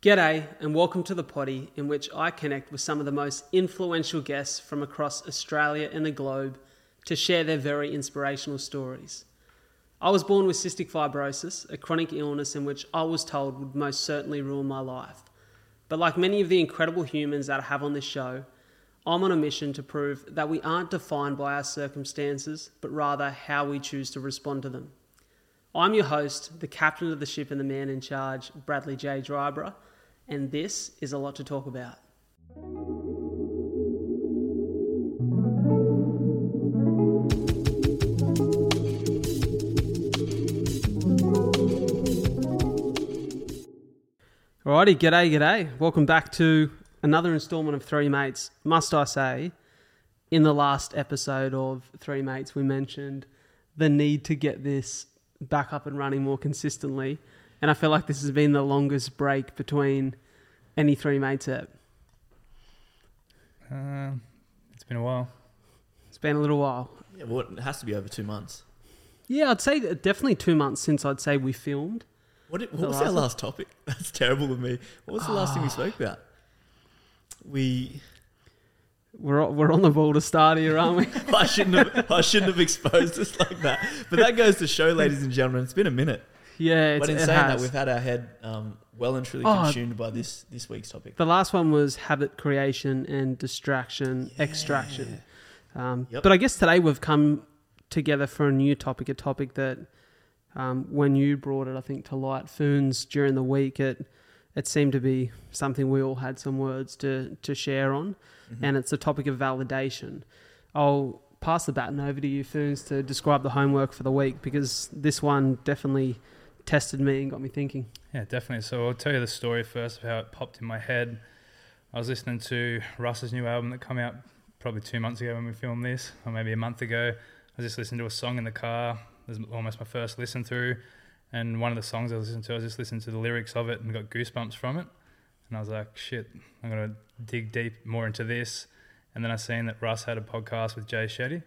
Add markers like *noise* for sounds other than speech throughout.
G'day, and welcome to the potty, in which I connect with some of the most influential guests from across Australia and the globe to share their very inspirational stories. I was born with cystic fibrosis, a chronic illness in which I was told would most certainly ruin my life. But like many of the incredible humans that I have on this show, I'm on a mission to prove that we aren't defined by our circumstances, but rather how we choose to respond to them. I'm your host, the captain of the ship and the man in charge, Bradley J. Dryburgh, and this is a lot to talk about. Alrighty, g'day, g'day. Welcome back to another installment of Three Mates. Must I say, in the last episode of Three Mates, we mentioned the need to get this back up and running more consistently. And I feel like this has been the longest break between any Three Mates app. Uh, it's been a while. It's been a little while. Yeah, well, it has to be over two months. Yeah, I'd say definitely two months since I'd say we filmed. What, did, what was last our last topic? *laughs* That's terrible with me. What was the last thing we spoke about? We. We're, we're on the ball to start here, aren't we? *laughs* I shouldn't have. I shouldn't have exposed us like that. But that goes to show, ladies and gentlemen, it's been a minute. Yeah, it's, but in it saying that, we've had our head um, well and truly Oh. consumed by this this week's topic. The last one was habit creation and distraction extraction. Um, Yep. But I guess today we've come together for a new topic, a topic that um, when you brought it, I think, to light, Foons, during the week, it it seemed to be something we all had some words to, to share on, Mm-hmm. and it's the topic of validation. I'll pass the baton over to you, Foons, to describe the homework for the week because this one definitely tested me and got me thinking. Yeah, definitely. So I'll tell you the story first of how it popped in my head. I was listening to Russ's new album that came out probably two months ago when we filmed this, or maybe a month ago. I was just listened to a song in the car. It was almost my first listen through. And one of the songs I was listening to, I just listening to the lyrics of it and got goosebumps from it. And I was like, shit, I'm going to dig deep more into this. And then I seen that Russ had a podcast with Jay Shetty.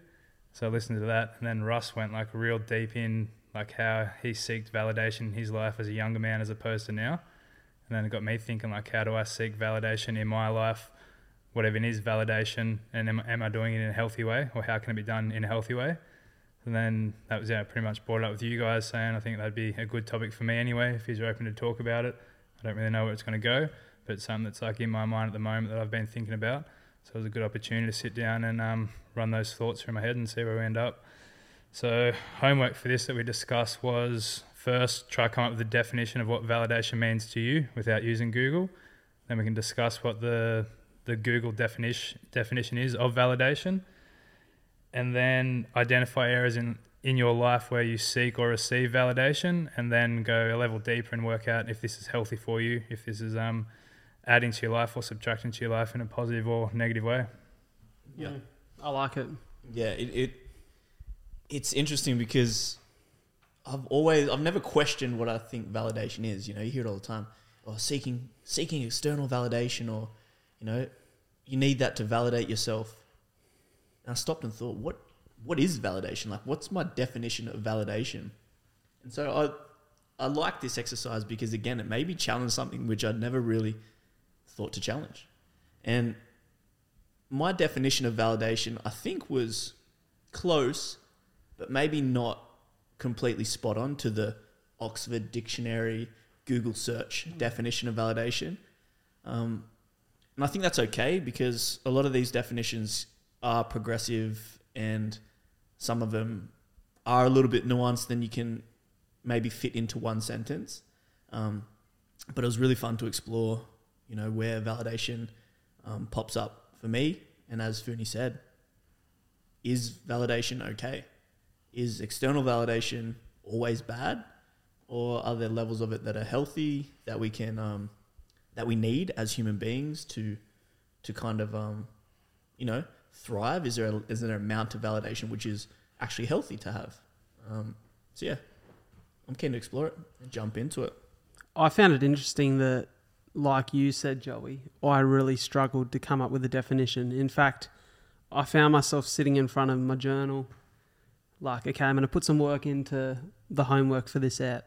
So I listened to that. And then Russ went like real deep in like how he seeked validation in his life as a younger man as opposed to now. And then it got me thinking like, how do I seek validation in my life? Whatever it is, validation, and am, am I doing it in a healthy way, or how can it be done in a healthy way? And then that was yeah, pretty much brought it up with you guys, saying I think that'd be a good topic for me anyway. If you're open to talk about it, I don't really know where it's going to go, but it's something that's like in my mind at the moment that I've been thinking about. So it was a good opportunity to sit down and um, run those thoughts through my head and see where we end up. So homework for this that we discussed was first try come up with a definition of what validation means to you without using Google. Then we can discuss what the the Google definition definition is of validation, and then identify areas in in your life where you seek or receive validation, and then go a level deeper and work out if this is healthy for you, if this is um, adding to your life or subtracting to your life in a positive or negative way. Yeah. Mm, I like it. Yeah, it, it it's interesting because I've always I've never questioned what I think validation is. You know, you hear it all the time. Or seeking seeking external validation or you know, you need that to validate yourself. And I stopped and thought, what what is validation? Like what's my definition of validation? And so I I like this exercise because again it made me challenge something which I'd never really thought to challenge. And my definition of validation, I think, was close, but maybe not completely spot on to the Oxford Dictionary Google search definition of validation. Um, and I think that's okay because a lot of these definitions are progressive and some of them are a little bit nuanced than you can maybe fit into one sentence. Um, but it was really fun to explore, you know, where validation um, pops up for me. And as Phoony said, is validation okay? Is external validation always bad, or are there levels of it that are healthy that we can um, that we need as human beings to to kind of um, you know thrive? Is there a, is there an amount of validation which is actually healthy to have? Um, so yeah, I'm keen to explore it and jump into it. I found it interesting that, like you said, Joey, I really struggled to come up with a definition. In fact, I found myself sitting in front of my journal, like, okay, I'm going to put some work into the homework for this app.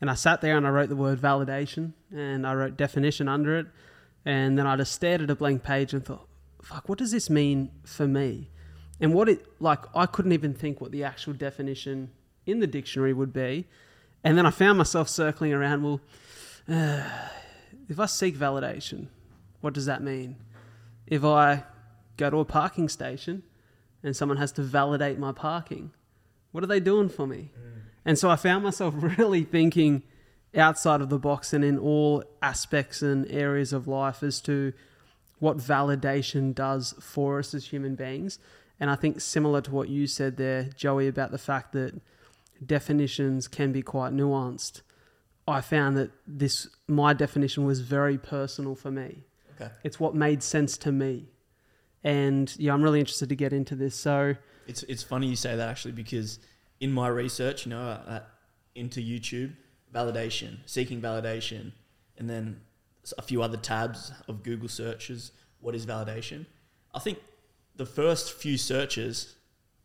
And I sat there and I wrote the word validation and I wrote definition under it. And then I just stared at a blank page and thought, fuck, what does this mean for me? And what it, like, I couldn't even think what the actual definition in the dictionary would be. And then I found myself circling around, well, uh, *sighs* if I seek validation, what does that mean? If I go to a parking station and someone has to validate my parking, what are they doing for me? Mm. And so I found myself *laughs* really thinking outside of the box and in all aspects and areas of life as to what validation does for us as human beings. And I think similar to what you said there, Joey, about the fact that definitions can be quite nuanced. I found that this my definition was very personal for me. Okay. It's what made sense to me. And yeah, I'm really interested to get into this. So It's it's funny you say that actually because in my research, you know, uh, into YouTube, validation, seeking validation, and then a few other tabs of Google searches. What is validation? I think the first few searches,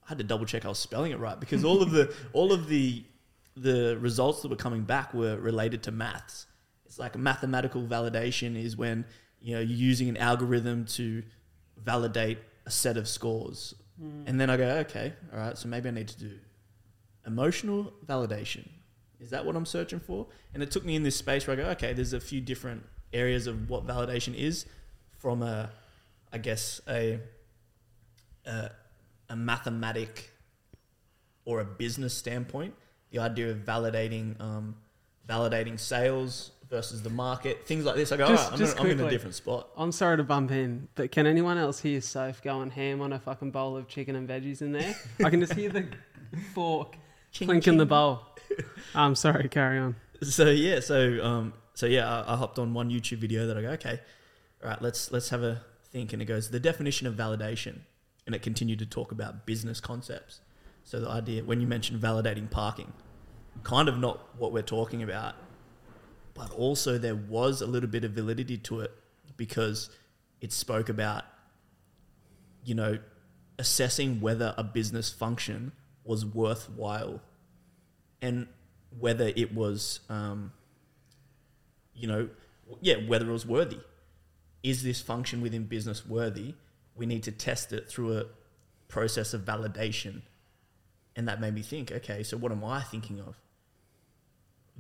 I had to double check I was spelling it right because all of the *laughs* all of the the results that were coming back were related to maths. It's like a mathematical validation is when you know you're using an algorithm to validate a set of scores and then I go, okay, all right, so maybe I need to do emotional validation. Is that what I'm searching for? And it took me in this space where I go, okay, there's a few different areas of what validation is from a, I guess, a, a, a mathematic or a business standpoint. The idea of validating, um, validating sales versus the market, things like this. I go, Just- all right, I'm, gonna, I'm in a different spot. I'm sorry to bump in, but can anyone else hear Soph going ham on a fucking bowl of chicken and veggies in there? I can just hear the fork *laughs* Ching, clinking the bowl. I'm sorry, carry on. so yeah, so um, so yeah, I, I hopped on one YouTube video that I go, okay, all right, let's let's have a think, and it goes the definition of validation, and it continued to talk about business concepts. So the idea when you mentioned validating parking, kind of not what we're talking about, but also there was a little bit of validity to it because it spoke about, you know, assessing whether a business function was worthwhile and whether it was, um, you know, yeah, whether it was worthy. Is this function within business worthy? We need to test it through a process of validation. And that made me think, okay, so what am I thinking of?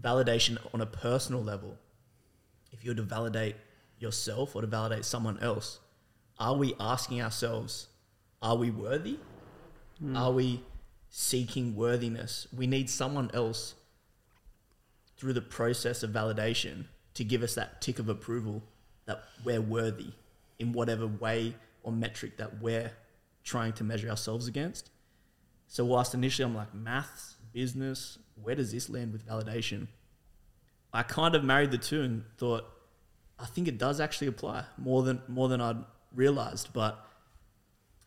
Validation on a personal level. If you're to validate yourself or to validate someone else, are we asking ourselves, are we worthy? Hmm. Are we seeking worthiness? We need someone else through the process of validation to give us that tick of approval that we're worthy in whatever way or metric that we're trying to measure ourselves against. So, whilst initially I'm like, maths, business, where does this land with validation? I kind of married the two and thought, I think it does actually apply more than more than I'd realized. But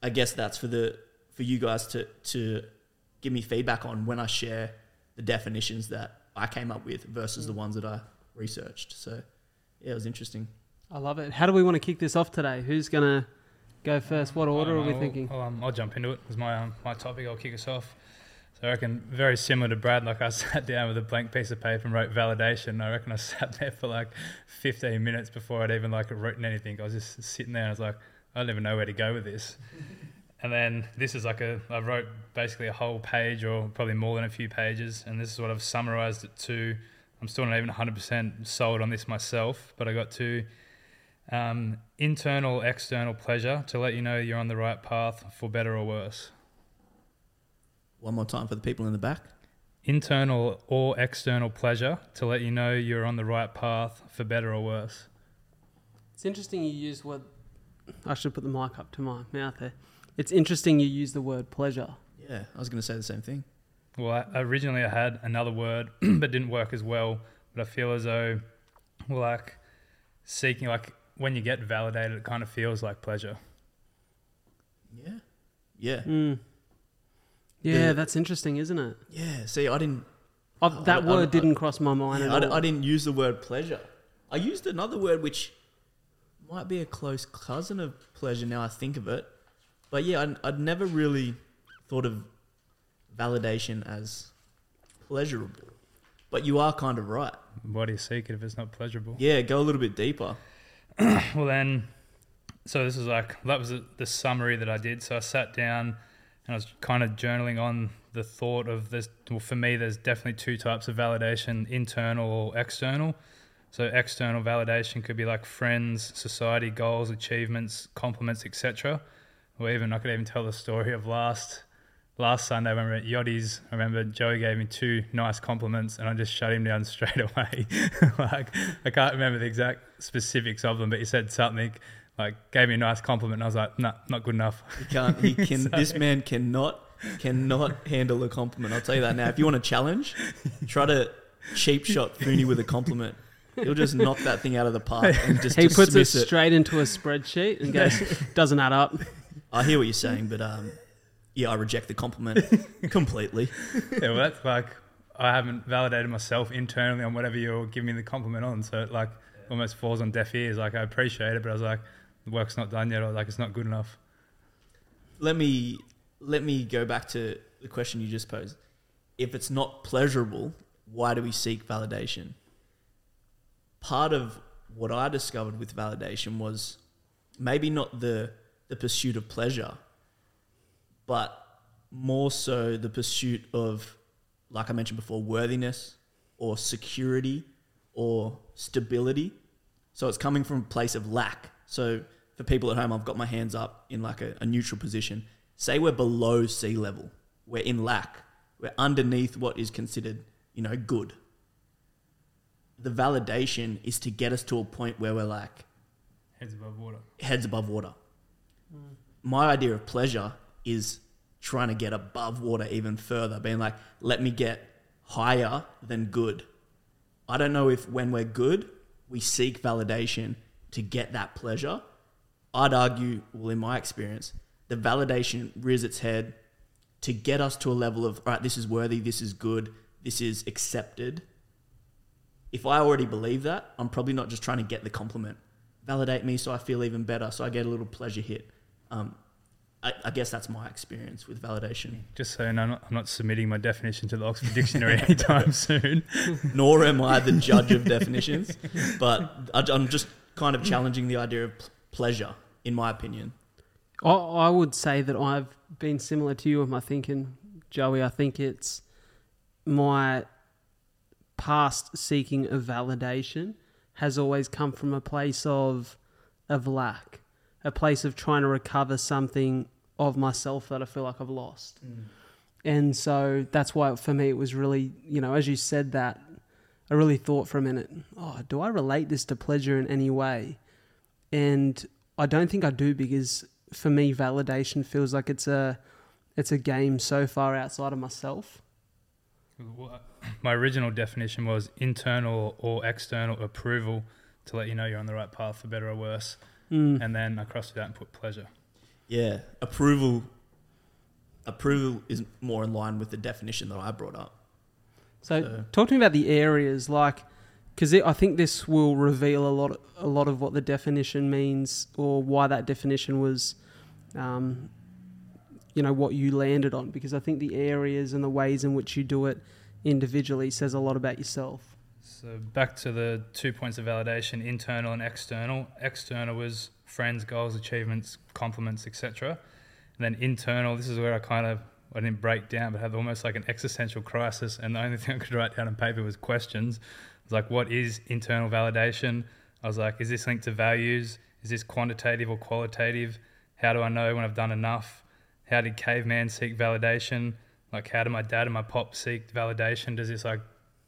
I guess that's for the for you guys to to give me feedback on when I share the definitions that I came up with versus the ones that I researched. So yeah, it was interesting. I love it. How do we want to kick this off today? Who's gonna go first? What order are we I'll- thinking? I'll, um, I'll jump into it. It's my um, my topic. I'll kick us off. So I reckon very similar to Brad. Like I *laughs* sat down with a blank piece of paper and wrote validation. I reckon I sat there for like 15 minutes before I'd even like written anything. I was just sitting there and I was like, I don't even know where to go with this. *laughs* and then this is like a I wrote basically a whole page or probably more than a few pages, and this is what I've summarized it to. I'm still not even 100% sold on this myself, but I got to um, internal, external pleasure to let you know you're on the right path for better or worse. One more time for the people in the back. Internal or external pleasure to let you know you're on the right path for better or worse. It's interesting you use what I should put the mic up to my mouth there. It's interesting you use the word pleasure. Yeah, I was going to say the same thing. Well, I, originally I had another word, *clears throat* but didn't work as well. But I feel as though, like, seeking, like, when you get validated, it kind of feels like pleasure. Yeah, yeah, Mm. Yeah, Yeah. that's interesting, isn't it? yeah. See, I didn't. Oh, that I- I- word I- didn't cross my mind Yeah, at I, all. I didn't use the word pleasure. I used another word which might be a close cousin of pleasure. Now I think of it, but yeah, I'd, I'd never really thought of validation as pleasurable. But you are kind of right. Why do you seek it if it's not pleasurable? Yeah, go a little bit deeper. *coughs* well then so this is like that was the summary that i did so i sat down and i was kind of journaling on the thought of this well for me there's definitely two types of validation internal or external so external validation could be like friends society goals achievements compliments etc or even i could even tell the story of last last Sunday, I remember at Yachty's, I remember Joey gave me two nice compliments and I just shut him down *laughs* straight away. *laughs* like, I can't remember the exact specifics of them, but he said something like, gave me a nice compliment and I was like, nah, not good enough. He can't, he *laughs* can, so, this man cannot, cannot handle a compliment. I'll tell you that now. If you want a challenge, try to cheap shot Phoony with a compliment. He'll just knock that thing out of the park and *laughs* just he puts it, it straight into a spreadsheet and goes, *laughs* doesn't add up. I hear what you're saying, but um, yeah, I reject the compliment completely. yeah, well, that's like I haven't validated myself internally on whatever you're giving me the compliment on, so it like almost falls on deaf ears. Like I appreciate it, but I was like, work's not done yet, or like it's not good enough. Let me let me go back to the question you just posed. If it's not pleasurable, why do we seek validation? Part of what I discovered with validation was maybe not the the pursuit of pleasure, but more so the pursuit of, like I mentioned before, worthiness or security or stability. So it's coming from a place of lack. So for people at home, I've got my hands up in like a, a neutral position. Say we're below sea level, we're in lack, we're underneath what is considered, you know, good. The validation is to get us to a point where we're like heads above water. Heads above water. Mm. My idea of pleasure is trying to get above water even further, being like, let me get higher than good. I don't know if when we're good, we seek validation to get that pleasure. I'd argue, well, in my experience, the validation rears its head to get us to a level of, all right, this is worthy, this is good, this is accepted. If I already believe that, I'm probably not just trying to get the compliment. Validate me so I feel even better, so I get a little pleasure hit. Um, I, I, guess that's my experience with validation. Just so you know, I'm not, I'm not submitting my definition to the Oxford Dictionary *laughs* anytime soon. Nor am I the judge of definitions, but I, am just kind of challenging the idea of pleasure, in my opinion. I, I would say that I've been similar to you with my thinking, Joey. I think it's my past seeking of validation has always come from a place of of lack a place of trying to recover something of myself that I feel like I've lost. Mm. And so that's why for me it was really, you know, as you said that, I really thought for a minute, oh, do I relate this to pleasure in any way? And I don't think I do because for me validation feels like it's a it's a game so far outside of myself. My original definition was internal or external approval to let you know you're on the right path for better or worse. Mm. And then I crossed it out and put pleasure. Yeah, approval. Approval is more in line with the definition that I brought up. So, so. talk to me about the areas, like, because I think this will reveal a lot, a lot of what the definition means, or why that definition was, um, you know, what you landed on. Because I think the areas and the ways in which you do it individually says a lot about yourself. So back to the two points of validation: internal and external. External was friends, goals, achievements, compliments, etc. And then internal, this is where I kind of I didn't break down, but had almost like an existential crisis. And the only thing I could write down on paper was questions. Was like, what is internal validation? I was like, is this linked to values? Is this quantitative or qualitative? How do I know when I've done enough? How did caveman seek validation? Like, how do my dad and my pop seek validation? Does this like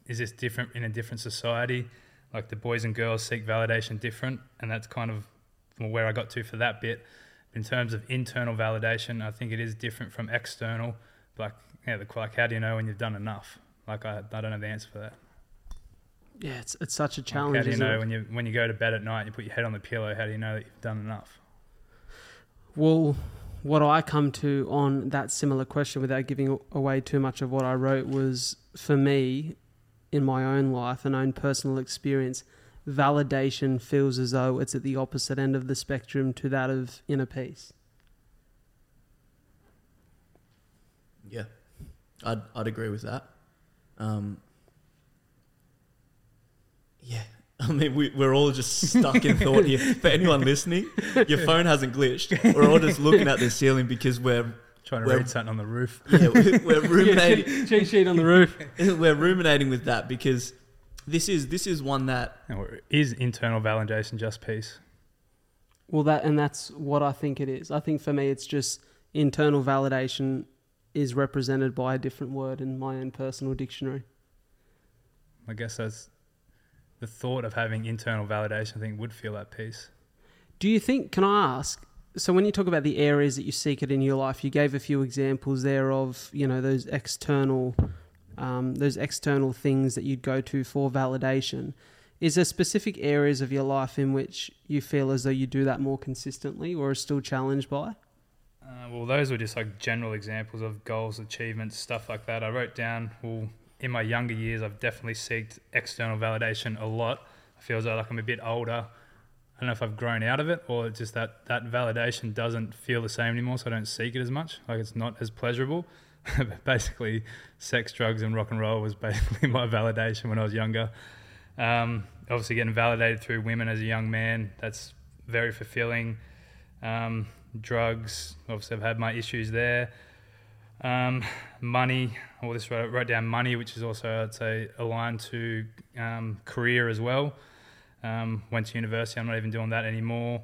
is this different in a different society? Like the boys and girls seek validation different, and that's kind of where I got to for that bit. In terms of internal validation, I think it is different from external. Like, yeah, the, like how do you know when you've done enough? Like, I, I don't have the answer for that. Yeah, it's it's such a challenge. Like how do you know it? when you when you go to bed at night, and you put your head on the pillow? How do you know that you've done enough? Well, what I come to on that similar question, without giving away too much of what I wrote, was for me, in my own life and own personal experience, validation feels as though it's at the opposite end of the spectrum to that of inner peace. Yeah, I'd, I'd agree with that. Um, Yeah. *laughs* I mean, we, we're all just stuck in thought here. *laughs* For anyone listening, your phone hasn't glitched. We're all just looking at the ceiling because we're Trying to Well- read something on the roof. *laughs* yeah, we're, we're ruminating. Yeah, cheat sheet on the roof. we're ruminating with that because this is this is one that is internal validation just peace? Well, that and that's what I think it is. I think for me, it's just internal validation is represented by a different word in my own personal dictionary. I guess that's the thought of having internal validation. I think would feel at peace. Do you think? Can I ask? So when you talk about the areas that you seek it in your life, you gave a few examples there of you know those external, um, those external things that you'd go to for validation. Is there specific areas of your life in which you feel as though you do that more consistently, or are still challenged by? Uh, well, those were just like general examples of goals, achievements, stuff like that. I wrote down, well, in my younger years, I've definitely sought external validation a lot. I feel as though like I'm a bit older. I don't know if I've grown out of it or it's just that that validation doesn't feel the same anymore, so I don't seek it as much. Like it's not as pleasurable. *laughs* basically, sex, drugs, and rock and roll was *laughs* basically my validation when I was younger. Um, obviously, getting validated through women as a young man, that's very fulfilling. Um, drugs, obviously, I've had my issues there. Um, money, well, this wrote, wrote down money, which is also, I'd say, aligned to um, career as well. Um, went to university, I'm not even doing that anymore.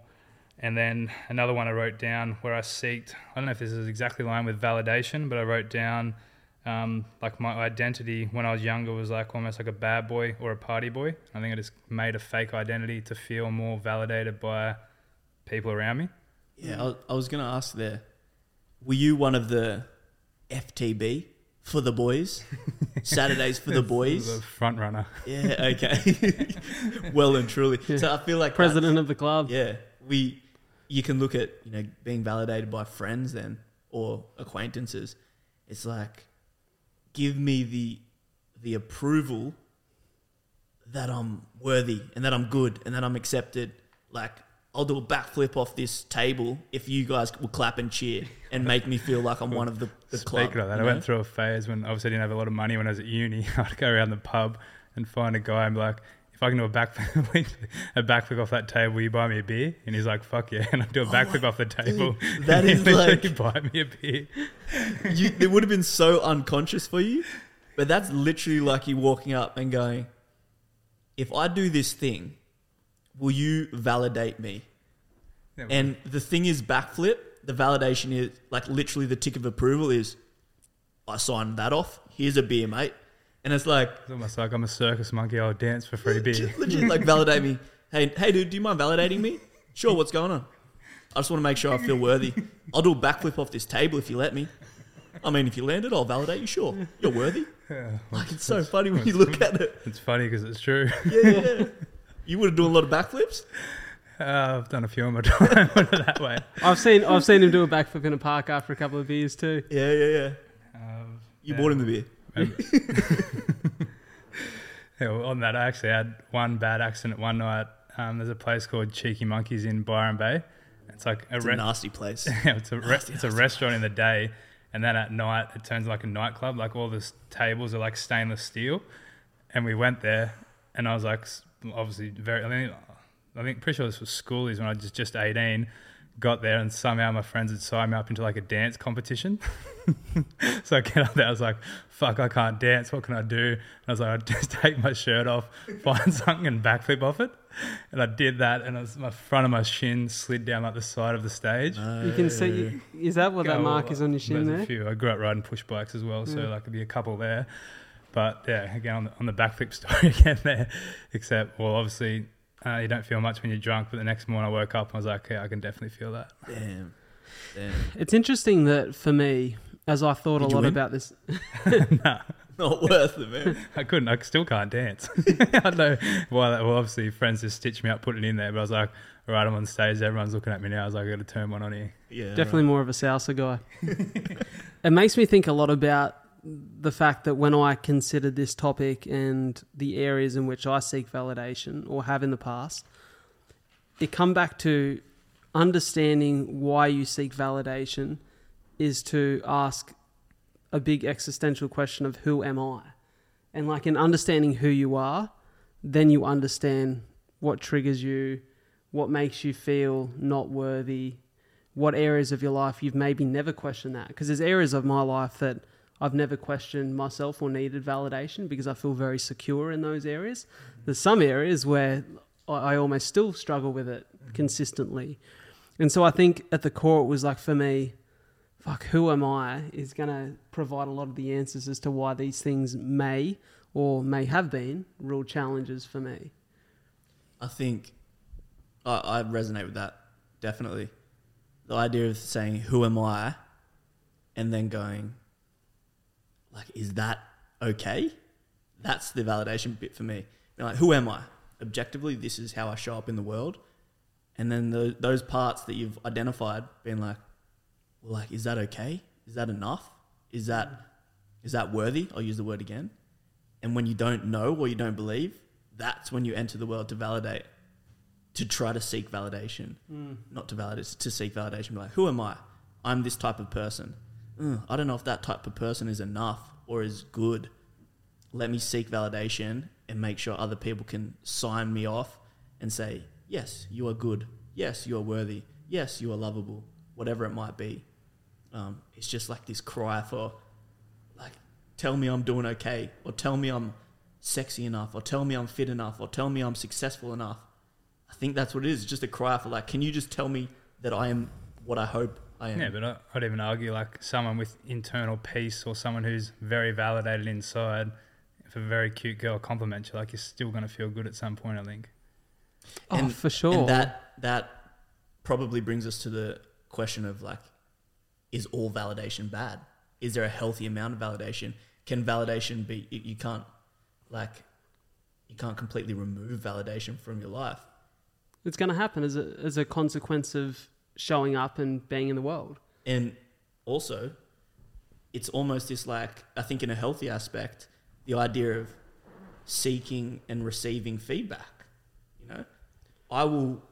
And then another one I wrote down where I seeked, I don't know if this is exactly aligned with validation, but I wrote down um, like my identity when I was younger was like almost like a bad boy or a party boy. I think I just made a fake identity to feel more validated by people around me. yeah. I, was gonna ask there. Were you one of the FTB for the boys? *laughs* Saturdays for the boys. The boys. front runner. Yeah. Okay. *laughs* well and truly. Yeah. So I feel like President of the club. Yeah, we. You can look at you know being validated by friends then or acquaintances. It's like, give me the the approval that I'm worthy and that I'm good and that I'm accepted. Like I'll do a backflip off this table if you guys will clap and cheer and make me feel like I'm one of the, the club. Speaking of that, I know? went through a phase when obviously I didn't have a lot of money when I was at uni. *laughs* I'd go around the pub and find a guy and be like, if I can do a backflip, *laughs* a backflip off that table, will you buy me a beer? And he's like, fuck yeah. *laughs* And I do a Oh backflip my- off the table. that and he is like- buy me a beer. you, it would have been so unconscious for you, but that's literally like you walking up and going, "If I do this thing, will you validate me?" And the thing is, backflip. The validation is like literally the tick of approval is, "I signed that off. Here's a beer, mate." And it's like It's almost like I'm a circus monkey. I'll dance for free beer. legit, like validate me. *laughs* Hey, hey, dude, do you mind validating me? Sure. What's going on? I just want to make sure I feel worthy. I'll do a backflip off this table if you let me. I mean, if you land it, I'll validate you. Sure, you're worthy. Yeah. Like it's so funny when you look at it. It's funny because it's true. Yeah, yeah. *laughs* You would have done a lot of backflips. Uh, I've done a few in my time, put it that way. I've seen I've seen him do a backflip in a park after a couple of beers too. Yeah, yeah, yeah. Um, You yeah. bought him the beer. *laughs* *laughs* Yeah, well, on that, I actually had one bad accident one night. Um, there's a place called Cheeky Monkeys in Byron Bay. It's like a, It's a nasty place. *laughs* yeah, it's a re- Nasty, it's a nasty restaurant in the day, and then at night it turns like a nightclub. Like all the s- tables are like stainless steel, and we went there, and I was like, s- obviously very. I think I think pretty sure this was schoolies when I was just just 18. Got there and somehow my friends had signed me up into like a dance competition. *laughs* so I get up there, I was like, "Fuck, I can't dance. What can I do?" And I was like, "I'd just *laughs* take my shirt off, find *laughs* something, and backflip off it." And I did that, and it was my front of my shin slid down like the side of the stage. You can see. Is that what that mark is on your shin there's a there? few. I grew up riding push bikes as well, so Yeah. like there'd be a couple there. But yeah, again on the, on the backflip *laughs* story again there. Except, well, obviously uh, you don't feel much when you're drunk, but the next morning I woke up and I was like, yeah, I can definitely feel that. Damn. Damn. It's interesting that for me, as I thought Did a lot win? about this, *laughs* *laughs* nah, Not worth it, man. I couldn't. I still can't dance. I don't know why. That, well, obviously friends just stitched me up, put it in there. But I was like, all right, I'm on stage. Everyone's looking at me now. I was like, I got to turn one on here. Yeah. definitely more of a salsa guy. it makes me think a lot about the fact that when I considered this topic and the areas in which I seek validation or have in the past, it come back to understanding why you seek validation is to ask a big existential question of who am I? And like in understanding who you are, then you understand what triggers you, what makes you feel not worthy, what areas of your life you've maybe never questioned that. Because there's areas of my life that I've never questioned myself or needed validation because I feel very secure in those areas. There's some areas where I almost still struggle with it consistently. And so I think at the core, it was like for me, fuck, who am I is going to provide a lot of the answers as to why these things may or may have been real challenges for me. I think I, I resonate with that definitely. The idea of saying "Who am I," and then going, like, is that okay? That's the validation bit for me. You're like, who am I? Objectively, this is how I show up in the world. And then the, those parts that you've identified, being like, well, like, is that okay? Is that enough? Is that is that worthy? I'll use the word again. And when you don't know or you don't believe, that's when you enter the world to validate, to try to seek validation, mm. not to validate, to seek validation. Be like, who am I? I'm this type of person. "Ugh, I don't know if that type of person is enough or is good. Let me seek validation and make sure other people can sign me off and say, yes, you are good. Yes, you are worthy. Yes, you are lovable. Whatever it might be. Um, it's just like this cry for, like, tell me I'm doing okay, or tell me I'm sexy enough, or tell me I'm fit enough, or tell me I'm successful enough. I think that's what it is. Just a cry for, like, can you just tell me that I am what I hope I am? Yeah, but I- I'd even argue like someone with internal peace or someone who's very validated inside. If a very cute girl compliments you, like you're still going to feel good at some point. I think. oh, And- for sure. And that that probably brings us to the question of like, is all validation bad? Is there a healthy amount of validation? Can validation be? You, you can't like, you can't completely remove validation from your life. it's going to happen as a, as a consequence of showing up and being in the world. And also, it's almost this like I think in a healthy aspect, the idea of seeking and receiving feedback. You know, I will,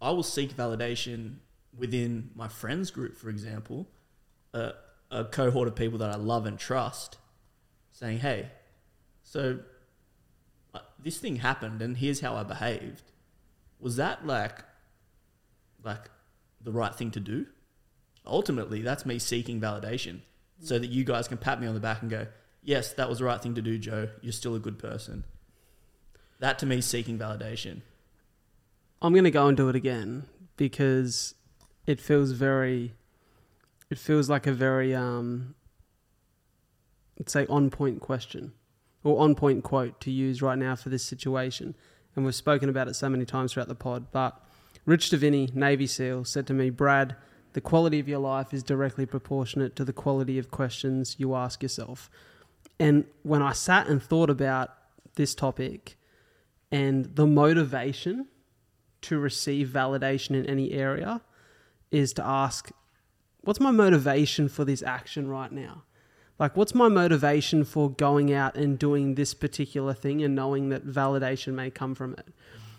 I will seek validation within my friends group, for example, a, a cohort of people that I love and trust, saying, "Hey, so uh, this thing happened, and here's how I behaved. Was that like, like, the right thing to do?" ultimately that's me seeking validation so that you guys can pat me on the back and go yes that was the right thing to do joe you're still a good person that to me is seeking validation I'm going to go and do it again because it feels very, it feels like a very, um, let's say, on point question or on point quote to use right now for this situation. And we've spoken about it so many times throughout the pod. But Rich Diviney, Navy SEAL, said to me, Brad, the quality of your life is directly proportionate to the quality of questions you ask yourself. And when I sat and thought about this topic and the motivation to receive validation in any area is to ask, what's my motivation for this action right now? Like, what's my motivation for going out and doing this particular thing and knowing that validation may come from it?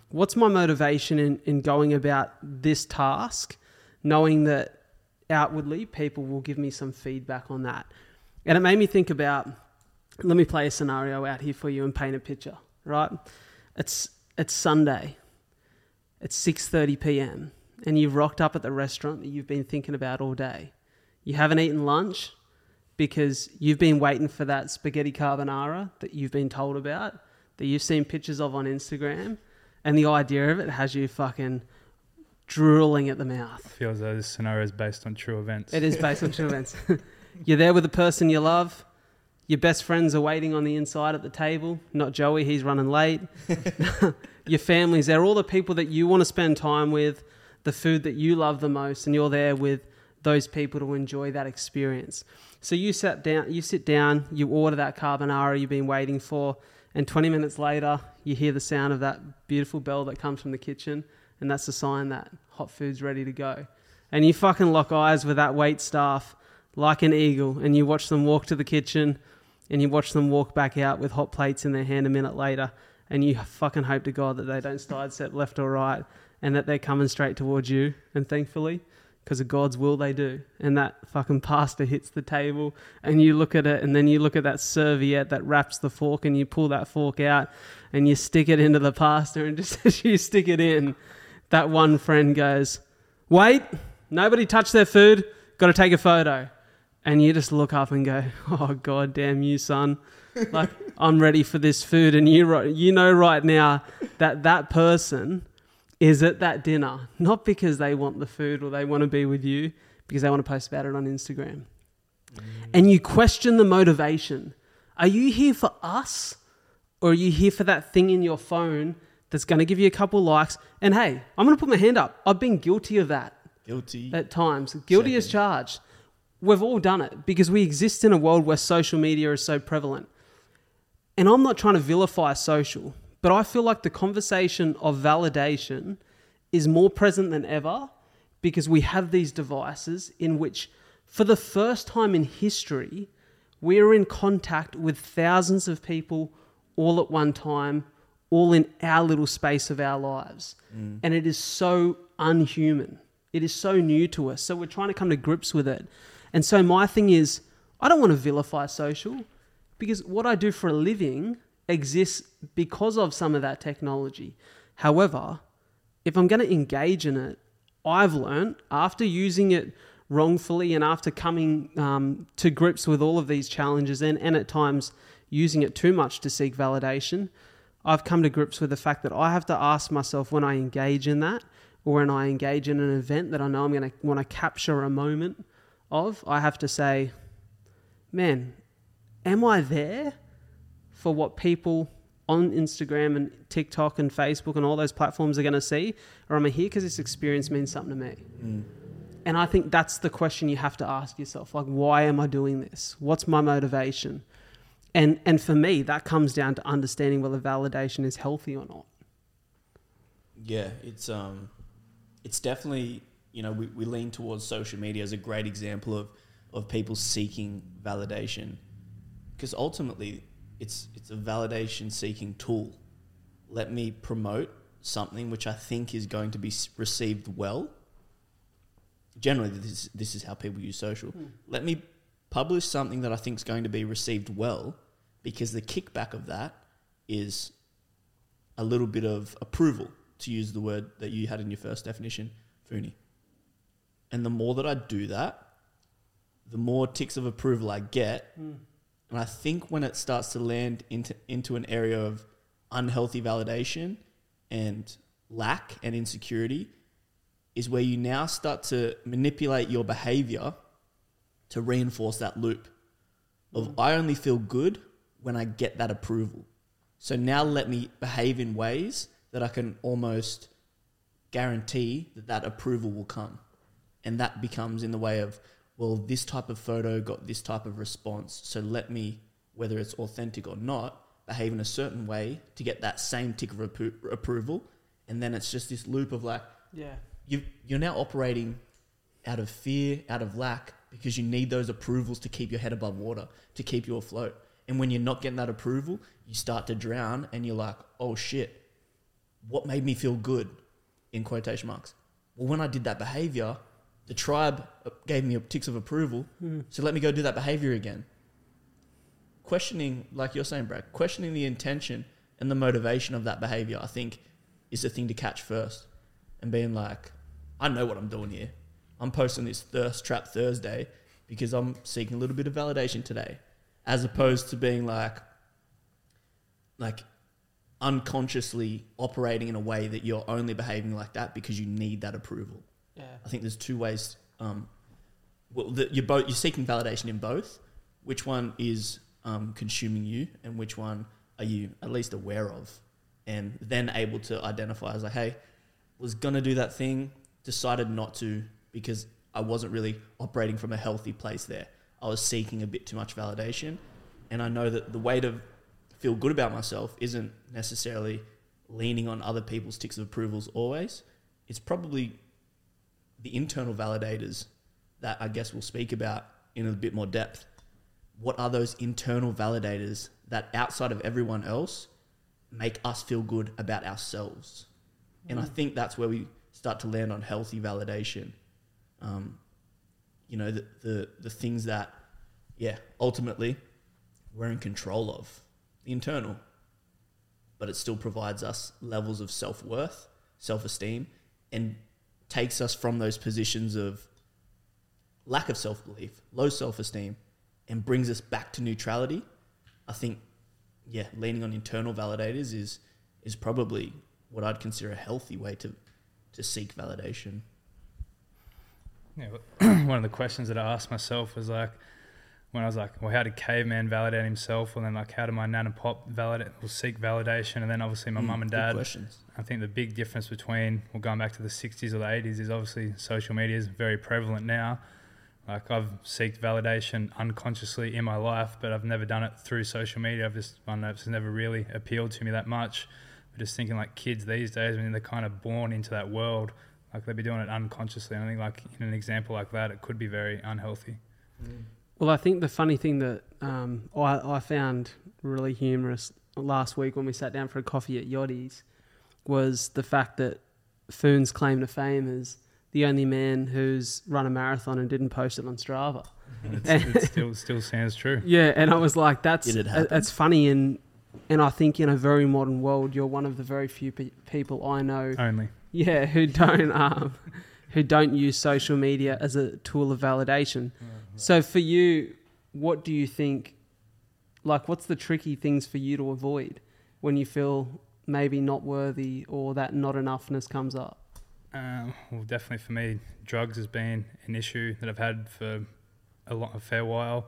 What's my motivation in, in going about this task, knowing that outwardly people will give me some feedback on that? And it made me think about let me play a scenario out here for you and paint a picture, right? It's, it's Sunday it's 6:30 p.m. and you've rocked up at the restaurant that you've been thinking about all day. You haven't eaten lunch because you've been waiting for that spaghetti carbonara that you've been told about, that you've seen pictures of on Instagram, and the idea of it has you fucking drooling at the mouth. Feels as though this scenario is based on true events. It is *laughs* based on true events. *laughs* You're there with the person you love. Your best friends are waiting on the inside at the table. Not Joey, he's running late. *laughs* Your family's there. All the people that you want to spend time with, the food that you love the most, and you're there with those people to enjoy that experience. So you sat down, you sit down, you order that carbonara you've been waiting for, and 20 minutes later, you hear the sound of that beautiful bell that comes from the kitchen, and that's a sign that hot food's ready to go. And you fucking lock eyes with that wait staff like an eagle, and you watch them walk to the kitchen, and you watch them walk back out with hot plates in their hand a minute later, and you fucking hope to God that they don't sidestep left or right, and that they're coming straight towards you. And thankfully, because of God's will they do. And that fucking pasta hits the table, and you look at it, and then you look at that serviette that wraps the fork, and you pull that fork out, and you stick it into the pasta, and *laughs* just as you stick it in, that one friend goes, Wait, nobody touched their food, got to take a photo. And you just look up and go, *laughs* Oh, god damn you, son. Like, I'm ready for this food. And you, you know right now that that person is at that dinner, not because they want the food or they want to be with you, because they want to post about it on Instagram. Mm. And you question the motivation. Are you here for us? Or are you here for that thing in your phone that's going to give you a couple likes? And hey, I'm going to put my hand up. I've been guilty of that Guilty. at times. Guilty as charged. We've all done it because we exist in a world where social media is so prevalent. And I'm not trying to vilify social, but I feel like the conversation of validation is more present than ever because we have these devices in which, for the first time in history, we are in contact with thousands of people all at one time, all in our little space of our lives. Mm. And it is so unhuman. It is so new to us. So we're trying to come to grips with it. And so my thing is, I don't want to vilify social because what I do for a living exists because of some of that technology. However, if I'm going to engage in it, I've learned after using it wrongfully and after coming um, to grips with all of these challenges and, and at times using it too much to seek validation, I've come to grips with the fact that I have to ask myself when I engage in that or when I engage in an event that I know I'm going to want to capture a moment of, I have to say, man, am I there for what people on Instagram and TikTok and Facebook and all those platforms are going to see? Or am I here because this experience means something to me? And I think that's the question you have to ask yourself like, why am I doing this? What's my motivation? And, and for me, that comes down to understanding whether validation is healthy or not. Yeah, it's um, it's definitely you know we, we lean towards social media as a great example of of people seeking validation because ultimately it's it's a validation seeking tool. Let me promote something which I think is going to be received well. Generally, this this is how people use social. Hmm. Let me publish something that I think is going to be received well, because the kickback of that is a little bit of approval, to use the word that you had in your first definition, Phoony. And the more that I do that, the more ticks of approval I get. Hmm. And I think when it starts to land into, into an area of unhealthy validation and lack and insecurity, is where you now start to manipulate your behavior to reinforce that loop of mm. I only feel good when I get that approval. So now let me behave in ways that I can almost guarantee that that approval will come. And that becomes in the way of, well, this type of photo got this type of response. So let me, whether it's authentic or not, behave in a certain way to get that same tick of appro- approval. And then it's just this loop of like, Yeah. you you're now operating out of fear, out of lack, because you need those approvals to keep your head above water, to keep you afloat. And when you're not getting that approval, you start to drown and you're like, oh shit, what made me feel good? In quotation marks. Well, when I did that behavior, the tribe gave me ticks of approval. Hmm. So let me go do that behavior again. Questioning, like you're saying, Brad, questioning the intention and the motivation of that behavior, I think, is the thing to catch first. And being like, I know what I'm doing here. I'm posting this thirst trap Thursday because I'm seeking a little bit of validation today, as opposed to being like, like unconsciously operating in a way that you're only behaving like that because you need that approval. Yeah. I think there's two ways. Um, well, the, you're both you're seeking validation in both. Which one is um, consuming you, and which one are you at least aware of, and then able to identify as like, hey, was gonna do that thing, decided not to because I wasn't really operating from a healthy place there. I was seeking a bit too much validation, and I know that the way to feel good about myself isn't necessarily leaning on other people's ticks of approvals always. It's probably the internal validators that I guess we'll speak about in a bit more depth. What are those internal validators that outside of everyone else make us feel good about ourselves? And I think that's where we start to land on healthy validation. um, you know, the, the the things that, yeah, ultimately, we're in control of, the internal, but it still provides us levels of self worth, self esteem, and takes us from those positions of lack of self belief, low self esteem, and brings us back to neutrality. I think, yeah, leaning on internal validators is is probably what I'd consider a healthy way to to seek validation. Yeah, *clears throat* one of the questions that I asked myself was like, when I was like, well, how did caveman validate himself? And then like, how did my nan and pop validate or seek validation? And then obviously my Mm, mum and dad. questions. I think the big difference between, well, going back to the 60s or the 80s is obviously social media is very prevalent now. Like I've sought validation unconsciously in my life, but I've never done it through social media. I've just, I don't know, it's never really appealed to me that much. But just thinking like kids these days, when they're kind of born into that world, like they'd be doing it unconsciously. And I think like in an example like that, it could be very unhealthy. Well, I think the funny thing that um, I, I found really humorous last week when we sat down for a coffee at Yachty's was the fact that Foon's claim to fame is the only man who's run a marathon and didn't post it on Strava. And it's, *laughs* it still still stands true. Yeah, and I was like, that's it that's funny, and and I think in a very modern world, you're one of the very few pe- people I know, Only. yeah, who don't um, who don't use social media as a tool of validation. So for you, what do you think? Like, what's the tricky things for you to avoid when you feel maybe not worthy or that not enoughness comes up? Um, well, definitely for me, drugs has been an issue that I've had for a lot, a fair while.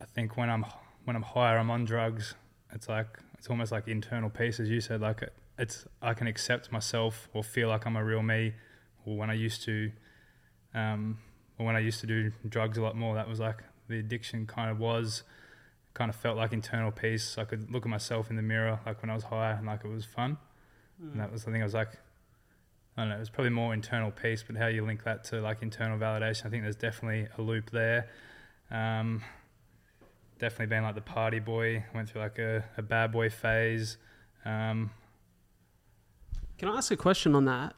I think when I'm when I'm higher, I'm on drugs. It's like it's almost like internal peace, as you said. Like it, it's I can accept myself or feel like I'm a real me. Or when I used to, um, when I used to do drugs a lot more, that was like the addiction kind of was. Kind of felt like internal peace. I could look at myself in the mirror, like when I was high, and like it was fun. And that was the thing. I was like, I don't know, it was probably more internal peace, but how you link that to like internal validation, I think there's definitely a loop there. Um, definitely been like the party boy, went through like a, a bad boy phase. Um, Can I ask a question on that?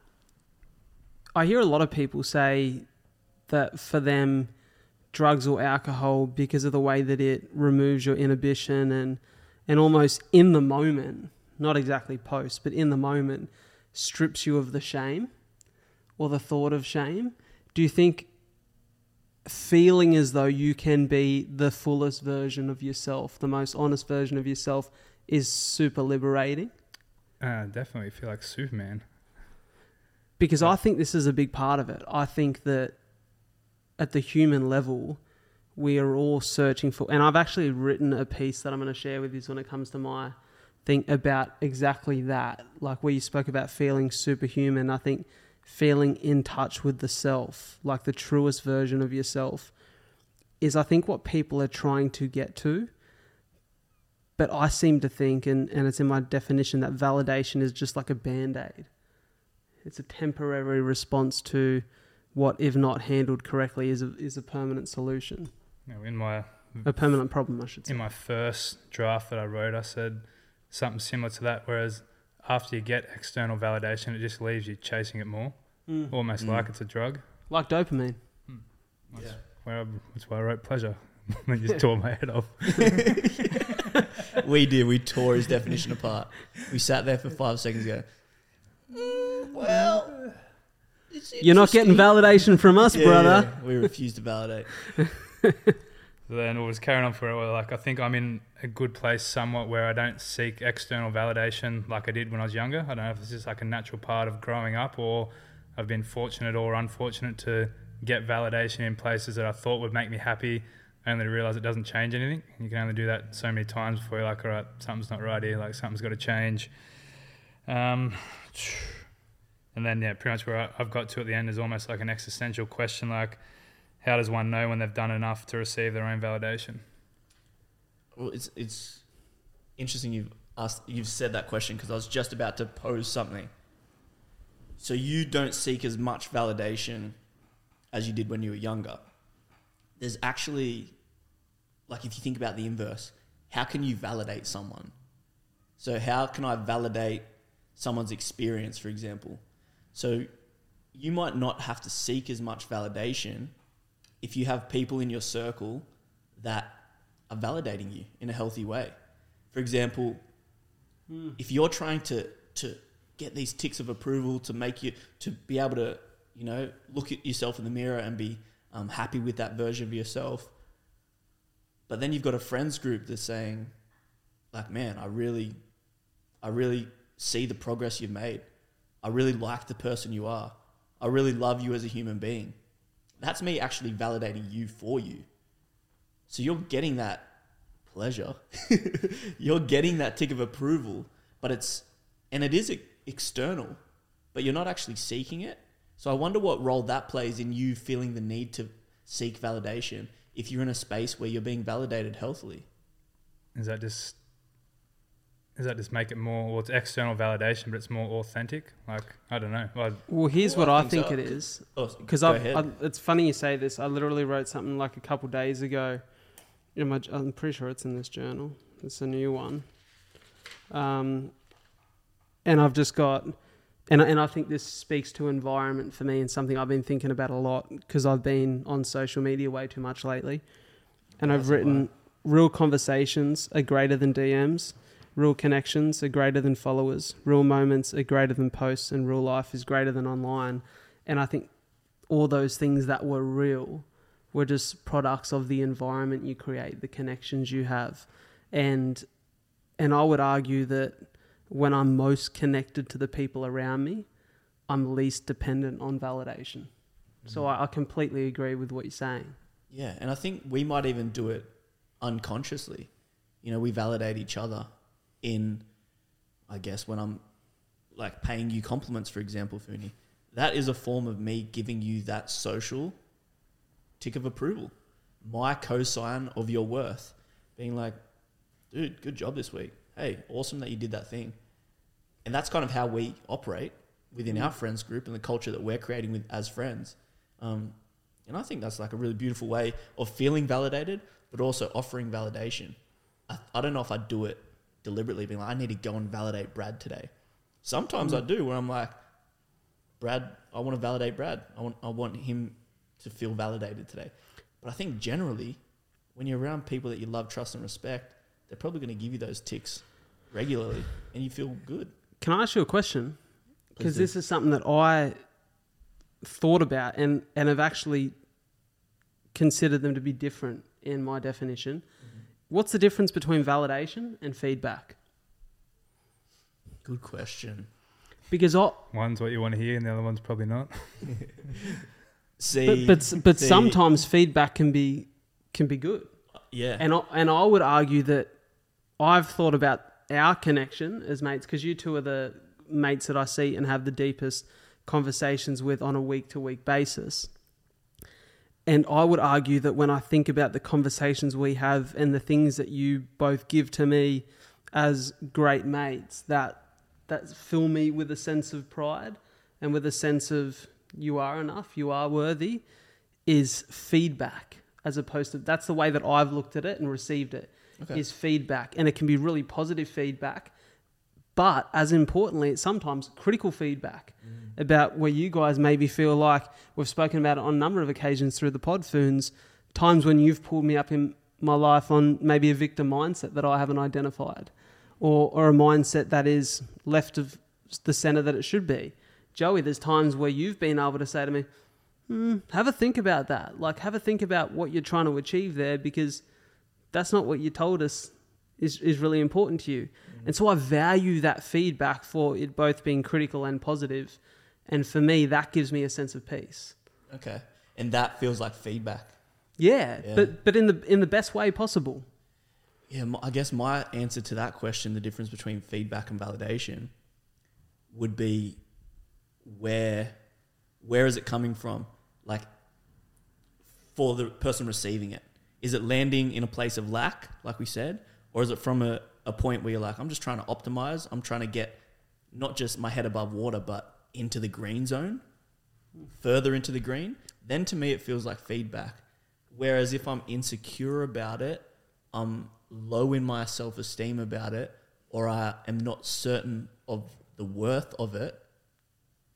I hear a lot of people say that for them, drugs or alcohol, because of the way that it removes your inhibition and and almost in the moment, not exactly post, but in the moment, strips you of the shame or the thought of shame. Do you think feeling as though you can be the fullest version of yourself, the most honest version of yourself, is super liberating? uh, definitely feel like Superman. because I think this is a big part of it. I think that at the human level, we are all searching for, and I've actually written a piece that I'm going to share with you when it comes to my thing about exactly that. Like where you spoke about feeling superhuman, I think feeling in touch with the self, like the truest version of yourself, is I think what people are trying to get to. But I seem to think, and, and it's in my definition, that validation is just like a band aid. It's a temporary response to what, if not handled correctly, is a, is a permanent solution. You know, in my A permanent problem, I should say. in my first draft that I wrote, I said something similar to that. Whereas after you get external validation, it just leaves you chasing it more, Mm. almost Mm. like it's a drug. Like dopamine. That's, Yeah. where I, that's why I wrote pleasure. *laughs* I just *laughs* tore my head off. *laughs* we did. We tore his definition apart. We sat there for five seconds ago. "Mm, well, it's You're not getting validation from us, Yeah, brother. yeah, we refuse to validate. *laughs* then it was carrying on for a while. Like I think I'm in a good place somewhat where I don't seek external validation like I did when I was younger. I don't know if it's just like a natural part of growing up or I've been fortunate or unfortunate to get validation in places that I thought would make me happy, only to realize it doesn't change anything. You can only do that so many times before you're like, all right, something's not right here. Like something's got to change. Um, and then yeah, pretty much where I've got to at the end is almost like an existential question, like how does one know when they've done enough to receive their own validation? Well, it's it's interesting you've asked you've said that question because I was just about to pose something. So you don't seek as much validation as you did when you were younger. There's actually like if you think about the inverse, how can you validate someone? So how can I validate someone's experience, for example? So you might not have to seek as much validation if you have people in your circle that are validating you in a healthy way. For example, if you're trying to to get these ticks of approval to make you to be able to you know look at yourself in the mirror and be um, happy with that version of yourself, but then you've got a friends group that's saying, like, man, I really, I really see the progress you've made. I really like the person you are. I really love you as a human being. That's me actually validating you for you. So you're getting that pleasure. *laughs* you're getting that tick of approval, but it's and it is external, but you're not actually seeking it. So I wonder what role that plays in you feeling the need to seek validation if you're in a space where you're being validated healthily. Is that just does that just make it more? Well, it's external validation, but it's more authentic. Like I don't know. Well, Well, here's Well, what I I think think, so. it is. Oh, Because go I, it's funny you say this. I literally wrote something like a couple days ago. In my, I'm pretty sure it's in this journal. It's a new one. Um, and I've just got, and I- and I think this speaks to environment for me and something I've been thinking about a lot because I've been on social media way too much lately. And I've written, real conversations are greater than DMs. Real connections are greater than followers. Real moments are greater than posts, and real life is greater than online. And I think all those things that were real were just products of the environment you create, the connections you have. And and I would argue that when I'm most connected to the people around me, I'm least dependent on validation. So mm. I, I completely agree with what you're saying. Yeah, and I think we might even do it unconsciously. You know, we validate each other in, I guess, when I'm like paying you compliments, for example, Phoony. That is a form of me giving you that social tick of approval, my cosign of your worth, being like, dude, good job this week. Hey, awesome that you did that thing. And that's kind of how we operate within our friends group and the culture that we're creating with as friends. Um, and I think that's like a really beautiful way of feeling validated, but also offering validation. I, I don't know if I'd do it deliberately, being like, I need to go and validate Brad today. Sometimes mm. I do, where I'm like, Brad, I want to validate Brad. I want, I want him to feel validated today. But I think generally, when you're around people that you love, trust, and respect, they're probably going to give you those ticks regularly, and you feel good. Can I ask you a question? Because this is something that I thought about and, and have actually considered them to be different in my definition. What's the difference between validation and feedback? Good question. Because I, one's what you want to hear, and the other one's probably not. *laughs* See, but but, but see- sometimes feedback can be can be good. yeah, And I, and I would argue that I've thought about our connection as mates because you two are the mates that I see and have the deepest conversations with on a week to week basis. And I would argue that when I think about the conversations we have and the things that you both give to me as great mates, that that fill me with a sense of pride and with a sense of you are enough, you are worthy, is feedback as opposed to that's the way that I've looked at it and received it is Okay. feedback and it can be really positive feedback but as importantly it's sometimes critical feedback about where you guys maybe feel like we've spoken about it on a number of occasions through the podfoons times when you've pulled me up in my life on maybe a victim mindset that I haven't identified or, or a mindset that is left of the center that it should be Joey there's times where you've been able to say to me hmm, have a think about that like have a think about what you're trying to achieve there because that's not what you told us is, is really important to you. And so I value that feedback for it both being critical and positive. And for me, that gives me a sense of peace. Okay. And that feels like feedback. Yeah, Yeah. but but in the in the best way possible. Yeah, I guess my answer to that question, the difference between feedback and validation, would be where where is it coming from? Like for the person receiving it. Is it landing in a place of lack, like we said? Or is it from a, a point where you're like, I'm just trying to optimize, I'm trying to get not just my head above water, but into the green zone, further into the green? Then to me it feels like feedback. Whereas if I'm insecure about it, I'm low in my self esteem about it, or I am not certain of the worth of it,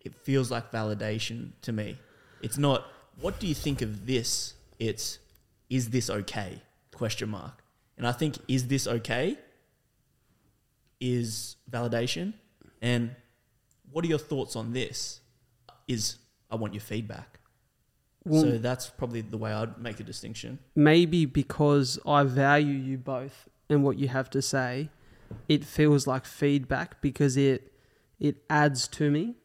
it feels like validation to me. It's not what do you think of this? It's is this okay? Question mark. And I think is this okay is validation. And what are your thoughts on this? Is I want your feedback. Well, so that's probably the way I'd make the distinction. maybe because I value you both and what you have to say, it feels like feedback because it it adds to me,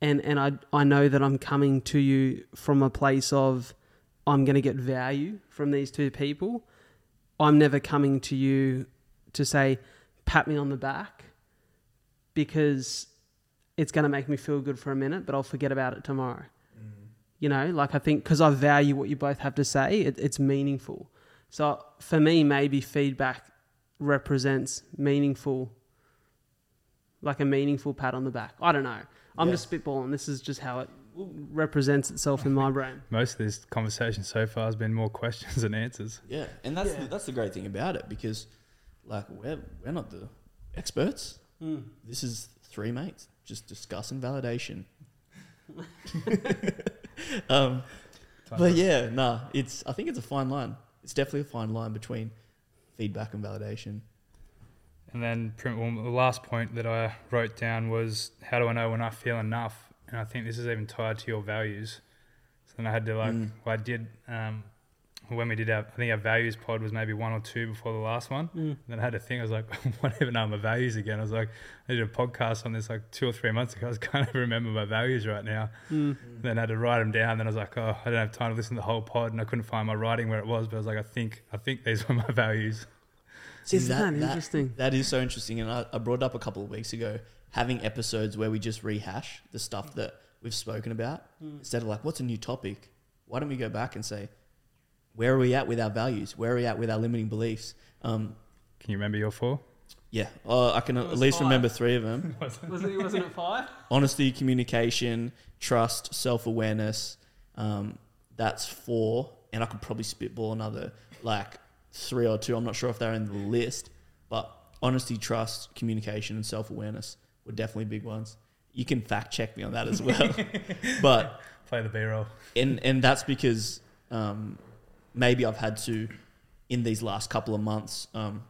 and and I I know that I'm coming to you from a place of I'm going to get value from these two people. I'm never coming to you to say pat me on the back because it's going to make me feel good for a minute, but I'll forget about it tomorrow. Mm. You know, like I think because I value what you both have to say, it, it's meaningful. So for me, maybe feedback represents meaningful, like a meaningful pat on the back. I don't know. I'm Yeah. just spitballing. This is just how it represents itself in my brain. *laughs* Most of this conversation so far has been more questions than answers. Yeah, and that's Yeah. The, that's the great thing about it because, like, we're we're not the experts. This is three mates just discussing validation. *laughs* um, but yeah, nah, it's I think it's a fine line. It's definitely a fine line between feedback and validation. And then prim- well, the last point that I wrote down was how do I know when I feel enough? And I think this is even tied to your values. So then I had to like, Mm. well, I did um, when we did our, I think our values pod was maybe one or two before the last one. Mm. Then I had to think, I was like, *laughs* what even are my values again? I was like, I did a podcast on this like two or three months ago. I was *laughs* kind of remember my values right now. Mm. Then I had to write them down. Then I was like, oh, I don't have time to listen to the whole pod, and I couldn't find my writing where it was. But I was like, I think, I think these were my *laughs* values. See, Isn't that interesting? That is so interesting, and I, I brought it up a couple of weeks ago. Having episodes where we just rehash the stuff that we've spoken about instead of like, what's a new topic? Why don't we go back and say, where are we at with our values? Where are we at with our limiting beliefs? Um, Can you remember your four? yeah, uh, I can at least five. remember three of them: *laughs* Was it? Wasn't it five? honesty, communication, trust, self-awareness. Um, that's four, and I could probably spitball another like three or two. I'm not sure if they're in the list, but honesty, trust, communication, and self-awareness were definitely big ones. You can fact check me on that as well, *laughs* but Play the B roll. and and that's because um, maybe I've had to in these last couple of months. Um,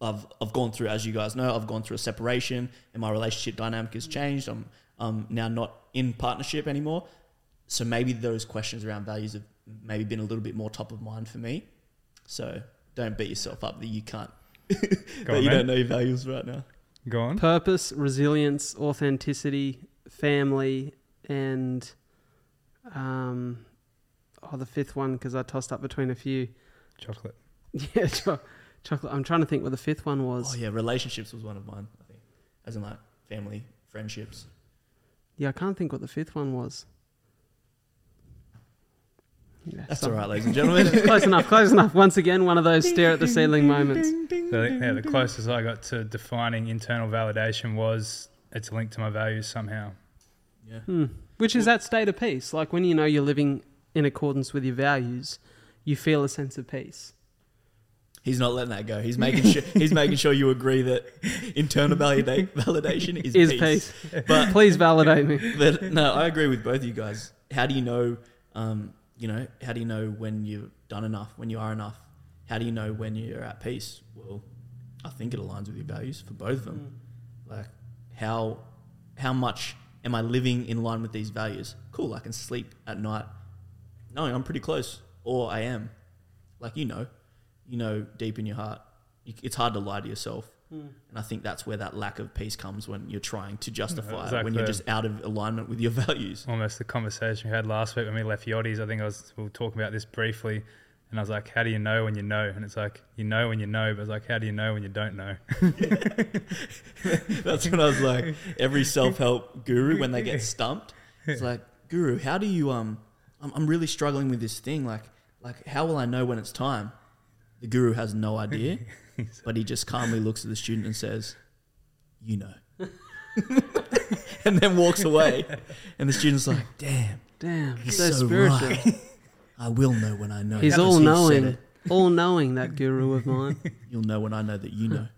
I've I've gone through, as you guys know, I've gone through a separation, and my relationship dynamic has changed. I'm um, now not in partnership anymore, so maybe those questions around values have maybe been a little bit more top of mind for me. So don't beat yourself up that you can't *laughs* that on, you man. don't know your values right now. Go on. Purpose, resilience, authenticity, family, and um, oh, the fifth one because I tossed up between a few. Chocolate. *laughs* Yeah, cho- chocolate. I'm trying to think what the fifth one was. Oh yeah, relationships was one of mine. I think, as in like family, friendships. Yeah, I can't think what the fifth one was. Yeah, That's some- all right, ladies and gentlemen. *laughs* close enough, close enough. Once again, one of those stare at the ceiling moments. So, yeah, the closest I got to defining internal validation was it's linked to my values somehow. yeah. Hmm. Which is that state of peace. Like when you know you're living in accordance with your values, you feel a sense of peace. He's not letting that go. He's making sure *laughs* he's making sure you agree that internal valida- validation is, Is peace. peace. But *laughs* Please validate me. but no, I agree with both of you guys. How do you know? Um, you know, how do you know when you've done enough? When you are enough? How do you know when you're at peace? Well, I think it aligns with your values for both of them. Like how how much am I living in line with these values? Cool, I can sleep at night knowing I'm pretty close, or I am. Like you know, you know deep in your heart, you, it's hard to lie to yourself. And I think that's where that lack of peace comes when you're trying to justify when you're just out of alignment with your *laughs* values. Almost the conversation we had last week when we left Yachties. I think I was we were talking about this briefly, and I was like, "How do you know when you know?" And it's like, "You know when you know," but it's like, "How do you know when you don't know?" *laughs* That's when I was like, every self help guru when they get *laughs* stumped, it's like, Guru, how do you um? I'm, I'm really struggling with this thing. Like, like how will I know when it's time? The guru has no idea, *laughs* but he just calmly looks at the student and says, "You know," *laughs* *laughs* and then walks away. And the student's like, "Damn, Damn, he's so, so, spiritual. right. I will know when I know." He's all knowing, all knowing that guru of mine. You'll know when I know that you know.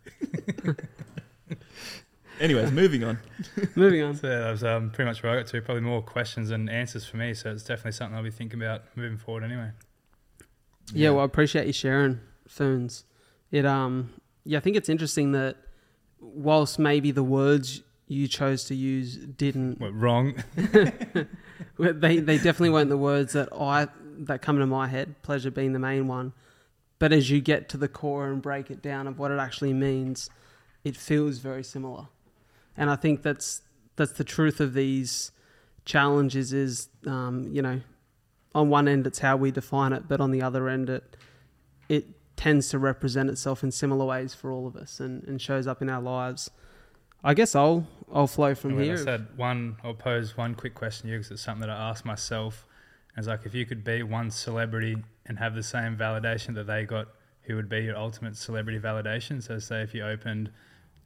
Anyways, moving on. *laughs* Moving on. So yeah, that was um, pretty much where I got to. Probably more questions than answers for me. So it's definitely something I'll be thinking about moving forward anyway. Yeah, well, I appreciate you sharing, Ferns. It um, yeah, I think it's interesting that whilst maybe the words you chose to use didn't, What, wrong? *laughs* *laughs* they they definitely weren't the words that I that come to my head. Pleasure being the main one, but as you get to the core and break it down of what it actually means, it feels very similar, and I think that's that's the truth of these challenges. Is um, you know, on one end it's how we define it, but on the other end it it tends to represent itself in similar ways for all of us and, and shows up in our lives. I guess I'll I'll flow from Well, here. I said one. I'll pose one quick question to you because it's something that I asked myself. It's like if you could be one celebrity and have the same validation that they got, who would be your ultimate celebrity validation? So say if you opened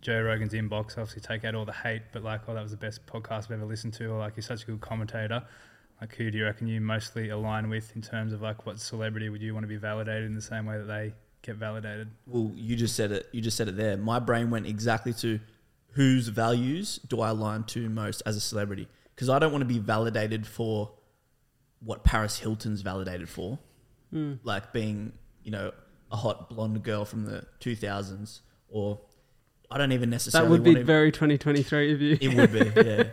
Joe Rogan's inbox, obviously take out all the hate, but like, oh, that was the best podcast I've ever listened to, or like you're such a good commentator. Like, who do you reckon you mostly align with in terms of like what celebrity would you want to be validated in the same way that they get validated? Well, you just said it. You just said it there. My brain went exactly to whose values do I align to most as a celebrity? Because I don't want to be validated for what Paris Hilton's validated for, Mm. like being, you know, a hot blonde girl from the 2000s, or I don't even necessarily. That would be want to, very 2023 of you. It would be, *laughs* yeah.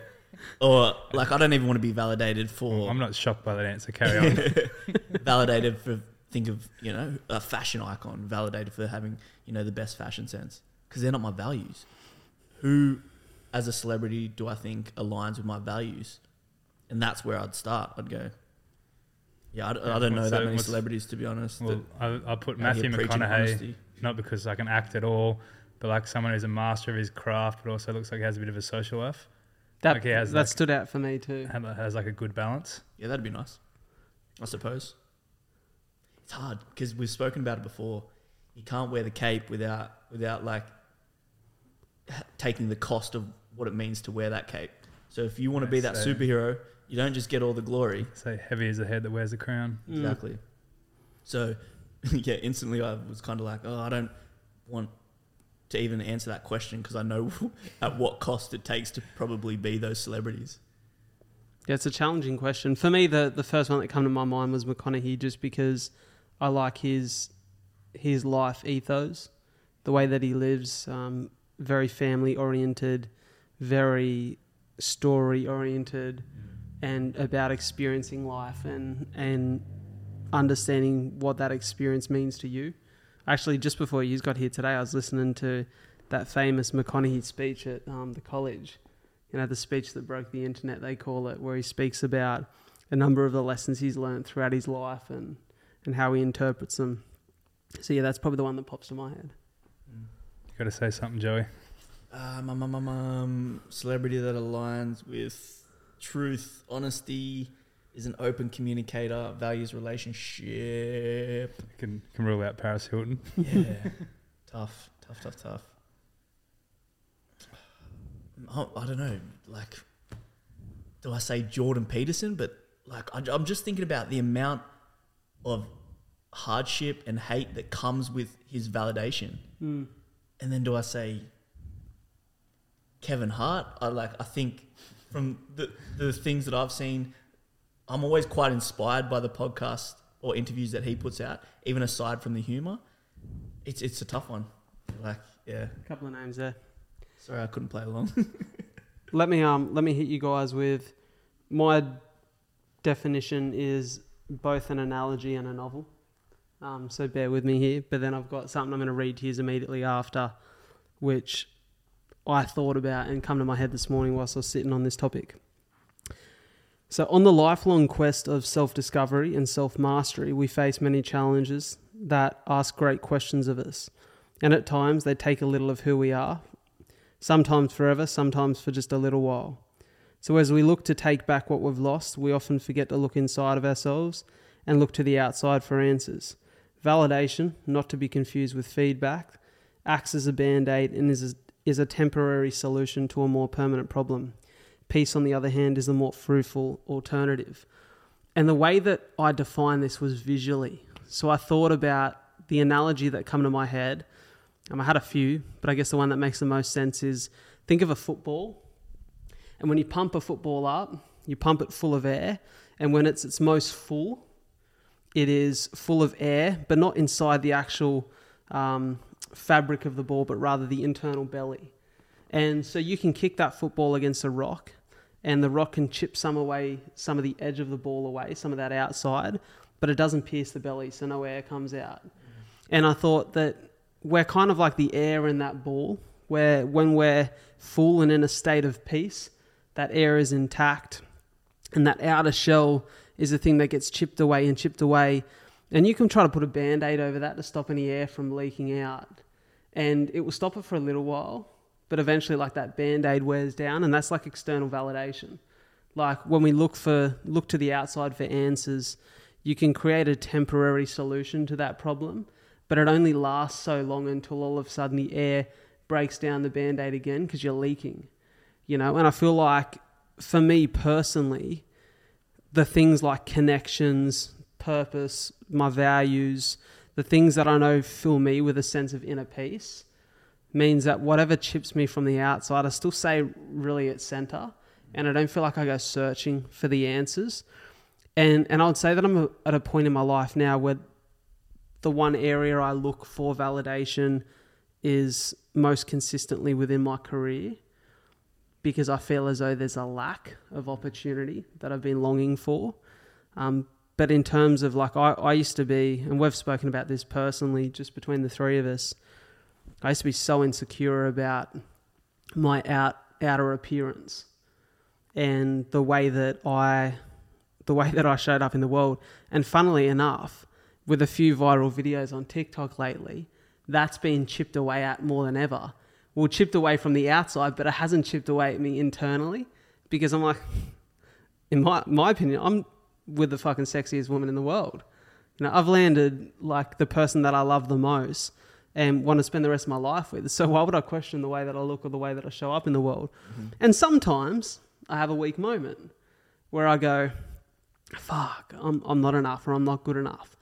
Or like I don't even want to be validated for I'm not shocked by that answer. Carry on. *laughs* validated for think of you know a fashion icon validated for having you know the best fashion sense because they're not my values who as a celebrity do i think aligns with my values and that's where i'd start i'd go yeah I don't know that many celebrities to be honest Well, I, I'll put Matthew McConaughey. not because I can act at all, but like someone who's a master of his craft, but also looks like he has a bit of a social life, That Like he has, that like- stood out for me too. has like a good balance. yeah that'd be nice i suppose it's hard because we've spoken about it before you can't wear the cape without without like taking the cost of what it means to wear that cape. So if you want to be that That's, superhero, you don't just get all the glory. So heavy is the head that wears the crown. Mm. Exactly. So *laughs* yeah, instantly I was kind of like, oh, I don't want to even answer that question because I know *laughs* at what cost it takes to probably be those celebrities. Yeah, it's a challenging question. For me, the the first one that came to my mind was McConaughey, just because I like his his life ethos, the way that he lives, um, very family oriented, very story oriented, and about experiencing life and and understanding what that experience means to you. Actually, just before you got here today, I was listening to that famous McConaughey speech at um, the college you know, the speech that broke the internet, they call it, where he speaks about a number of the lessons he's learned throughout his life and, and how he interprets them. So, yeah, that's probably the one that pops to my head. You got to say something, Joey. Um, um, um, um, um, celebrity that aligns with truth, honesty, is an open communicator, values relationship. You can can rule out Paris Hilton. *laughs* Yeah. tough, tough, tough, tough. Oh, I don't know. Like, do I say Jordan Peterson? But like, I, I'm just thinking about the amount of hardship and hate that comes with his validation. Mm. And then do I say Kevin Hart? I like. I think from the the things that I've seen, I'm always quite inspired by the podcast or interviews that he puts out. Even aside from the humor, it's it's a tough one. Like, yeah. A couple of names there. Sorry, I couldn't play along. *laughs* Let me um let me hit you guys with my definition is both an analogy and a novel. Um, so bear with me here. But then I've got something I'm going to read to you immediately after, which I thought about and come to my head this morning whilst I was sitting on this topic. So, on the lifelong quest of self discovery and self mastery, we face many challenges that ask great questions of us. And at times, they take a little of who we are, sometimes forever, sometimes for just a little while. So, as we look to take back what we've lost, we often forget to look inside of ourselves and look to the outside for answers. Validation, not to be confused with feedback, acts as a band aid and is a, is a temporary solution to a more permanent problem. Peace, on the other hand, is a more fruitful alternative. And the way that I define this was visually. So I thought about the analogy that come to my head. Um, I had a few, but I guess the one that makes the most sense is think of a football, and when you pump a football up, you pump it full of air, and when it's its most full, it is full of air, but not inside the actual um, fabric of the ball, but rather the internal belly. And so you can kick that football against a rock, and the rock can chip some away, some of the edge of the ball away, some of that outside, but it doesn't pierce the belly, so no air comes out. And I thought that we're kind of like the air in that ball, where when we're full and in a state of peace, that air is intact, and that outer shell is the thing that gets chipped away and chipped away. And you can try to put a band aid over that to stop any air from leaking out. And it will stop it for a little while, but eventually, like that band aid wears down, and that's like external validation. Like when we look for look to the outside for answers, you can create a temporary solution to that problem, but it only lasts so long until all of a sudden the air breaks down the band aid again because you're leaking. You know, and I feel like for me personally, the things like connections, purpose, my values, the things that I know fill me with a sense of inner peace means that whatever chips me from the outside, I still say really at center, and I don't feel like I go searching for the answers. And and I would say that I'm at a point in my life now where the one area I look for validation is most consistently within my career because I feel as though there's a lack of opportunity that I've been longing for. Um, but in terms of like, I, I used to be, and we've spoken about this personally just between the three of us, I used to be so insecure about my out, outer appearance and the way that I the way that I showed up in the world. And funnily enough, with a few viral videos on TikTok lately, that's been chipped away at more than ever well, chipped away from the outside, but it hasn't chipped away at me internally because I'm like, in my my opinion, I'm with the fucking sexiest woman in the world. You know, I've landed like the person that I love the most and want to spend the rest of my life with. So why would I question the way that I look or the way that I show up in the world? Mm-hmm. And sometimes I have a weak moment where I go, fuck, I'm, I'm not enough or I'm not good enough.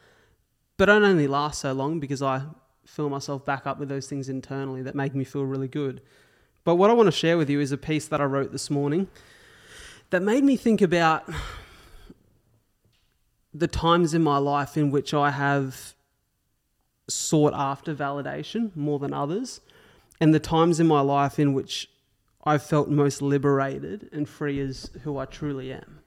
But it only lasts so long because I fill myself back up with those things internally that make me feel really good. But what I want to share with you is a piece that I wrote this morning that made me think about the times in my life in which I have sought after validation more than others, and the times in my life in which I felt most liberated and free as who I truly am.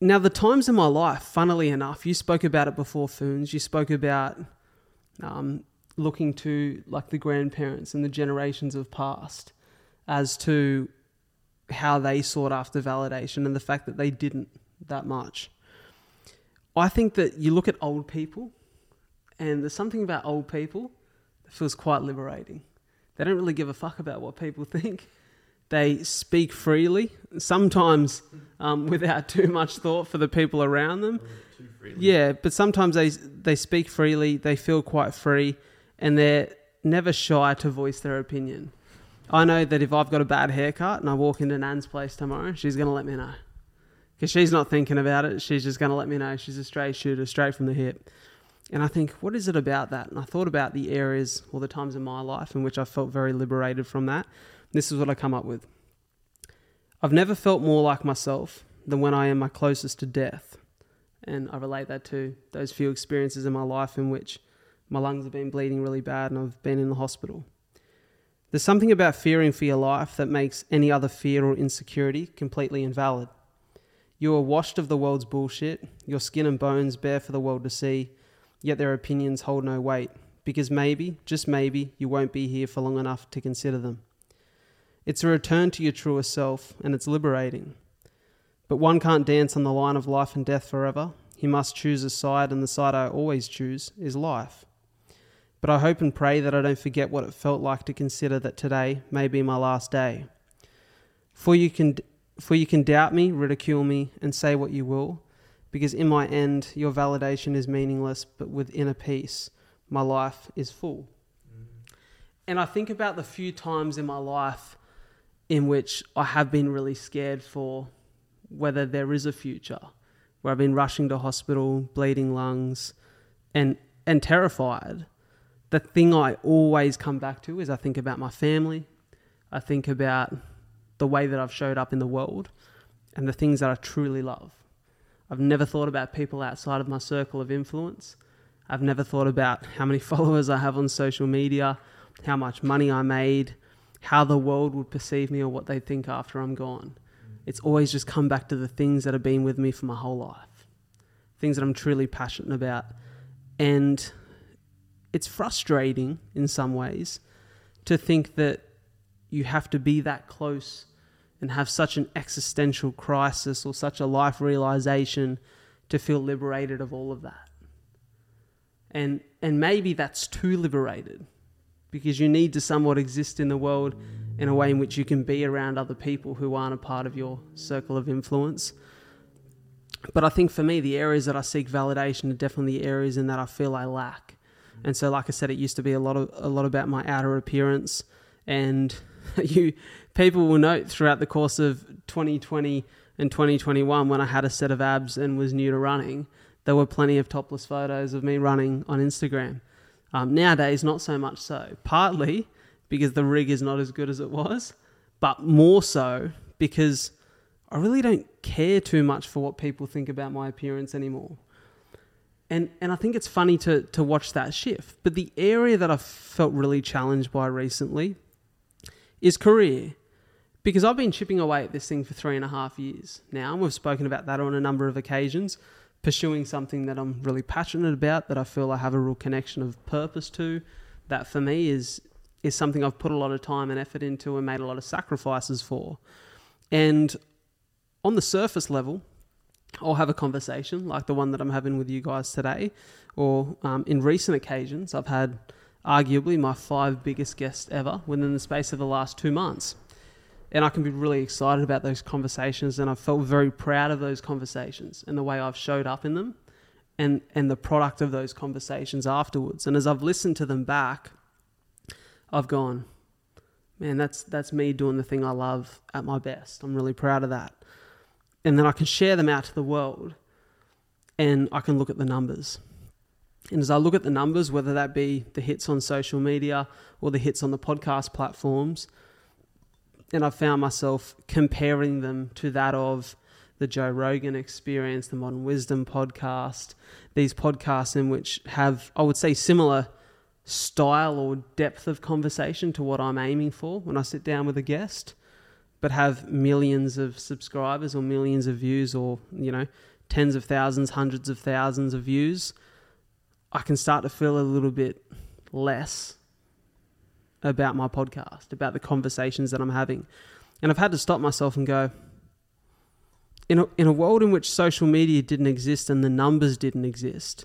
Now, the times in my life, funnily enough, you spoke about it before, Foons. You spoke about um, looking to like the grandparents and the generations of past as to how they sought after validation and the fact that they didn't that much. I think that you look at old people, and there's something about old people that feels quite liberating. They don't really give a fuck about what people *laughs* think. They speak freely, sometimes um, *laughs* without too much thought for the people around them. Yeah, but sometimes they they speak freely. They feel quite free, and they're never shy to voice their opinion. I know that if I've got a bad haircut and I walk into Nan's place tomorrow, she's going to let me know. Because she's not thinking about it. She's just going to let me know. She's a straight shooter, straight from the hip. And I think, what is it about that? And I thought about the areas or the times in my life in which I felt very liberated from that. This is what I come up with. I've never felt more like myself than when I am my closest to death. And I relate that to those few experiences in my life in which my lungs have been bleeding really bad and I've been in the hospital. There's something about fearing for your life that makes any other fear or insecurity completely invalid. You are washed of the world's bullshit, your skin and bones bare for the world to see, yet their opinions hold no weight, because maybe, just maybe, you won't be here for long enough to consider them. It's a return to your truest self, and it's liberating. But one can't dance on the line of life and death forever. He must choose a side, and the side I always choose is life. But I hope and pray that I don't forget what it felt like to consider that today may be my last day. For you can, for you can doubt me, ridicule me, and say what you will, because in my end, your validation is meaningless, but with inner peace, my life is full. Mm. And I think about the few times in my life in which I have been really scared for whether there is a future, where I've been rushing to hospital, bleeding lungs, and and terrified. The thing I always come back to is I think about my family, I think about the way that I've showed up in the world and the things that I truly love. I've never thought about people outside of my circle of influence. I've never thought about how many *laughs* followers I have on social media, how much money I made, how the world would perceive me or what they'd think after I'm gone. It's always just come back to the things that have been with me for my whole life, things that I'm truly passionate about. And it's frustrating in some ways to think that you have to be that close and have such an existential crisis or such a life realization to feel liberated of all of that. And and maybe that's too liberated because you need to somewhat exist in the world in a way in which you can be around other people who aren't a part of your circle of influence. But I think for me, the areas that I seek validation are definitely the areas in that I feel I lack. And so, like I said, it used to be a lot of a lot about my outer appearance, and *laughs* you people will note throughout the course of 2020 and 2021 when I had a set of abs and was new to running, there were plenty of topless photos of me running on Instagram. Um, nowadays, not so much so. Partly because the rig is not as good as it was, but more so because I really don't care too much for what people think about my appearance anymore. And and I think it's funny to to watch that shift. But the area that I've felt really challenged by recently is career. Because I've been chipping away at this thing for three and a half years now, and we've spoken about that on a number of occasions, pursuing something that I'm really passionate about, that I feel I have a real connection of purpose to, that for me is is something I've put a lot of time and effort into and made a lot of sacrifices for. And on the surface level, I'll have a conversation like the one that I'm having with you guys today, or um, in recent occasions, I've had arguably my five biggest guests ever within the space of the last two months. And I can be really excited about those conversations, and I felt very proud of those conversations and the way I've showed up in them and, and the product of those conversations afterwards. And as I've listened to them back, I've gone, man, that's that's me doing the thing I love at my best. I'm really proud of that. And then I can share them out to the world and I can look at the numbers. And as I look at the numbers, whether that be the hits on social media or the hits on the podcast platforms, and I found myself comparing them to that of the Joe Rogan experience, the Modern Wisdom podcast, these podcasts in which have, I would say, similar style or depth of conversation to what I'm aiming for when I sit down with a guest, but have millions of subscribers or millions of views or, you know, tens of thousands, hundreds of thousands of views, I can start to feel a little bit less about my podcast, about the conversations that I'm having. And I've had to stop myself and go, in a, in a world in which social media didn't exist and the numbers didn't exist,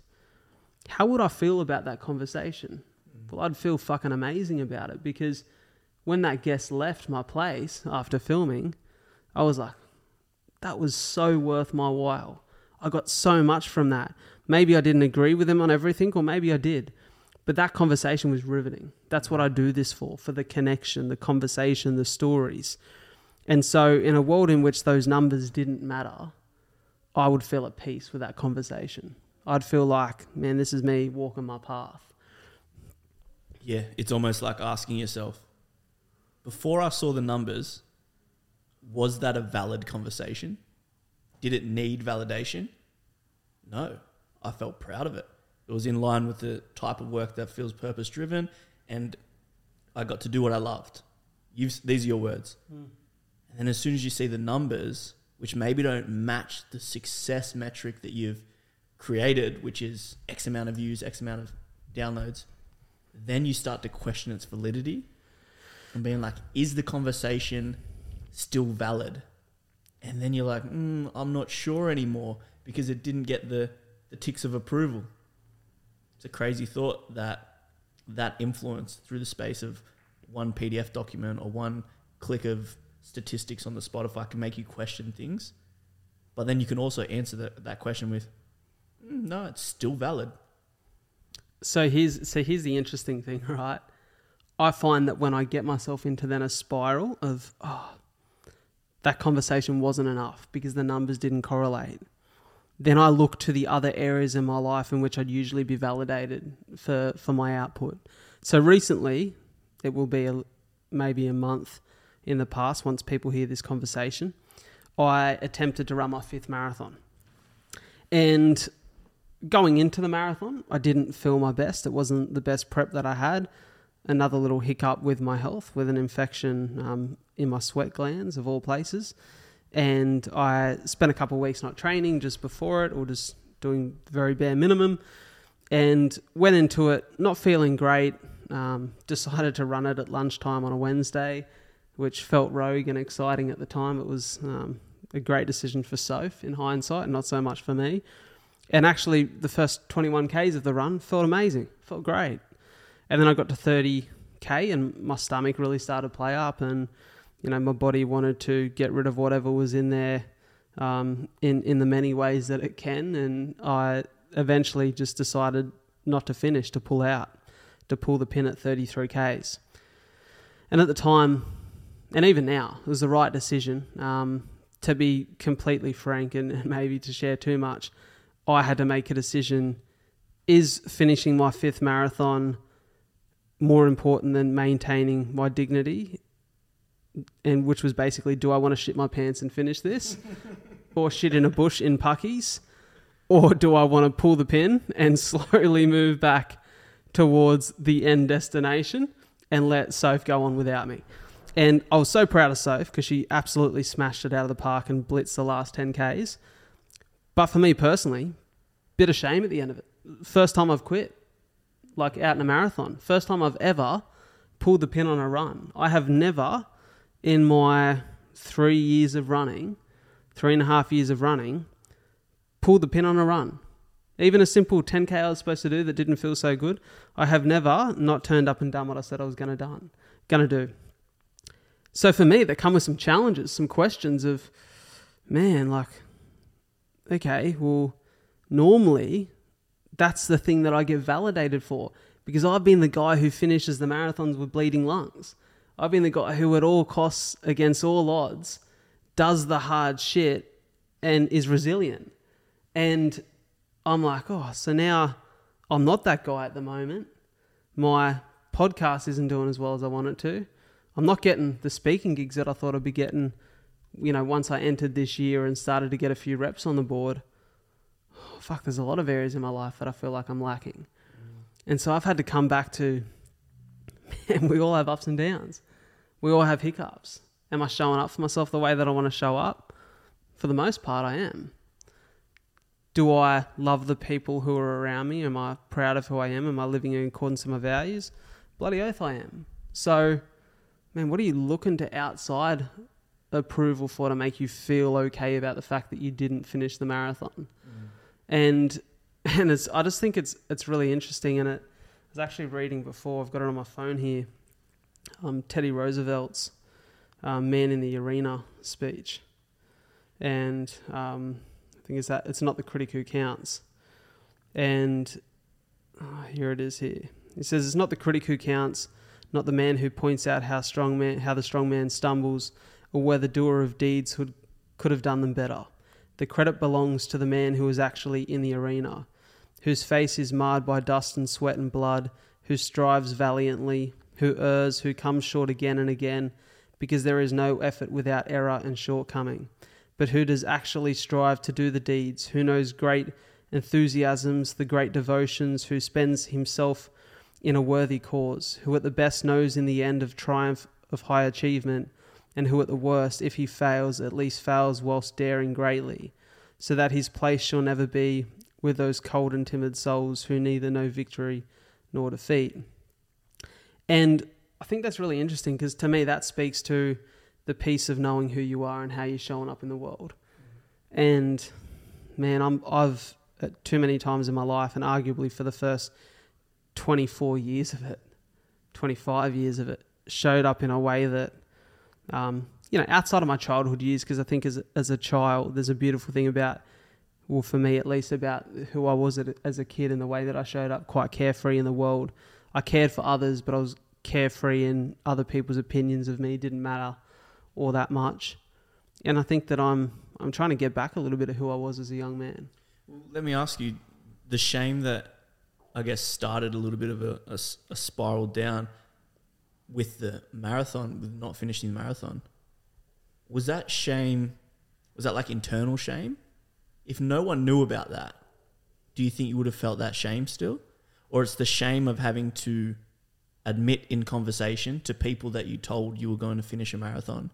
how would I feel about that conversation? Mm. well, I'd feel fucking amazing about it because when that guest left my place after filming, I was like, that was so worth my while. I got so much from that. Maybe I didn't agree with him on everything, or maybe I did. But that conversation was riveting. That's what I do this for, for the connection, the conversation, the stories. And so, in a world in which those numbers didn't matter, I would feel at peace with that conversation. I'd feel like, man, this is me walking my path. Yeah, it's almost like asking yourself, before I saw the numbers, was that a valid conversation? Did it need validation? No. I felt proud of it. It was in line with the type of work that feels purpose driven, and I got to do what I loved. You've, these are your words. Mm. And then as soon as you see the numbers, which maybe don't match the success metric that you've created, which is X amount of views, X amount of downloads, then you start to question its validity and being like, is the conversation still valid? And then you're like, mm, I'm not sure anymore because it didn't get the, the ticks of approval. It's a crazy thought that that influence through the space of one PDF document or one click of statistics on the Spotify can make you question things. But then you can also answer the, that question with, mm, no, it's still valid. So here's so here's the interesting thing, *laughs* right? I find that when I get myself into then a spiral of oh, that conversation wasn't enough because the numbers didn't correlate. Then I look to the other areas in my life in which I'd usually be validated for, for my output. So recently, it will be a, maybe a month in the past, once people hear this conversation, I attempted to run my fifth marathon. And going into the marathon, I didn't feel my best. It wasn't the best prep that I had. Another little hiccup with my health, with an infection um, in my sweat glands, of all places. And I spent a couple of weeks not training just before it, or just doing very bare minimum. And went into it not feeling great. Um, *laughs* decided to run it at lunchtime on a Wednesday, which felt rogue and exciting at the time. It was um, a great decision for Soph in hindsight, not so much for me. And actually, the first 21 Ks of the run felt amazing, felt great. And then I got to 30 K, and my stomach really started to play up, and you know my body wanted to get rid of whatever was in there, um, in in the many ways that it can, and I eventually just decided not to finish, to pull out, to pull the pin at 33 Ks. And at the time, and even now, it was the right decision. Um, to be completely frank and maybe to share too much, I had to make a decision is finishing my fifth marathon more important than maintaining my dignity? And which was basically, do I want to shit my pants and finish this? *laughs* or shit in a bush in puckies? Or do I want to pull the pin and *laughs* slowly move back towards the end destination and let Soph go on without me? And I was so proud of Soph because she absolutely smashed it out of the park and blitzed the last 10Ks. But for me personally, bit of shame at the end of it. First time I've quit, like out in a marathon. First time I've ever pulled the pin on a run. I have never, in my three years of running, three and a half years of running, pulled the pin on a run. Even a simple 10k I was supposed to do that didn't feel so good, I have never not turned up and done what I said I was going to done, going to do. So for me, that come with some challenges, some questions of, man, like, okay, well, normally that's the thing that I get validated for because I've been the guy who finishes the marathons with bleeding lungs. I've been the guy who, at all costs, against all odds, does the hard shit and is resilient. And I'm like, oh, so now I'm not that guy at the moment. My podcast isn't doing as well as I want it to. I'm not getting the speaking gigs that I thought I'd be getting, you know, once I entered this year and started to get a few reps on the board. Oh, fuck, there's a lot of areas in my life that I feel like I'm lacking. And so I've had to come back to, *laughs* man, we all have ups and downs. We all have hiccups. Am I showing up for myself the way that I want to show up? For the most part, I am. Do I love the people who are around me? Am I proud of who I am? Am I living in accordance to my values? Bloody oath I am. So man, what are you looking to outside approval for to make you feel okay about the fact that you didn't finish the marathon? Mm. And and it's I just think it's it's really interesting and it I was actually reading before, I've got it on my phone here, um, Teddy Roosevelt's um, Man in the Arena speech. And um, I think it's that it's not the critic who counts. And oh, here it is here. He says it's not the critic who counts, not the man who points out how strong man how the strong man stumbles or where the doer of deeds could, could have done them better. The credit belongs to the man who is actually in the arena, whose face is marred by dust and sweat and blood, who strives valiantly, who errs, who comes short again and again, because there is no effort without error and shortcoming, but who does actually strive to do the deeds, who knows great enthusiasms, the great devotions, who spends himself in a worthy cause, who at the best knows in the end of triumph of high achievement, and who at the worst, if he fails, at least fails whilst daring greatly, so that his place shall never be with those cold and timid souls who neither know victory nor defeat. And I think that's really interesting because to me that speaks to the piece of knowing who you are and how you're showing up in the world. And man, I'm I've too many times in my life, and arguably for the first 24 years of it, 25 years of it, showed up in a way that, um, you know, outside of my childhood years, because I think as, as a child, there's a beautiful thing about, well, for me at least, about who I was as a kid and the way that I showed up quite carefree in the world. I cared for others, but I was carefree and other people's opinions of me didn't matter all that much. And I think that I'm I'm trying to get back a little bit of who I was as a young man. Let me ask you, the shame that I guess, started a little bit of a, a, a spiral down. with the marathon, with not finishing the marathon, was that shame? Was that like internal shame? If no one knew about that, do you think you would have felt that shame still, or it's the shame of having to admit in conversation to people that you told you were going to finish a marathon?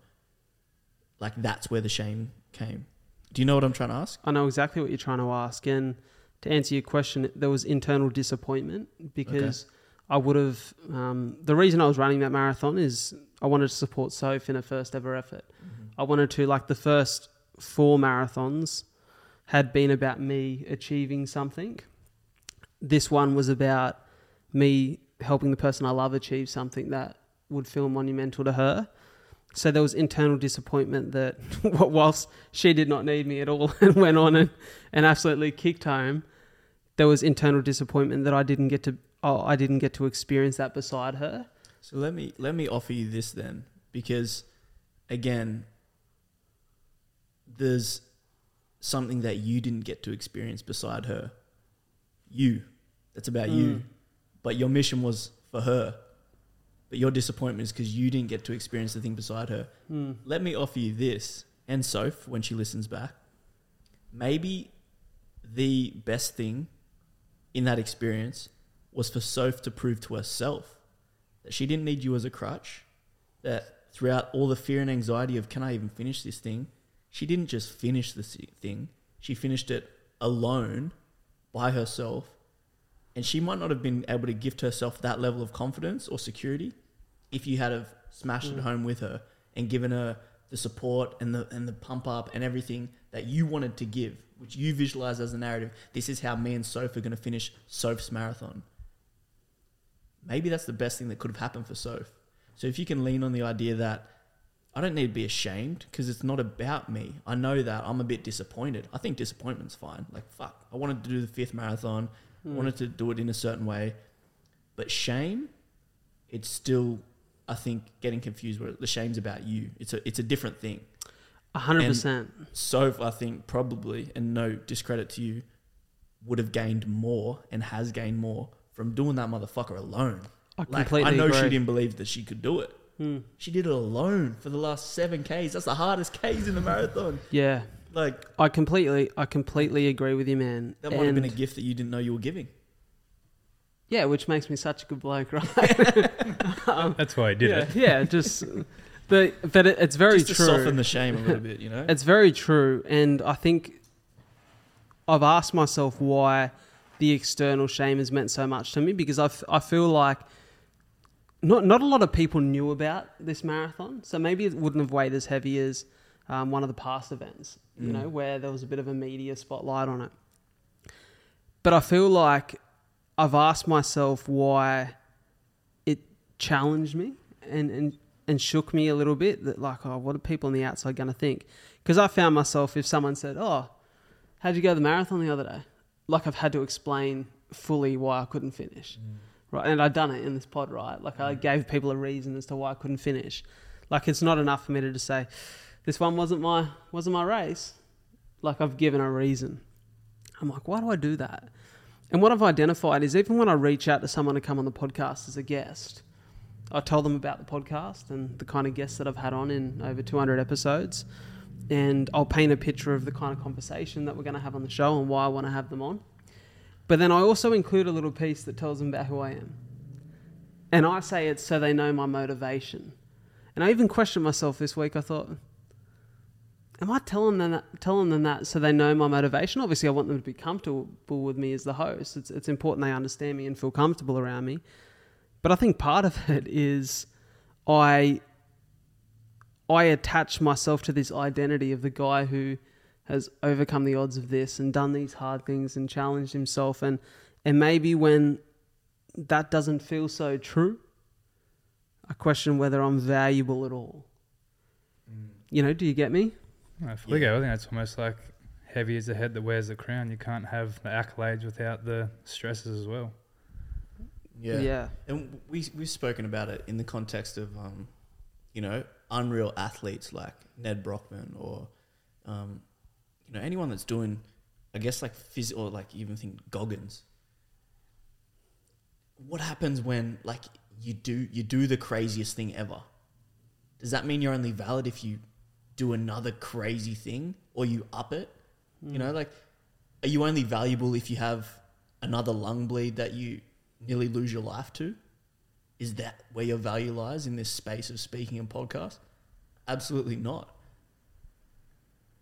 Like that's where the shame came. Do you know what I'm trying to ask? I know exactly what you're trying to ask. And to answer your question, there was internal disappointment because I would have. Um, the reason I was running that marathon is I wanted to support Soph in her first ever effort. I wanted to, like, the first four marathons had been about me achieving something. This one was about me helping the person I love achieve something that would feel monumental to her. So there was internal disappointment that *laughs* whilst she did not need me at all *laughs* and went on and, and absolutely kicked home, there was internal disappointment that I didn't get to oh, I didn't get to experience that beside her. So let me let me offer you this then, because again, there's something that you didn't get to experience beside her. You, that's about you, Mm. but your mission was for her. But your disappointment is because you didn't get to experience the thing beside her. Hmm. Let me offer you this, and Soph, when she listens back, maybe the best thing in that experience was for Soph to prove to herself that she didn't need you as a crutch, that throughout all the fear and anxiety of, can I even finish this thing? She didn't just finish the thing, she finished it alone by herself. And she might not have been able to gift herself that level of confidence or security if you had have smashed it Mm. home with her and given her the support and the and the pump up and everything that you wanted to give, which you visualize as a narrative. This is how me and Soph are going to finish Soph's marathon. Maybe that's the best thing that could have happened for Soph. So if you can lean on the idea that I don't need to be ashamed because it's not about me. I know that I'm a bit disappointed. I think disappointment's fine. Like fuck, I wanted to do the fifth marathon. I Hmm. wanted to do it in a certain way, but shame, it's still. I think getting confused where the shame's about you. It's a it's a different thing. A hundred percent. So I think probably, and no discredit to you, would have gained more and has gained more from doing that motherfucker alone. I Like completely I know agree. she didn't believe that she could do it. Hmm. She did it alone for the last seven Ks. That's the hardest *laughs* Ks in the marathon. Yeah, Like I completely, I completely agree with you, man. that might have been a gift that you didn't know you were giving. yeah, which makes me such a good bloke, *laughs* right? *laughs* That's why I did yeah, it. yeah, just, but but it, it's very Just to true. soften the shame a little bit, you know. It's very true, and I think I've asked myself why the external shame has meant so much to me because I, f- I feel like not not a lot of people knew about this marathon, so maybe it wouldn't have weighed as heavy as um, one of the past events, you Mm. know, where there was a bit of a media spotlight on it. But I feel like I've asked myself why it challenged me and, and, and shook me a little bit that like, oh, what are people on the outside going to think? Because I found myself, if someone said, oh, how'd you go to the marathon the other day? Like I've had to explain fully why I couldn't finish. Right. And I'd done it in this pod, right? Like I mm. gave people a reason as to why I couldn't finish. Like it's not enough for me to just say, this one wasn't my wasn't my race. Like I've given a reason. I'm like, why do I do that? And what I've identified is even when I reach out to someone to come on the podcast as a guest, I tell them about the podcast and the kind of guests that I've had on in over 200 episodes. And I'll paint a picture of the kind of conversation that we're going to have on the show and why I want to have them on. But then I also include a little piece that tells them about who I am. And I say it so they know my motivation. And I even questioned myself this week. I thought, am I telling them that, telling them that so they know my motivation? Obviously, I want them to be comfortable with me as the host. It's, it's important they understand me and feel comfortable around me. But I think part of it is I I attach myself to this identity of the guy who has overcome the odds of this and done these hard things and challenged himself and and maybe when that doesn't feel so true, I question whether I'm valuable at all. You know, do you get me? I fully go. I think that's almost like heavy is the head that wears the crown. You can't have the accolades without the stresses as well. Yeah. Yeah. And we we've spoken about it in the context of um, you know, unreal athletes like Nedd Brockmann or um, you know, anyone that's doing I guess like phys or like even think Goggins. What happens when like you do you do the craziest thing ever. Does that mean you're only valid if you do another crazy thing or you up it? You hmm. know, like are you only valuable if you have another lung bleed that you nearly lose your life to? Is that where your value lies in this space of speaking and podcast? Absolutely not.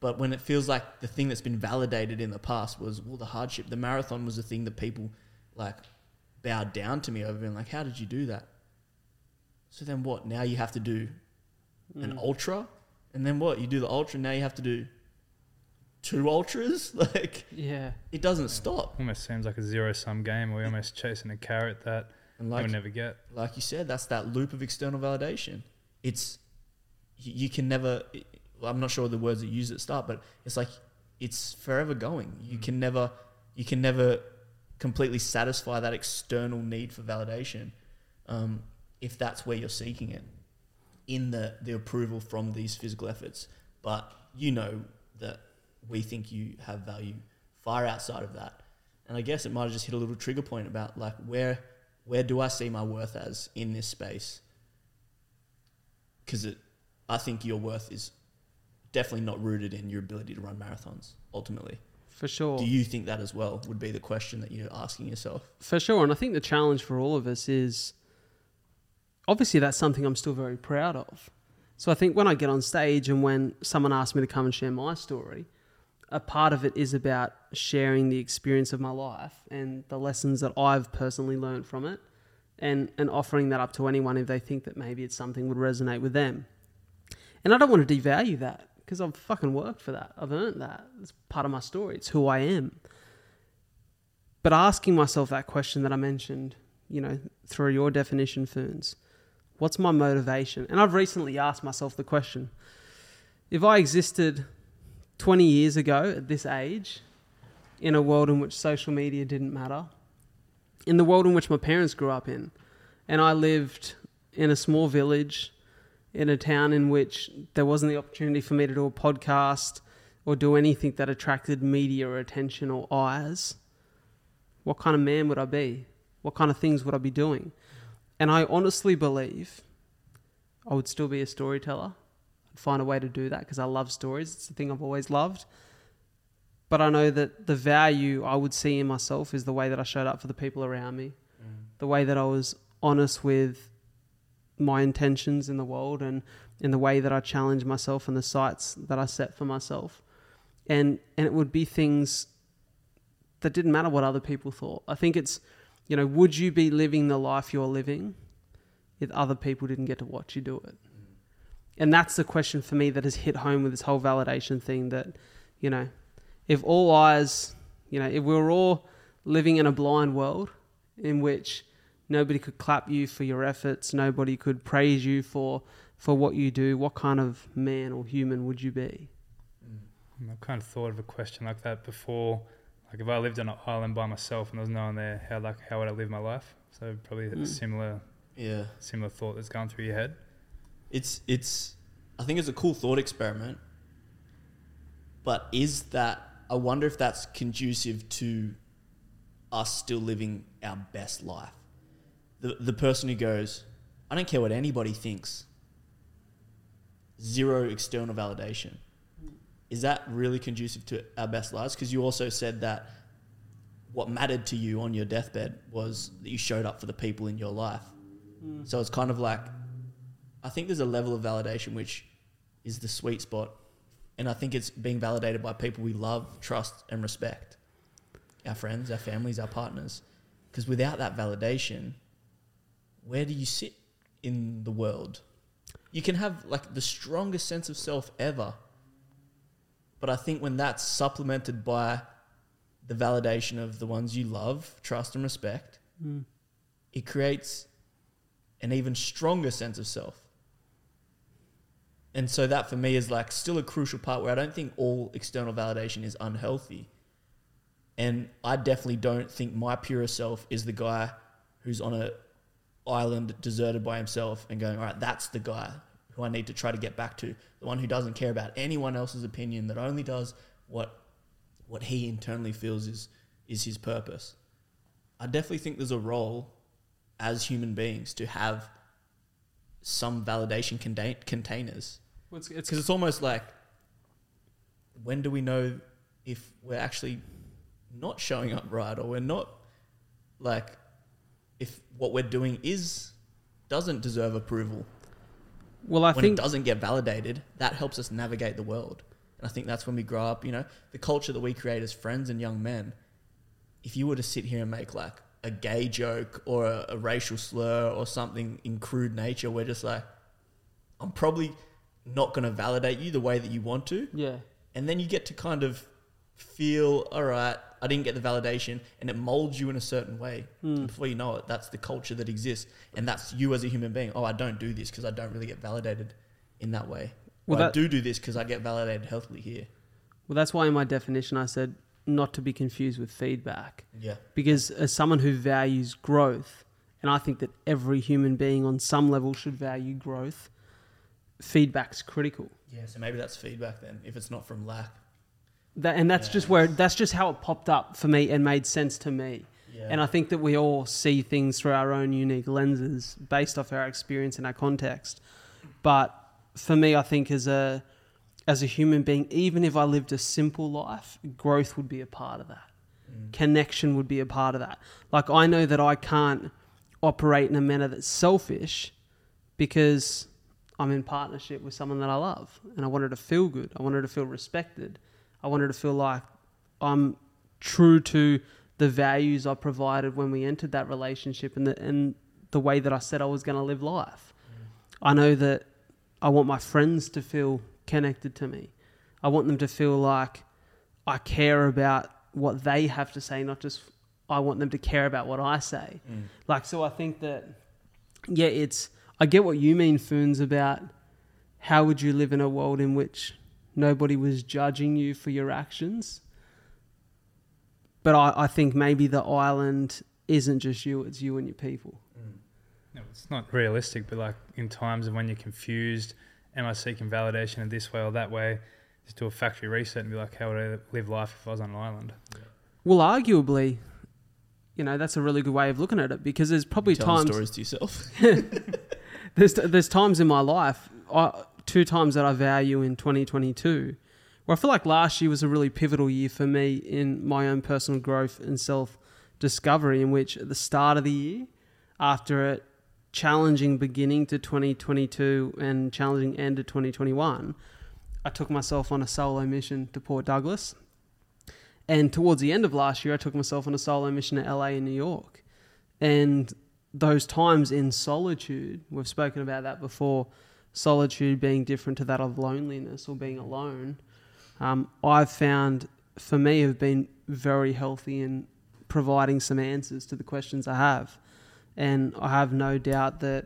But when it feels like the thing that's been validated in the past was well the hardship, the marathon was the thing that people like bowed down to me over and like, how did you do that? So then what? Now you have to do an mm. ultra, and then what? You do the ultra. Now you have to do two ultras. *laughs* Like Yeah. it doesn't stop. Almost seems like a zero sum game. We're almost chasing a carrot that And we'll like never get. like you said, that's that loop of external validation. It's you, you can never. Well, I'm not sure the words that you use at the start, but it's like it's forever going. You can never you can never completely satisfy that external need for validation um, if that's where you're seeking it in the the approval from these physical efforts. But you know that we think you have value far outside of that. And I guess it might have just hit a little trigger point about like where where do I see my worth as in this space? Because it, I think your worth is definitely not rooted in your ability to run marathons. Ultimately, For sure. do you think that as well? Would be the question that you're asking yourself. For sure. And I think the challenge for all of us is obviously that's something I'm still very proud of. So I think when I get on stage and when someone asks me to come and share my story, a part of it is about sharing the experience of my life and the lessons that I've personally learned from it and, and offering that up to anyone if they think that maybe it's something would resonate with them. And I don't want to devalue that because I've fucking worked for that. I've earned that. It's part of my story. It's who I am. But asking myself that question that I mentioned, you know, through your definition, Ferns, what's my motivation? And I've recently asked myself the question if I existed 20 years ago at this age, in a world in which social media didn't matter, in the world in which my parents grew up in, and I lived in a small village in a town in which there wasn't the opportunity for me to do a podcast or do anything that attracted media or attention or eyes, what kind of man would I be? What kind of things would I be doing? And I honestly believe I would still be a storyteller. I'd find a way to do that because I love stories. It's the thing I've always loved. But I know that the value I would see in myself is the way that I showed up for the people around me, mm. the way that I was honest with my intentions in the world and in the way that I challenge myself and the sights that I set for myself. And and it would be things that didn't matter what other people thought. I think it's, you know, would you be living the life you're living if other people didn't get to watch you do it? And that's the question for me that has hit home with this whole validation thing that, you know, if all eyes, you know, if we were all living in a blind world in which nobody could clap you for your efforts, nobody could praise you for for what you do, what kind of man or human would you be? I've kind of thought of a question like that before. Like if I lived on an island by myself and there was no one there, how like how would I live my life? So probably a Mm. similar Yeah. similar thought that's gone through your head. it's it's I think it's a cool thought experiment. But is that I wonder if that's conducive to us still living our best life. The the person who goes, I don't care what anybody thinks. Zero external validation. Is that really conducive to our best lives? Because you also said that what mattered to you on your deathbed was that you showed up for the people in your life. Hmm. So it's kind of like I think there's a level of validation which is the sweet spot. And I think it's being validated by people we love, trust, and respect our friends, our families, our partners. Because without that validation, where do you sit in the world? You can have like the strongest sense of self ever. But I think when that's supplemented by the validation of the ones you love, trust, and respect, hmm. it creates an even stronger sense of self. And so that for me is like still a crucial part where I don't think all external validation is unhealthy. And I definitely don't think my purest self is the guy who's on a island deserted by himself and going, all right, that's the guy who I need to try to get back to. The one who doesn't care about anyone else's opinion, that only does what what he internally feels is is his purpose. I definitely think there's a role as human beings to have some validation contain- containers It's, it's because it's almost like when do we know if we're actually not showing up right or we're not like if what we're doing is doesn't deserve approval well, I when think it doesn't get validated that helps us navigate the world. And i think that's when we grow up you know the culture that we create as friends and young men. If you were to sit here and make like a gay joke or a, a racial slur or something in crude nature we're just like i'm probably not going to validate you the way that you want to. Yeah, and then you get to kind of feel all right i didn't get the validation and it molds you in a certain way. And before you know it that's the culture that exists and that's you as a human being oh i don't do this because i don't really get validated in that way Well, well i do do this because i get validated healthily here well, that's why in my definition I said not to be confused with feedback. yeah because as someone who values growth, and I think that every human being on some level should value growth, feedback's critical. yeah so maybe that's feedback then if it's not from lack That, and that's just where that's just how it popped up for me and made sense to me. yeah And I think that we all see things through our own unique lenses based off our experience and our context. But for me, I think as a as a human being, even if I lived a simple life, growth would be a part of that. Mm. Connection would be a part of that. Like I know that I can't operate in a manner that's selfish because I'm in partnership with someone that I love and I wanted to feel good. I wanted to feel respected. I wanted to feel like I'm true to the values I provided when we entered that relationship and the, and the way that I said I was going to live life. I know that I want my friends to feel connected to me. I want them to feel like I care about what they have to say, not just I want them to care about what I say. Mm. Like, so I think that, yeah, it's, I get what you mean, Foons, about how would you live in a world in which nobody was judging you for your actions. But I, I think maybe the island isn't just you, it's you and your people. Mm. No, it's not realistic, but like in times of when you're confused, am I seeking validation in this way or that way? Just do a factory reset and be like, how would I live life if I was on an island? Well, arguably, you know, that's a really good way of looking at it because there's probably Telling times stories to yourself *laughs* there's there's times in my life, I, two times that I value in 2022, where I feel like last year was a really pivotal year for me in my own personal growth and self discovery. In which at the start of the year, after a challenging beginning to 2022 and challenging end to 2021, I took myself on a solo mission to Port Douglas. And towards the end of last year, I took myself on a solo mission to LA and New York. And those times in solitude, we've spoken about that before, solitude being different to that of loneliness or being alone, um, I've found for me have been very healthy in providing some answers to the questions I have. And I have no doubt that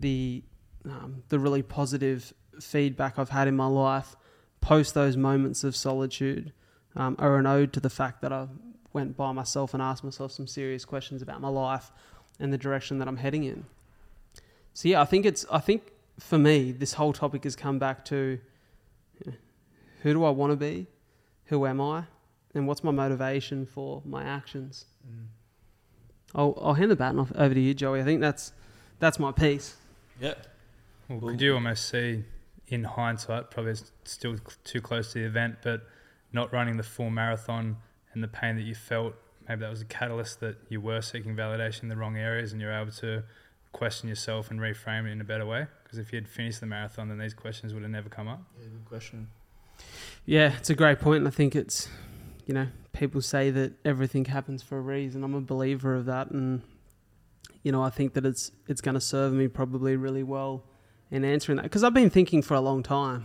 the um, the really positive feedback I've had in my life post those moments of solitude um, are an ode to the fact that I went by myself and asked myself some serious questions about my life and the direction that I'm heading in. So yeah, I think it's I think for me this whole topic has come back to you know, who do I want to be, who am I, and what's my motivation for my actions. Mm. I'll, I'll hand the baton off over to you, Joey. I think that's that's my piece. yeah Well, Well- could you almost see in hindsight, probably still too close to the event, but not running the full marathon and the pain that you felt, maybe that was a catalyst that you were seeking validation in the wrong areas and you're able to question yourself and reframe it in a better way? Because if you had finished the marathon, then these questions would have never come up. yeah good question Yeah, it's a great point, point. I think it's, you know, people say that everything happens for a reason. I'm a believer of that, and you know, I think that it's it's going to serve me probably really well in answering that because I've been thinking for a long time.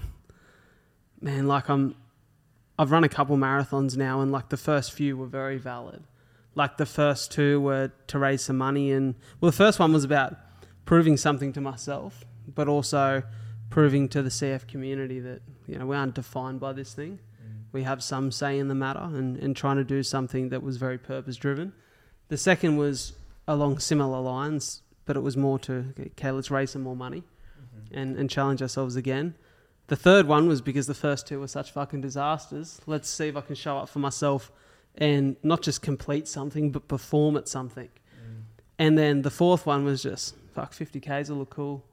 Man, like I'm, I've run a couple marathons now, and like the first few were very valid. Like the first two were to raise some money, and well, the first one was about proving something to myself, but also proving to the CF community that you know we aren't defined by this thing. Mm. We have some say in the matter, and, and trying to do something that was very purpose driven. The second was along similar lines, but it was more to okay, let's raise some more money mm-hmm. and, and challenge ourselves again. The third one was because the first two were such fucking disasters. Let's see if I can show up for myself and not just complete something, but perform at something. Mm. And then the fourth one was just fuck 50k's will look cool.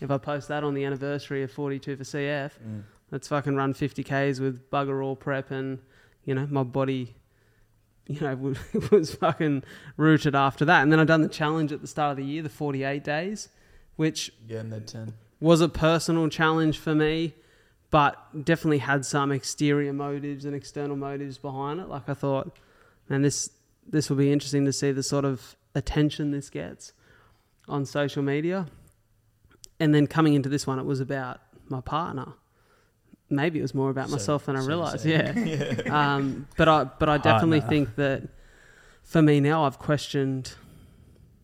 If I post that on the anniversary of 42 for CF, Mm. let's fucking run 50k's with bugger all prep and you know my body you know *laughs* was- was fucking rooted after that and then i done the challenge at the start of the year the 48 days which Yeah, then ten. was a personal challenge for me but definitely had some exterior motives and external motives behind it like i thought man this this will be interesting to see the sort of attention this gets on social media and then coming into this one it was about my partner maybe it was more about So- myself than i so realized say. *laughs* yeah um, but I but I definitely Partner. think that for me now I've questioned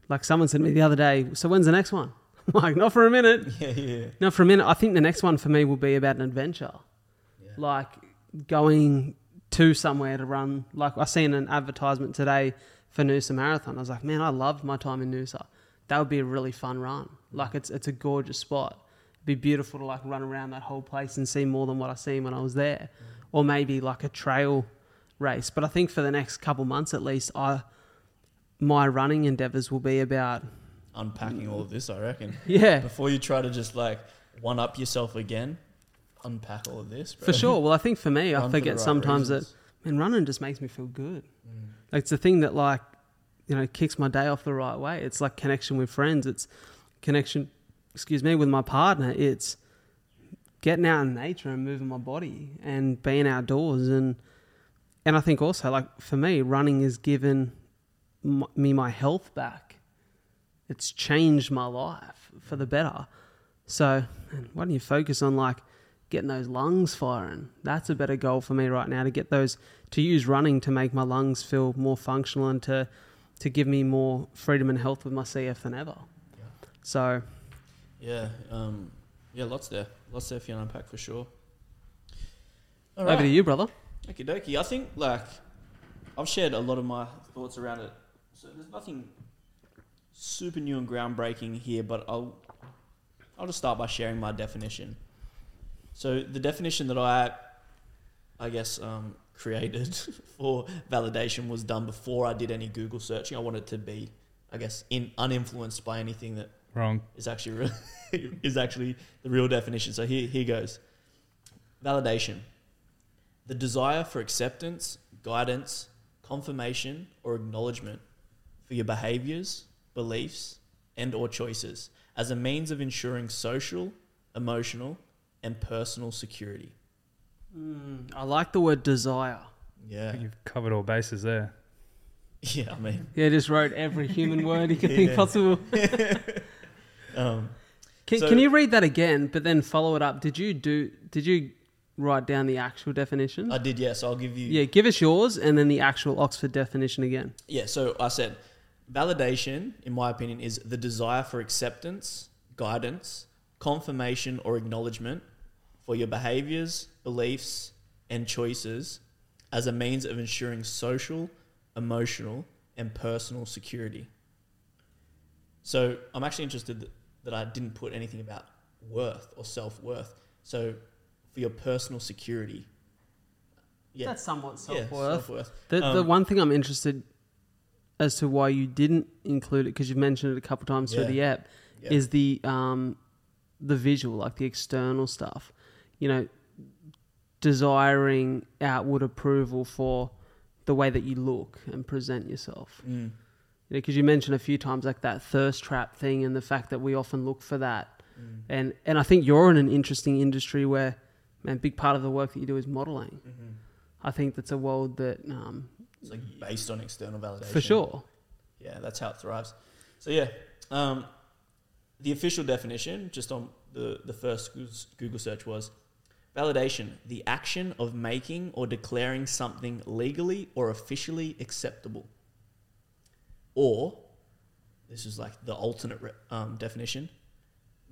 like someone said to me the other day, so when's the next one? *laughs* I'm like, not for a minute. *laughs* yeah, yeah. Not for a minute. I think the next one for me will be about an adventure. Yeah. Like going to somewhere to run like I seen an advertisement today for Noosa Marathon. I was like, man, I loved my time in Noosa. That would be a really fun run. Like it's it's a gorgeous spot. It'd be beautiful to like run around that whole place and see more than what I seen when I was there. Or maybe like a trail race. But I think for the next couple months at least, I my running endeavors will be about Unpacking all of this, I reckon. *laughs* yeah, Before you try to just like one up yourself again, unpack all of this. Bro. for sure. Well, I think for me, I *laughs* Run for forget right sometimes reasons. that man, running just makes me feel good. Mm. Like it's the thing that like you know kicks my day off the right way. It's like connection with friends. It's connection, excuse me, with my partner. It's getting out in nature and moving my body and being outdoors and and I think also like for me, running has given me my health back. It's changed my life for the better. So why don't you focus on like getting those lungs firing? That's a better goal for me right now to get those to use running to make my lungs feel more functional and to to give me more freedom and health with my CF than ever. Yeah. So Yeah, um, yeah, lots there, lots there for you to unpack for sure. All over to you, brother. Okie dokie. I think like I've shared a lot of my thoughts around it. So there's nothing super new and groundbreaking here, but I'll I'll just start by sharing my definition. So the definition that I I guess um, created *laughs* for validation was done before I did any Google searching. I wanted to be, I guess, in uninfluenced by anything that Wrong. is actually real, *laughs* is actually the real definition. So here, here goes. Validation. The desire for acceptance, guidance, confirmation, or acknowledgement for your behaviors, beliefs, and or choices as a means of ensuring social, emotional, and personal security. Mm, I like the word desire. Yeah. you've covered all bases there. *laughs* Yeah, I mean, Yeah, just wrote every human *laughs* word you could think possible. *laughs* um, Can, So- can you read that again, but then follow it up? Did you do? Did you write down the actual definition? I did, yes. I'll give you. yeah, give us yours and then the actual Oxford definition again. Yeah, so I said validation, in my opinion, is the desire for acceptance, guidance, confirmation, or acknowledgement for your behaviors, beliefs, and choices as a means of ensuring social, emotional, and personal security. So I'm actually interested that, that I didn't put anything about worth or self worth. So for your personal security. Yeah. That's somewhat self worth. self-worth. the, the Um, one thing I'm interested as to why you didn't include it because you've mentioned it a couple times through the app Yeah. is the um the visual, like the external stuff. You know, desiring outward approval for the way that you look and present yourself. Mm. because you mentioned a few times like that thirst trap thing and the fact that we often look for that. Mm. And and I think you're in an interesting industry where, man, a big part of the work that you do is modeling. Mhm. I think that's a world that, um, It's like based on external validation. for sure. Yeah, that's how it thrives. So yeah, um, the official definition, just on the the first Google search was validation: the action of making or declaring something legally or officially acceptable. Or, this is like the alternate re- um, definition: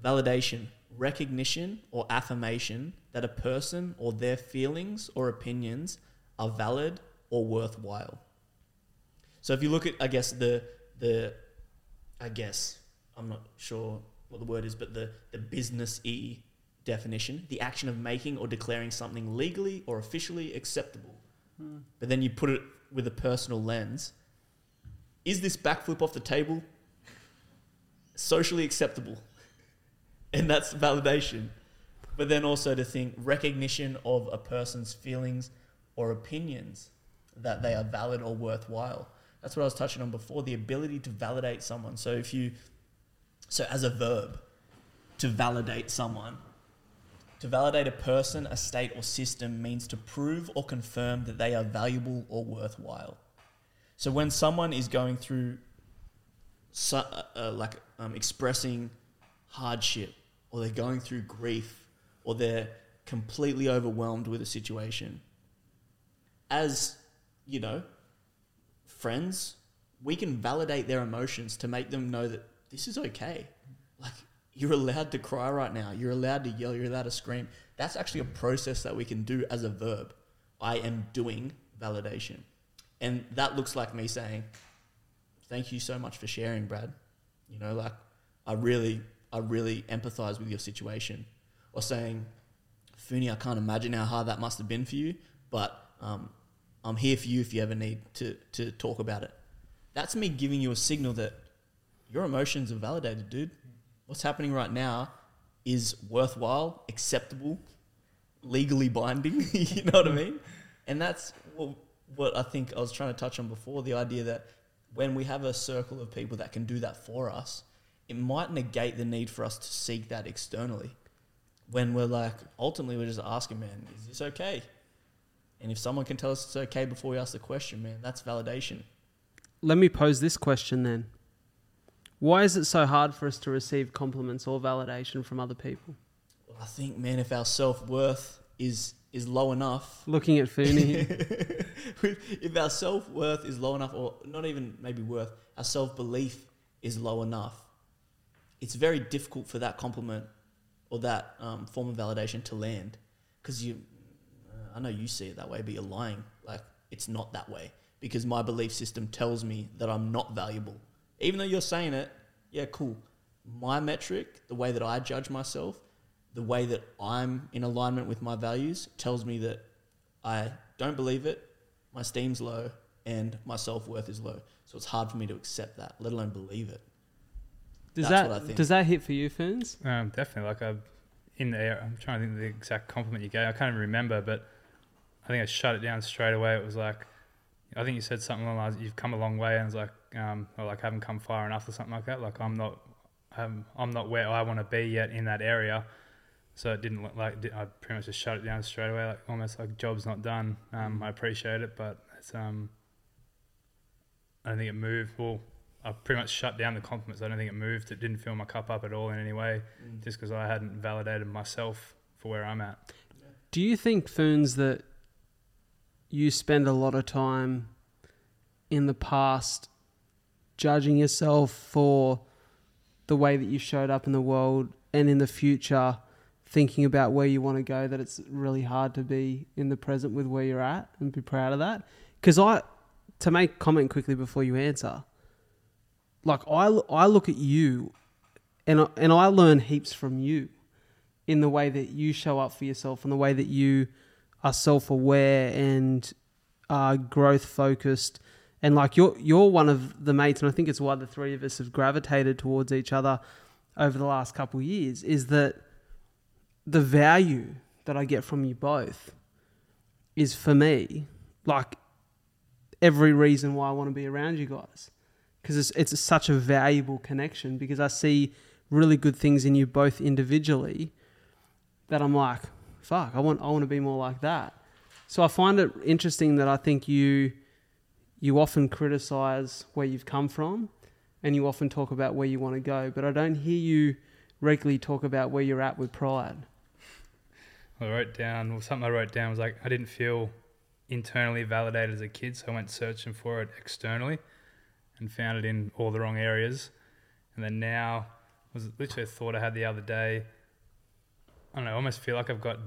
validation, recognition or affirmation that a person or their feelings or opinions are valid or worthwhile. So if you look at, I guess the the, I guess I'm not sure what the word is, but the the business e definition, the action of making or declaring something legally or officially acceptable. But then you put it with a personal lens. Is this backflip off the table socially acceptable, *laughs* and that's validation. But then also to think recognition of a person's feelings or opinions that they are valid or worthwhile. That's what I was touching on before the ability to validate someone. So if you, so as a verb, to validate someone, to validate a person, a state, or system means to prove or confirm that they are valuable or worthwhile. So when someone is going through, so, uh, uh, like um, expressing hardship, or they're going through grief, or they're completely overwhelmed with a situation, as you know, friends, we can validate their emotions to make them know that this is okay. Like you're allowed to cry right now. You're allowed to yell. You're allowed to scream. That's actually a process that we can do as a verb. I am doing validation. And that looks like me saying, Thank you so much for sharing, Brad. You know, like I really, I really empathize with your situation. Or saying, Phoony, I can't imagine how hard that must have been for you, but um, I'm here for you if you ever need to, to talk about it. That's me giving you a signal that your emotions are validated, dude. What's happening right now is worthwhile, acceptable, legally binding. *laughs* you know what I mean? And that's what, what I think I was trying to touch on before the idea that when we have a circle of people that can do that for us, it might negate the need for us to seek that externally. When we're like, ultimately, we're just asking, man, is this okay? And if someone can tell us it's okay before we ask the question, man, that's validation. Let me pose this question then. Why is it so hard for us to receive compliments or validation from other people? Well, I think, man, if our self worth is is low enough, Looking at Phoony, *laughs* if our self worth is low enough, or not even maybe worth, our self belief is low enough, it's very difficult for that compliment or that um, form of validation to land because you I know you see it that way, but you're lying. Like it's not that way because my belief system tells me that I'm not valuable. Even though you're saying it, yeah, cool. My metric, the way that I judge myself, the way that I'm in alignment with my values tells me that I don't believe it, my steam's low, and my self worth is low. So it's hard for me to accept that, let alone believe it. does That's what I that think. does that hit for you, Foons? Um, definitely. Like I, in the air, I'm trying to think of the exact compliment you gave. I can't even remember, but I think I shut it down straight away. It was like, I think you said something along the lines, "You've come a long way," and it's like, um, or like haven't come far enough, or something like that. Like I'm not, I'm, I'm not where I want to be yet in that area. So it didn't look like I pretty much just shut it down straight away, like almost like job's not done. Um, I appreciate it, but it's um, I don't think it moved. Well, I pretty much shut down the compliments. I don't think it moved. It didn't fill my cup up at all in any way, just because I hadn't validated myself for where I'm at. Do you think, Foons, that you spend a lot of time in the past judging yourself for the way that you showed up in the world and in the future thinking about where you want to go that it's really hard to be in the present with where you're at and be proud of that. Because i to make comment quickly before you answer like i, I look at you and I, and I learn heaps from you in the way that you show up for yourself and the way that you are self-aware and are growth focused and like you're you're one of the mates and I think it's why the three of us have gravitated towards each other over the last couple of years is that the value that I get from you both is for me like every reason why I want to be around you guys. Because it's it's such a valuable connection because I see really good things in you both individually that I'm like fuck I want I want to be more like that. So I find it interesting that I think you you often criticize where you've come from and you often talk about where you want to go but I don't hear you regularly talk about where you're at with pride I wrote down, well, something I wrote down was like, I didn't feel internally validated as a kid, so I went searching for it externally and found it in all the wrong areas. And then now, was literally a thought I had the other day. I don't know, I almost feel like I've got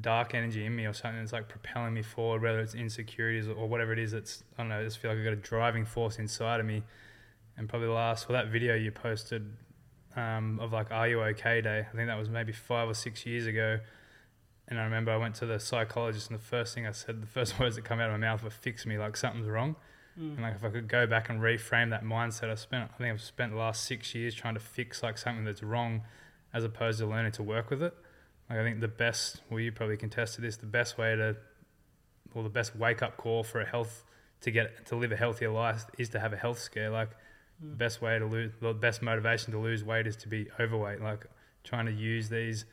dark energy in me or something that's like propelling me forward, whether it's insecurities or whatever it is. That's, I don't know, I just feel like I've got a driving force inside of me. And probably the last, well, that video you posted um, of like, Are You Okay Day, I think that was maybe five or six years ago. And I remember I went to the psychologist, and the first thing I said, the first *laughs* words that come out of my mouth were "fix me," like something's wrong. Mm. And like if I could go back and reframe that mindset, I spent I think I've spent the last six years trying to fix like something that's wrong, as opposed to learning to work with it. Like I think the best, well, you probably can test to this. The best way to, well, the best wake up call for a health to get to live a healthier life is to have a health scare. Like the best way to lose, the best motivation to lose weight is to be overweight. Like trying to use these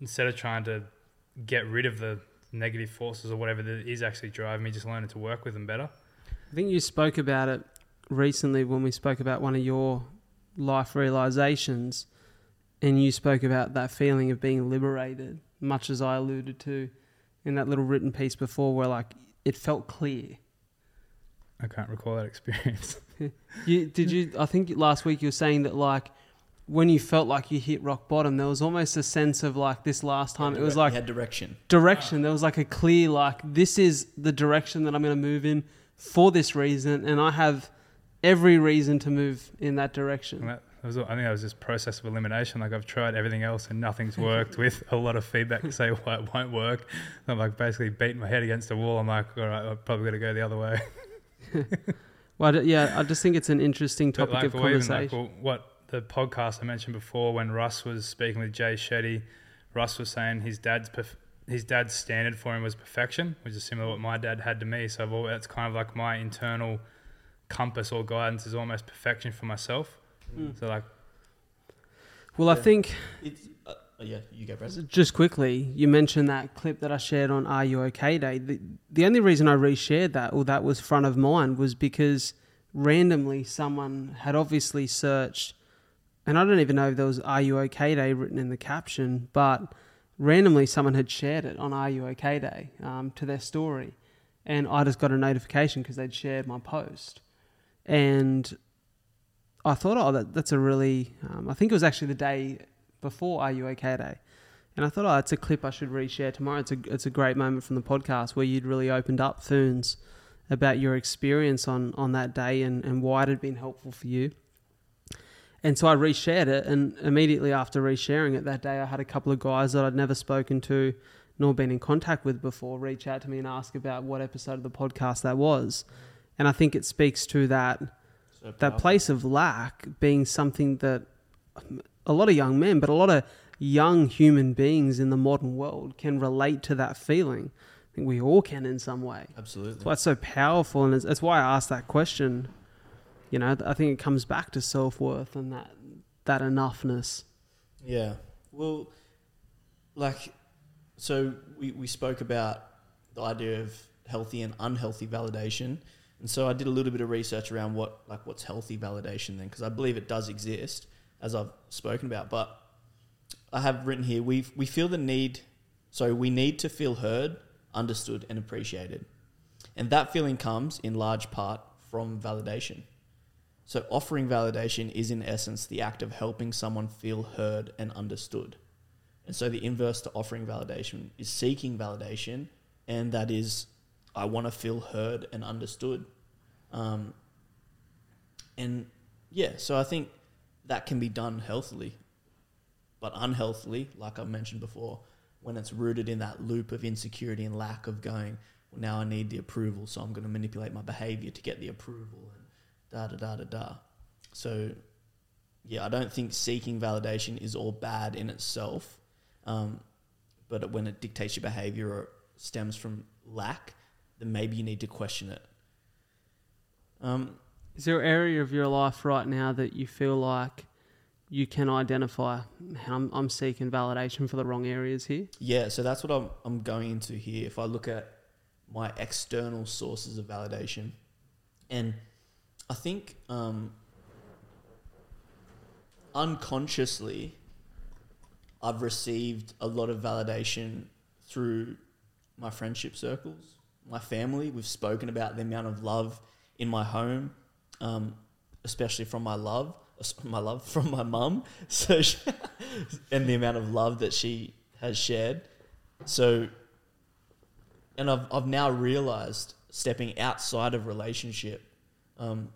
instead of trying to get rid of the negative forces or whatever that is actually driving me, just learning to work with them better. I think you spoke about it recently when we spoke about one of your life realizations, and you spoke about that feeling of being liberated, much as I alluded to in that little written piece before, where like it felt clear. I can't recall that experience. *laughs* You did you? I think last week you were saying that like when you felt like you hit rock bottom, there was almost a sense of like this last time. It was like had direction. direction. There was like a clear like this is the direction that I'm going to move in for this reason, and I have every reason to move in that direction. that, that was, I think that was just process of elimination. Like I've tried everything else and nothing's worked with a lot of feedback to say *laughs* why it won't work. I'm like basically beating my head against the wall. I'm like, all right, I've probably got to go the other way. *laughs* Well, yeah, I just think it's an interesting topic like, of conversation. like well, what the podcast I mentioned before when Russ was speaking with Jay Shetty, Russ was saying his dad's perf- his dad's standard for him was perfection, which is similar to what my dad had to me. So I've always, that's kind of like my internal compass or guidance is almost perfection for myself. Mm. So like well, I think It's, uh, oh, yeah, you go, Brad. just quickly, you mentioned that clip that I shared on Are You OK Day. The, the only reason I reshared that, or that was front of mind, was because randomly someone had obviously searched, and I don't even know if there was Are You OK Day written in the caption, but randomly someone had shared it on Are You OK Day um, to their story. And I just got a notification because they'd shared my post. And I thought, oh, that, that's a really, um, I think it was actually the day before Are You OK Day. And I thought, oh, it's a clip I should reshare tomorrow. It's a, it's a great moment from the podcast where you'd really opened up, Foons, about your experience on, on that day and, and why it had been helpful for you. And so I reshared it, and immediately after resharing it that day, I had a couple of guys that I'd never spoken to nor been in contact with before reach out to me and ask about what episode of the podcast that was. And I think it speaks to that that place of lack being something that a lot of young men, but a lot of young human beings in the modern world can relate to that feeling. I think we all can in some way. Absolutely. That's why it's so powerful, and it's, that's why I asked that question. You know, I think it comes back to self worth and that that enoughness. Yeah. Well, like, so we, we spoke about the idea of healthy and unhealthy validation. And so I did a little bit of research around what, like, what's healthy validation then, because I believe it does exist, as I've spoken about. But I have written here, we, we feel the need, so we need to feel heard, understood, and appreciated. And that feeling comes in large part from validation. So, offering validation is in essence the act of helping someone feel heard and understood. And so, the inverse to offering validation is seeking validation, and that is, I want to feel heard and understood. Um, and yeah, so I think that can be done healthily, but unhealthily, like I mentioned before, when it's rooted in that loop of insecurity and lack of going, well, now I need the approval, so I'm going to manipulate my behavior to get the approval and da da da da da. So, yeah, I don't think seeking validation is all bad in itself, um, but when it dictates your behavior or stems from lack, then maybe you need to question it. Um, Is there an area of your life right now that you feel like you can identify? I'm, I'm seeking validation for the wrong areas here. Yeah, so that's what I'm, I'm going into here. If I look at my external sources of validation, and I think um, unconsciously, I've received a lot of validation through my friendship circles, my family. We've spoken about the amount of love in my home, um, especially from my love, *laughs* my love from my mum. *laughs* So, she, and the amount of love that she has shared. So, and I've I've now realized stepping outside of relationship, um,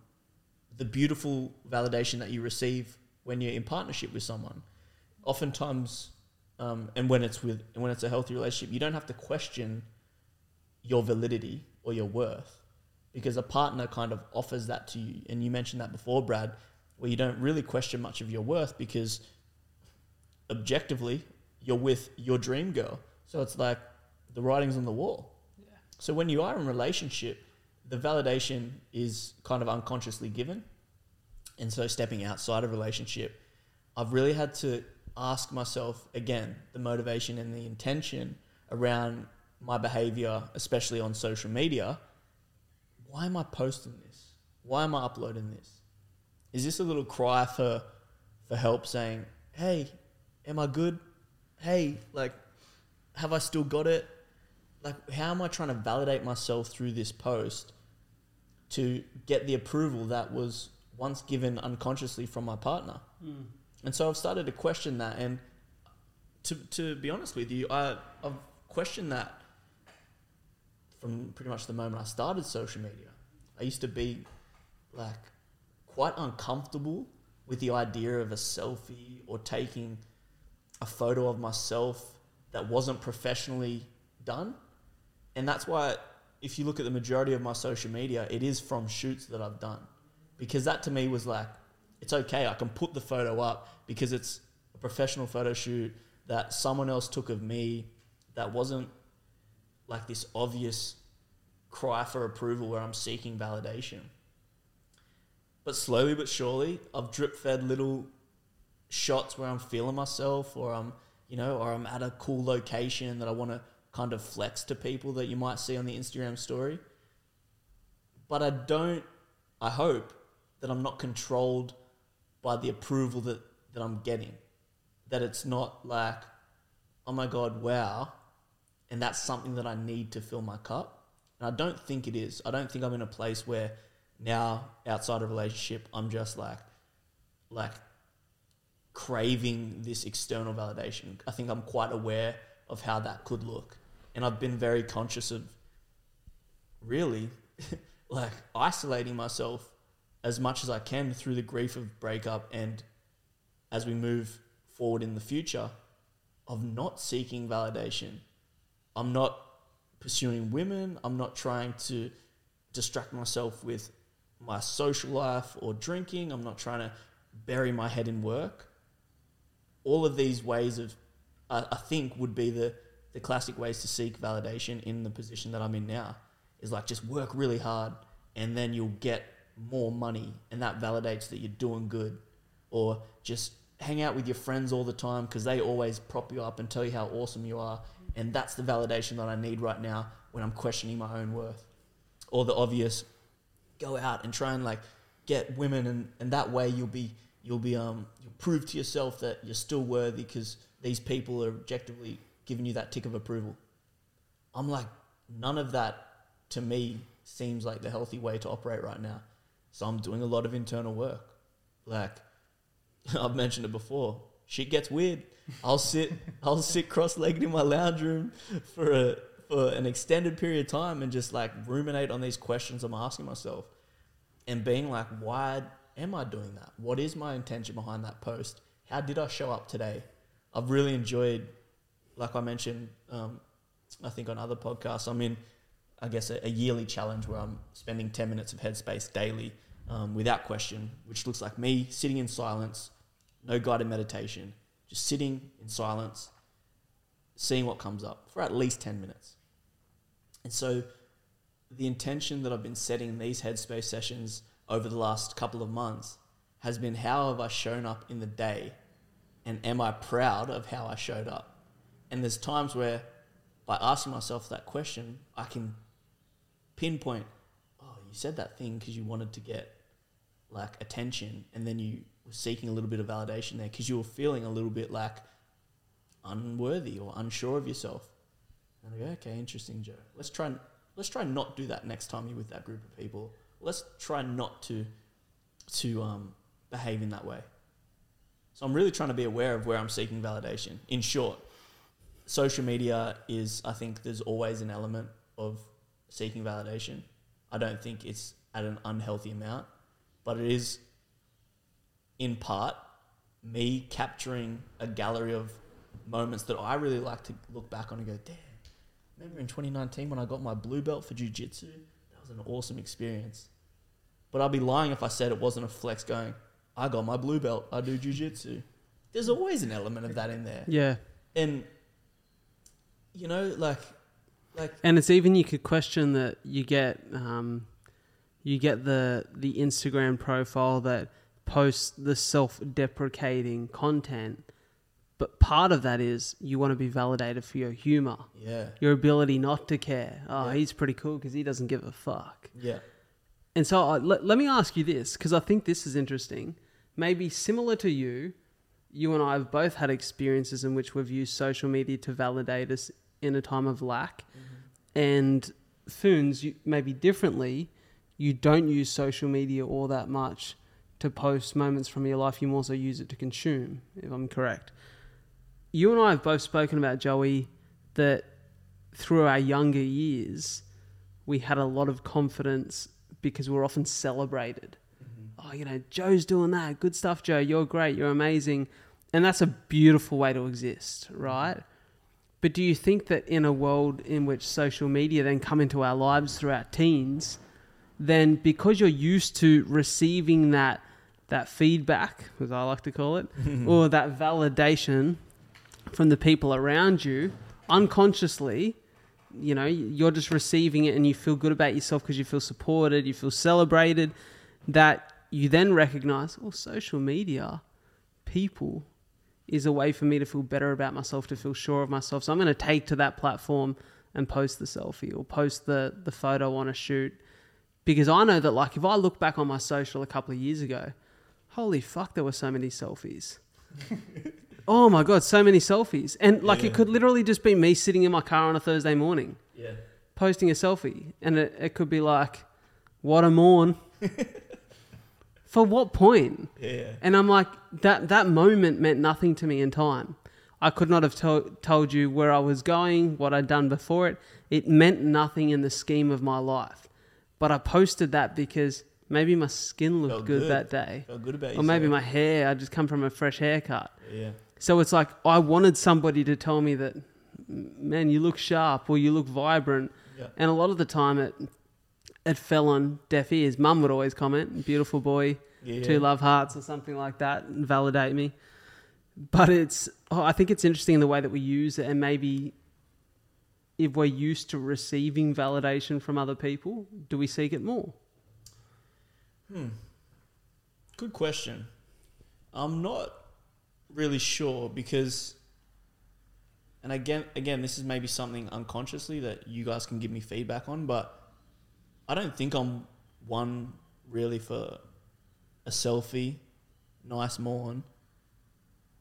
the beautiful validation that you receive when you're in partnership with someone. Oftentimes, um, and when it's with when it's a healthy relationship, you don't have to question your validity or your worth. because a partner kind of offers that to you. And you mentioned that before, Brad, where you don't really question much of your worth because objectively you're with your dream girl. So it's like the writing's on the wall. Yeah. So when you are in a relationship, the validation is kind of unconsciously given. And so stepping outside a relationship, I've really had to ask myself again the motivation and the intention around my behavior, especially on social media. Why am I posting this? Why am I uploading this? Is this a little cry for for help saying, "Hey, am I good? Hey, like have I still got it? Like how am I trying to validate myself through this post to get the approval that was once given unconsciously from my partner?" Mm. And so I've started to question that. And to, to be honest with you, I, I've questioned that from pretty much the moment I started social media. I used to be like quite uncomfortable with the idea of a selfie or taking a photo of myself that wasn't professionally done. And that's why, if you look at the majority of my social media, it is from shoots that I've done. Because that to me was like, it's okay. I can put the photo up because it's a professional photo shoot that someone else took of me that wasn't like this obvious cry for approval where I'm seeking validation. But slowly but surely, I've drip fed little shots where I'm feeling myself or I'm, you know, or I'm at a cool location that I want to kind of flex to people that you might see on the Instagram story. But I don't, I hope that I'm not controlled by the approval that, that I'm getting. That it's not like, oh my God, wow. And that's something that I need to fill my cup. And I don't think it is. I don't think I'm in a place where now outside of relationship, I'm just like, like craving this external validation. I think I'm quite aware of how that could look. And I've been very conscious of really *laughs* like isolating myself as much as I can through the grief of breakup and as we move forward in the future of not seeking validation. I'm not pursuing women. I'm not trying to distract myself with my social life or drinking. I'm not trying to bury my head in work. All of these ways of, I, I think, would be the, the classic ways to seek validation in the position that I'm in now. Is like just work really hard and then you'll get more money and that validates that you're doing good or just hang out with your friends all the time because they always prop you up and tell you how awesome you are and that's the validation that I need right now when I'm questioning my own worth or the obvious go out and try and like get women and, and that way you'll be you'll be um you'll prove to yourself that you're still worthy because these people are objectively giving you that tick of approval I'm like none of that to me seems like the healthy way to operate right now so I'm doing a lot of internal work. Like *laughs* I've mentioned it before, shit gets weird. I'll sit I'll sit cross-legged in my lounge room for a for an extended period of time and just like ruminate on these questions I'm asking myself and being like why am I doing that? What is my intention behind that post? How did I show up today? I've really enjoyed like I mentioned um, I think on other podcasts I'm in I guess, a, a, yearly challenge where I'm spending 10 minutes of headspace daily um, without question, which looks like me sitting in silence, no guided meditation, just sitting in silence, seeing what comes up for at least 10 minutes. And so the intention that I've been setting in these headspace sessions over the last couple of months has been how have I shown up in the day and am I proud of how I showed up? And there's times where by asking myself that question, I can pinpoint, oh, you said that thing because you wanted to get like attention, and then you were seeking a little bit of validation there because you were feeling a little bit like unworthy or unsure of yourself. And I go, okay, interesting, Joe. Let's try and let's try and not do that next time you're with that group of people. Let's try not to to um, behave in that way. So I'm really trying to be aware of where I'm seeking validation. In short, social media is I think there's always an element of seeking validation. I don't think it's at an unhealthy amount, but it is in part me capturing a gallery of moments that I really like to look back on and go, damn, remember in 2019 when I got my blue belt for jiu-jitsu? That was an awesome experience. But I'd be lying if I said it wasn't a flex going, I got my blue belt, I do jujitsu. There's always an element of that in there. Yeah. And, you know, like, like, And it's even you could question that you get um, you get the the Instagram profile that posts the self-deprecating content, but part of that is you want to be validated for your humor, yeah, your ability not to care. Oh, Yeah. he's pretty cool because he doesn't give a fuck. yeah, And so uh, let, let me ask you this because I think this is interesting. Maybe similar to you, you and I have both had experiences in which we've used social media to validate us in a time of lack. And Foons, you, maybe differently, you don't use social media all that much to post moments from your life. You more so use it to consume, if I'm correct. You and I have both spoken about, Joey, that through our younger years, we had a lot of confidence because we're often celebrated. Mm-hmm. Oh, you know, Joe's doing that. Good stuff, Joe. You're great. You're amazing. And that's a beautiful way to exist, right? But do you think that in a world in which social media then come into our lives through our teens, then because you're used to receiving that that feedback, as I like to call it, *laughs* or that validation from the people around you, unconsciously, you know, you're just receiving it and you feel good about yourself because you feel supported, you feel celebrated, that you then recognize, oh, social media, people is a way for me to feel better about myself, to feel sure of myself. So I'm going to take to that platform and post the selfie or post the, the photo I want to shoot. Because I know that, like, if I look back on my social a couple of years ago, holy fuck, there were so many selfies. *laughs* oh my God, so many selfies. And, like, Yeah. it could literally just be me sitting in my car on a Thursday morning yeah, posting a selfie, and it, it could be like, "What a morn." *laughs* For what point? yeah, And I'm like, that that moment meant nothing to me in time. I could not have to- told you where I was going, what I'd done before it. It meant nothing in the scheme of my life. But I posted that because maybe my skin looked Felt good, good. that day. felt good about Or maybe my hair, I just come from a fresh haircut. yeah, So it's like I wanted somebody to tell me that, man, you look sharp or you look vibrant. yeah, And a lot of the time it it fell on deaf ears. Mum would always comment, beautiful boy, yeah, two love hearts or something like that and validate me. But it's oh, I think it's interesting the way that we use it and maybe if we're used to receiving validation from other people, do we seek it more? Hmm. Good question. I'm not really sure because, and again, again, this is maybe something unconsciously that you guys can give me feedback on, but I don't think I'm one really for a selfie, nice morn,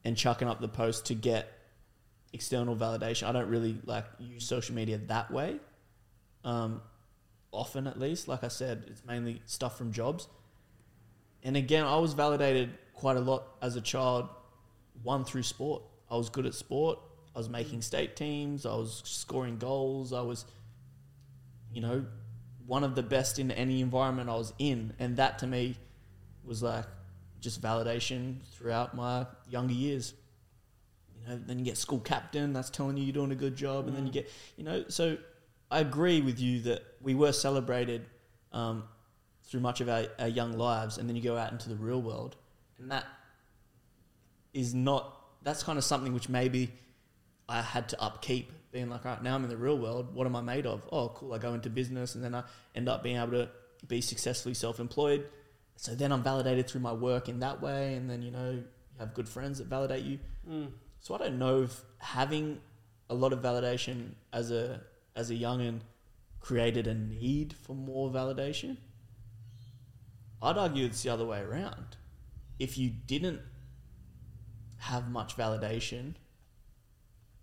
and chucking up the post to get external validation. I don't really like use social media that way. Um, often, at least, like I said, it's mainly stuff from jobs. And again, I was validated quite a lot as a child, one through sport. I was good at sport. I was making state teams. I was scoring goals. I was, you know, one of the best in any environment I was in. And that to me was like just validation throughout my younger years. You know, then you get school captain, that's telling you you're doing a good job. And then you get, you know, so I agree with you that we were celebrated um, through much of our, our young lives, and then you go out into the real world, and that is not. That's kind of something which maybe I had to upkeep, being like, all right, now I'm in the real world. What am I made of? Oh, cool. I go into business, and then I end up being able to be successfully self-employed. So then I'm validated through my work in that way, and then you know you have good friends that validate you. Mm. So I don't know if having a lot of validation as a as a youngin created a need for more validation. I'd argue it's the other way around. If you didn't have much validation,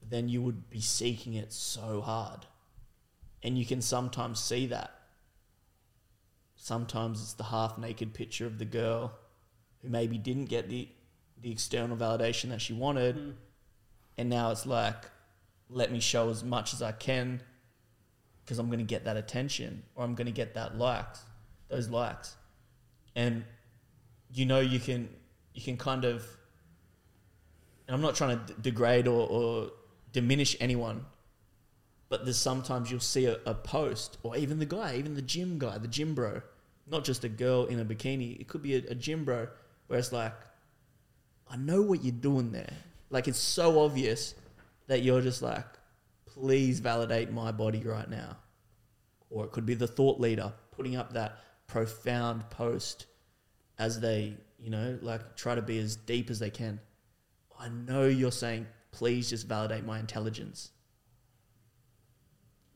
then you would be seeking it so hard. And you can sometimes see that. Sometimes it's the half naked picture of the girl who maybe didn't get the, the external validation that she wanted. Hmm. And now it's like, let me show as much as I can because I'm going to get that attention or I'm going to get that likes, those likes. And you know you can you can kind of and I'm not trying to d- degrade or, or diminish anyone But there's sometimes you'll see a, a post, or even the guy, even the gym guy, the gym bro, not just a girl in a bikini. It could be a, a gym bro where it's like, I know what you're doing there. Like it's so obvious that you're just like, please validate my body right now. Or it could be the thought leader putting up that profound post as they, you know, like try to be as deep as they can. I know you're saying, please just validate my intelligence.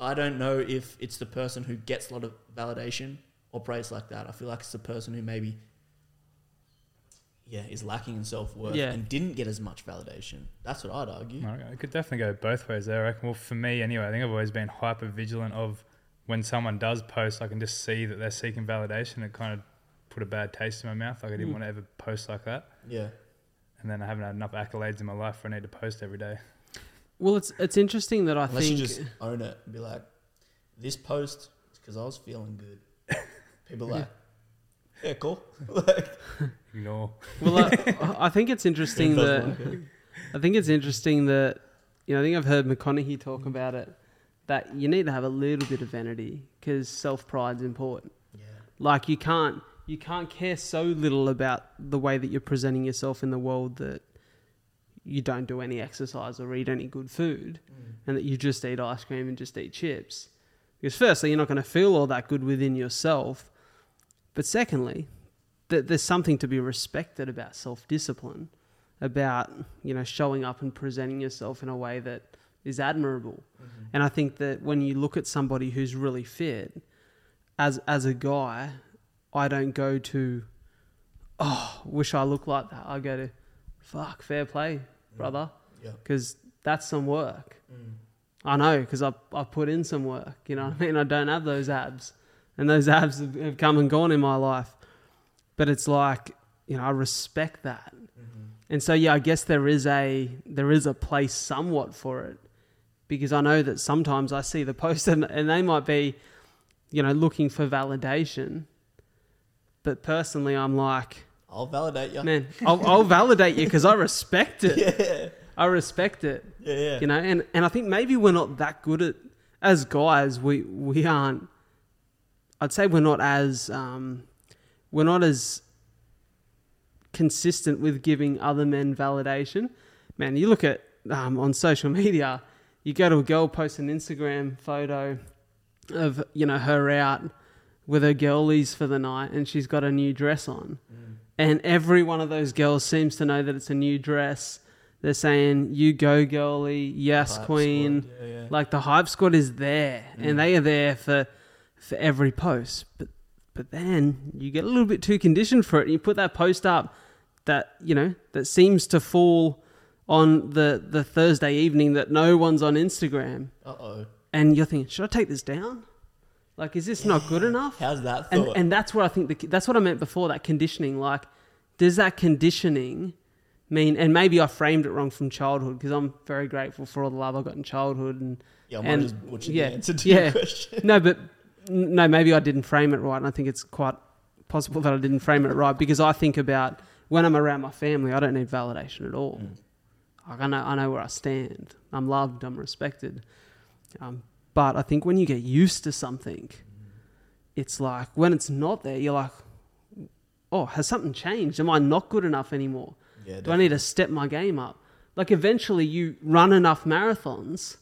I don't know if it's the person who gets a lot of validation or praise like that. I feel like it's the person who maybe, yeah, is lacking in self worth Yeah. and didn't get as much validation. That's what I'd argue. I It could definitely go both ways there. I reckon. Well, for me anyway, I think I've always been hyper vigilant of when someone does post, I can just see that they're seeking validation. It kind of put a bad taste in my mouth. Like I didn't Mm. want to ever post like that. Yeah. And then I haven't had enough accolades in my life for I need to post every day. Well, it's it's interesting that I Unless think you just own it and be like, this post is because I was feeling good. *laughs* People are like, yeah, cool. *laughs* like, Ignore. well, *laughs* I, I think it's interesting Feels that like it. I think it's interesting that you know I think I've heard McConaughey talk about it that you need to have a little bit of vanity because self pride's important. yeah. Like you can't you can't care so little about the way that you're presenting yourself in the world that you don't do any exercise or eat any good food mm. and that you just eat ice cream and just eat chips. Because firstly, you're not going to feel all that good within yourself. But secondly, that there's something to be respected about self-discipline, about, you know, showing up and presenting yourself in a way that is admirable. Mm-hmm. And I think that when you look at somebody who's really fit, as as a guy, I don't go to, oh, wish I looked like that. I go to, fuck, fair play, brother, Yeah. because that's some work. Mm. I know because I I put in some work. You know what I mean? I don't have those abs, and those abs have, have come and gone in my life. But it's like you know I respect that, Mm-hmm. and so yeah, I guess there is a there is a place somewhat for it, because I know that sometimes I see the *laughs* post and, and they might be, you know, looking for validation, but personally I'm like, I'll validate you. man, I'll, I'll validate you because I respect it. *laughs* Yeah. I respect it Yeah, yeah. you know and and i think maybe we're not that good at as guys we we aren't i'd say we're not as um we're not as consistent with giving other men validation man you look at um, on social media you go to a girl post an instagram photo of you know her out with her girlies for the night and she's got a new dress on Mm. and every one of those girls seems to know that it's a new dress. They're saying, "You go, girly, yes, Hype queen." Yeah, yeah. Like the hype squad is there, Mm. and they are there for for every post. But but then you get a little bit too conditioned for it. And you put that post up that you know that seems to fall on the the Thursday evening that no one's on Instagram, Uh oh. and you're thinking, should I take this down? Like, is this not good enough? How's that and thought? and that's what I think. The, that's what I meant before. That conditioning, like, does that conditioning mean? And maybe I framed it wrong from childhood because I'm very grateful for all the love I got in childhood. And yeah, I and- just yeah, the answer to yeah. your question. no, but no, maybe I didn't frame it right. And I think it's quite possible that I didn't frame it right because I think about when I'm around my family, I don't need validation at all. Mm. Like I know, I know where I stand. I'm loved. I'm respected. Um, but I think when you get used to something, it's like when it's not there, you're like, oh, has something changed? Am I not good enough anymore? Yeah, Do I need to step my game up? Like eventually, you run enough marathons,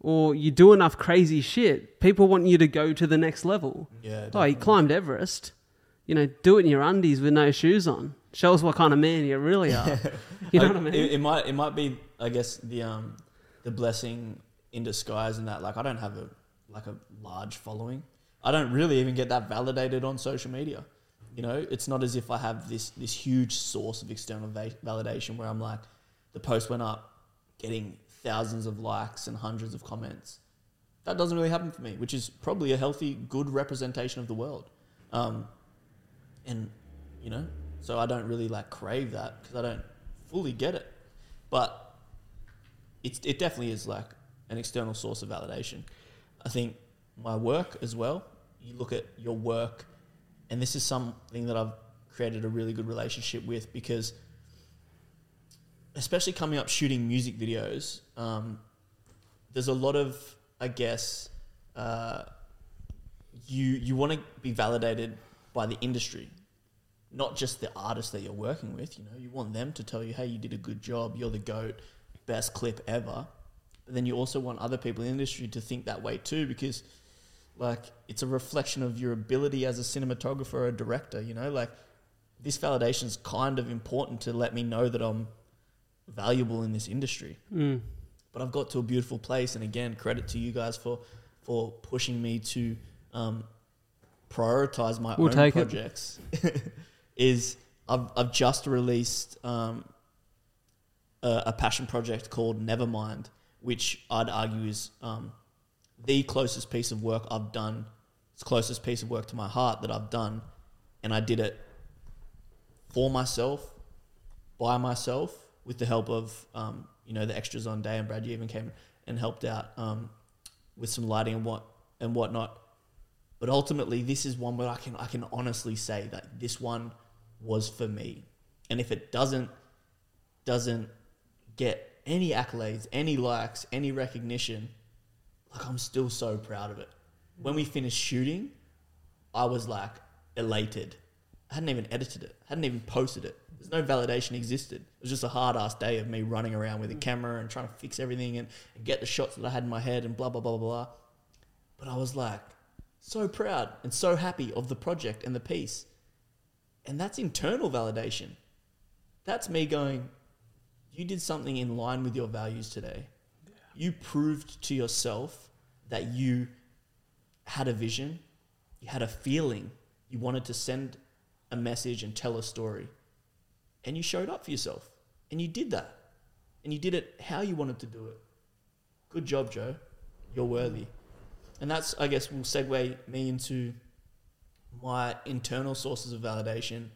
or you do enough crazy shit. People want you to go to the next level. Yeah. Oh, you climbed Everest. You know, do it in your undies with no shoes on. Show us what kind of man you really are. *laughs* You know I- what I mean? It, it might it might be I guess the um the blessing in disguise and that like I don't have a like a large following. I don't really even get that validated on social media. You know, it's not as if I have this this huge source of external va- validation where I'm like the post went up getting thousands of likes and hundreds of comments. That doesn't really happen for me, which is probably a healthy, good representation of the world. Um, and you know, so I don't really like crave that because I don't fully get it. But it's it definitely is like an external source of validation. I think my work as well. You look at your work, and this is something that I've created a really good relationship with because, especially coming up shooting music videos, um, there's a lot of I guess, uh, you you want to be validated by the industry, not just the artist that you're working with. You know, you want them to tell you, "Hey, you did a good job. You're the goat, best clip ever." But then you also want other people in the industry to think that way too, because like it's a reflection of your ability as a cinematographer or a director. You know, like this validation is kind of important to let me know that I'm valuable in this industry. Mm. But I've got to a beautiful place, and again, credit to you guys for for pushing me to um, prioritize my We'll own projects. *laughs* is I've I've just released um, a, a passion project called Nevermind, which I'd argue is um, the closest piece of work I've done. It's closest piece of work to my heart that I've done, and I did it for myself, by myself, with the help of um, you know the extras on day and Brad. You even came and helped out um, with some lighting and what and whatnot. But ultimately, this is one where I can I can honestly say that this one was for me, and if it doesn't doesn't get any accolades, any likes, any recognition, like I'm still so proud of it. When we finished shooting, I was like elated. I hadn't even edited it, I hadn't even posted it. There's no validation existed. It was just a hard ass day of me running around with a mm. camera and trying to fix everything and, and get the shots that I had in my head and blah blah blah blah blah. But I was like so proud and so happy of the project and the piece. And that's internal validation. That's me going, you did something in line with your values today. You proved to yourself that you had a vision, you had a feeling, you wanted to send a message and tell a story. And you showed up for yourself. And you did that. And you did it how you wanted to do it. Good job, Joe. You're worthy. And that's, I guess, will segue me into my internal sources of validation.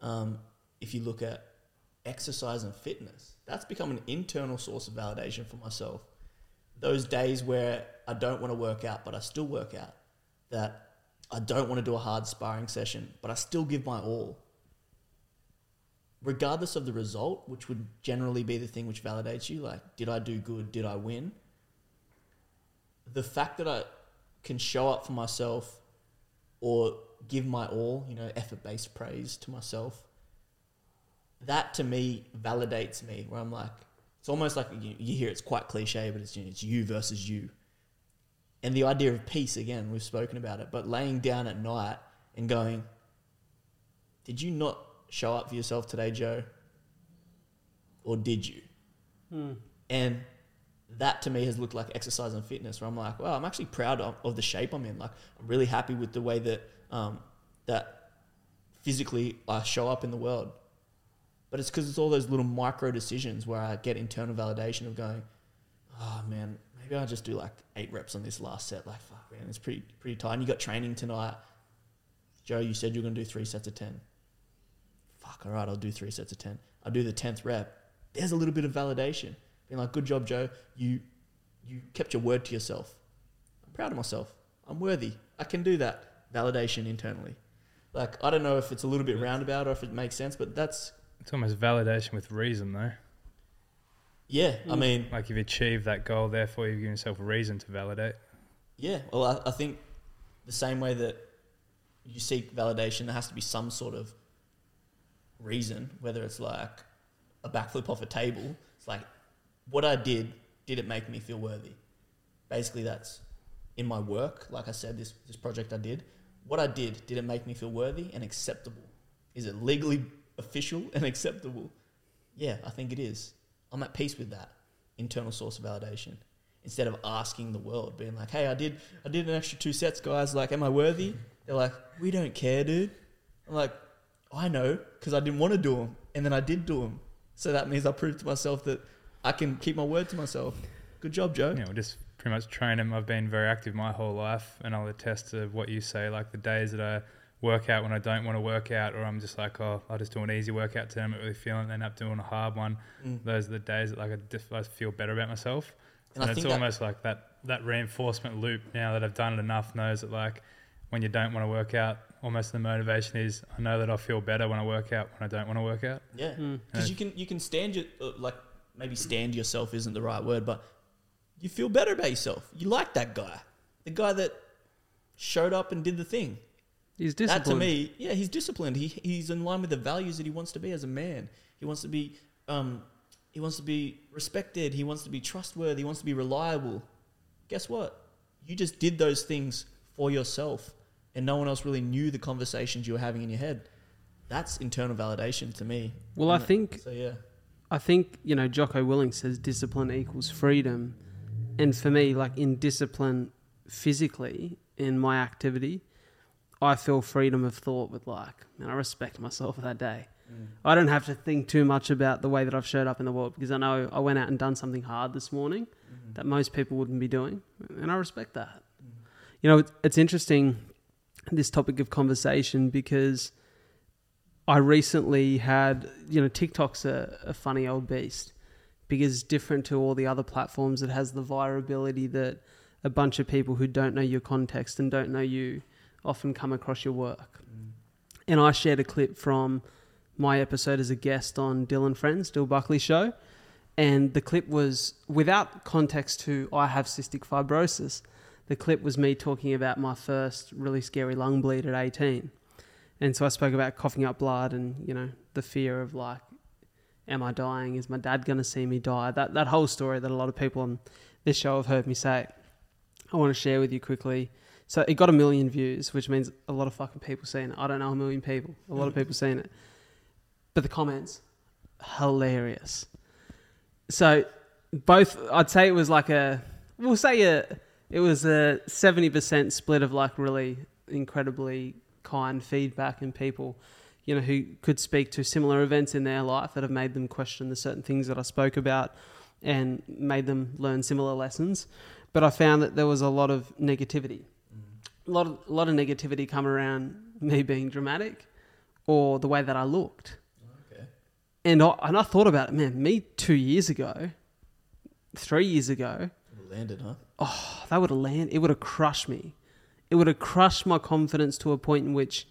Um, if you look at exercise and fitness, that's become an internal source of validation for myself. Those days where I don't want to work out, but I still work out, that I don't want to do a hard sparring session, but I still give my all. Regardless of the result, which would generally be the thing which validates you, like, did I do good? Did I win? The fact that I can show up for myself or give my all, you know, effort based praise to myself, that to me validates me. Where I'm like, it's almost like you, you hear it's quite cliche, but it's, you know, it's you versus you. And the idea of peace, again, we've spoken about it, but laying down at night and going, did you not show up for yourself today, Joe? Or did you? Mm. And that to me has looked like exercise and fitness, where I'm like, wow, I'm actually proud of, of the shape I'm in. Like, I'm really happy with the way that um, that physically I show up in the world. But it's because it's all those little micro decisions where I get internal validation of going, oh man, maybe I'll just do like eight reps on this last set. Like, fuck, man, it's pretty pretty tight. And you got training tonight. Joe, you said you're going to do three sets of 10. Fuck, all right, I'll do three sets of 10. I'll do the 10th rep. There's a little bit of validation. Being like, good job, Joe. You, you kept your word to yourself. I'm proud of myself. I'm worthy. I can do that. Validation internally. Like, I don't know if it's a little bit roundabout or if it makes sense, but that's, It's almost validation with reason, though. yeah, I Mm. mean, Like you've achieved that goal, therefore you've given yourself a reason to validate. Yeah, well, I, I think the same way that you seek validation, there has to be some sort of reason, whether it's like a backflip off a table. It's like, what I did, did it make me feel worthy? Basically, that's in my work. Like I said, this, this project I did, what I did, did it make me feel worthy and acceptable? Is it legally official *laughs* and acceptable? Yeah, I think it is. I'm at peace with that internal source of validation instead of asking the world, being like, "Hey, I did, I did an extra two sets, guys. Like, am I worthy?" They're like, "We don't care, dude." I'm like, "I know, because I didn't want to do them, and then I did do them. So that means I proved to myself that I can keep my word to myself. Good job, Joe." You know, just pretty much train them. I've been very active my whole life, and I'll attest to what you say. Like the days that I work out when I don't want to work out, or I'm just like, oh, I'll just do an easy workout today. I'm not really feeling it. Then end up doing a hard one. Mm. Those are the days that like I just I feel better about myself. And And, I it's think that- almost like that that reinforcement loop. Now that I've done it enough, knows that like when you don't want to work out, almost the motivation is I know that I'll feel better when I work out when I don't want to work out. Yeah, Mm. because you can you can stand your uh, like maybe stand yourself isn't the right word, but you feel better about yourself. You like that guy, the guy that showed up and did the thing. He's disciplined. That to me, yeah, he's disciplined. He he's in line with the values that he wants to be as a man. He wants to be um, he wants to be respected. He wants to be trustworthy. He wants to be reliable. Guess what? You just did those things for yourself, and no one else really knew the conversations you were having in your head. That's internal validation to me. Well, I think so. Yeah, I think you know Jocko Willink says discipline equals freedom, and for me, like in discipline physically in my activity, I feel freedom of thought with like, and I respect myself that day. Mm. I don't have to think too much about the way that I've showed up in the world because I know I went out and done something hard this morning mm-hmm. that most people wouldn't be doing, and I respect that. Mm. You know, it's, it's interesting this topic of conversation because I recently had, you know, TikTok's a, a funny old beast because different to all the other platforms, it has the virability that a bunch of people who don't know your context and don't know you often come across your work. And I shared a clip from my episode as a guest on Dylan Friends, Dill Buckley show. And the clip was without context to I have cystic fibrosis. The clip was me talking about my first really scary lung bleed at 18. And so I spoke about coughing up blood and, you know, the fear of like, am I dying? Is my dad going to see me die? That, that whole story that a lot of people on this show have heard me say. I want to share with you quickly. So it got a million views, which means a lot of fucking people seen it. I don't know a million people, a lot of mm. people seen it. But the comments, hilarious. So both, I'd say it was like a, we'll say a, it was a 70% split of like really incredibly kind feedback and people, you know, who could speak to similar events in their life that have made them question the certain things that I spoke about and made them learn similar lessons. But I found that there was a lot of negativity, a lot of, a lot of negativity come around me being dramatic or the way that I looked. Okay. And I, and I thought about it, man, me two years ago, three years ago, Landed, huh? oh, that would have landed. It would have crushed me. It would have crushed my confidence to a point in which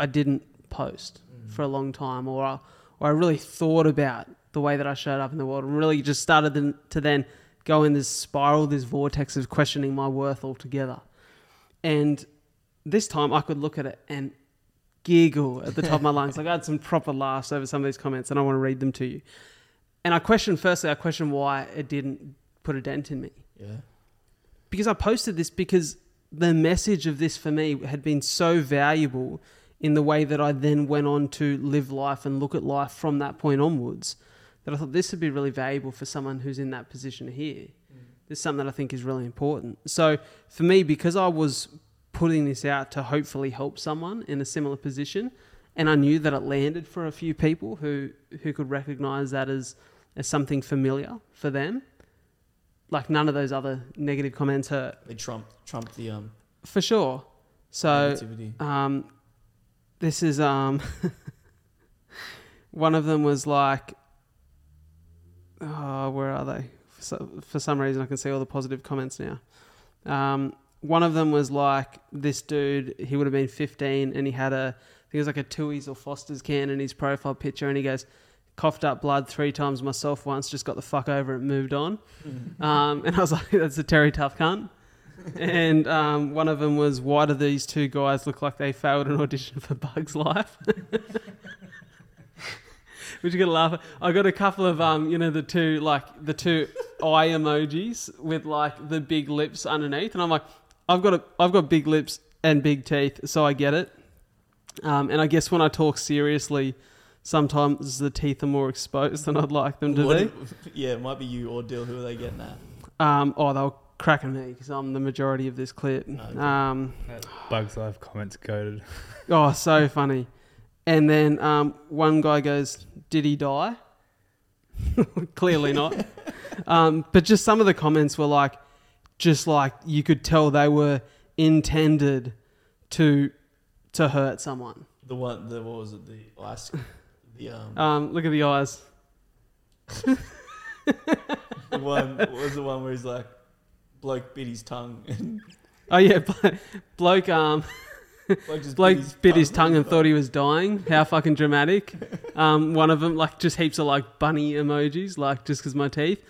I didn't post mm. for a long time, or I, or I really thought about the way that I showed up in the world, and really just started to then go in this spiral, this vortex of questioning my worth altogether. And this time, I could look at it and giggle at the top of my lungs. Like I had some proper laughs over some of these comments, and I want to read them to you. And I questioned, firstly, I questioned why it didn't put a dent in me Yeah. because I posted this because the message of this for me had been so valuable in the way that I then went on to live life and look at life from that point onwards that I thought this would be really valuable for someone who's in that position here. Is something that I think is really important. So for me, because I was putting this out to hopefully help someone in a similar position, and I knew that it landed for a few people who who could recognize that as as something familiar for them. Like none of those other negative comments hurt They trumped trumped the um for sure. So negativity. um, this is um, *laughs* one of them was like, oh, where are they? For, so, for some reason, I can see all the positive comments now. Um, one of them was like this dude. He would have been 15, and he had a, I think it was like a Tui's or Foster's can in his profile picture, and he goes, coughed up blood three times myself once, just got the fuck over it, and moved on. *laughs* Um, and I was like, that's a Terry Tough cunt. and um, one of them was, why do these two guys look like they failed an audition for Bugs Life? *laughs* *laughs* Which you gotta laugh at. I got a couple of um, you know, the two like the two eye emojis with like the big lips underneath, and I'm like, I've got a, I've got big lips and big teeth, so I get it. Um, and I guess when I talk seriously, sometimes the teeth are more exposed than I'd like them to What be. *laughs* yeah, it might be you or Dill. Who are they getting at? Um, oh, they were cracking me because I'm the majority of this clip. Okay. Um, That Bugs Life comments coded. oh, so funny. And then um, one guy goes, "Did he die?" *laughs* Clearly not. *laughs* um, but just some of the comments were like, just like you could tell they were intended to to hurt someone. The one, the what was it? The ice, the um, Um, look at the eyes. the one. What was the one where he's like, bloke bit his tongue, and Oh yeah, blo- bloke. Um, *laughs* *laughs* bloke just bloke bit his tongue and thought he was dying. How fucking dramatic. *laughs* Um, one of them, like, just heaps of like bunny emojis, like just because my teeth.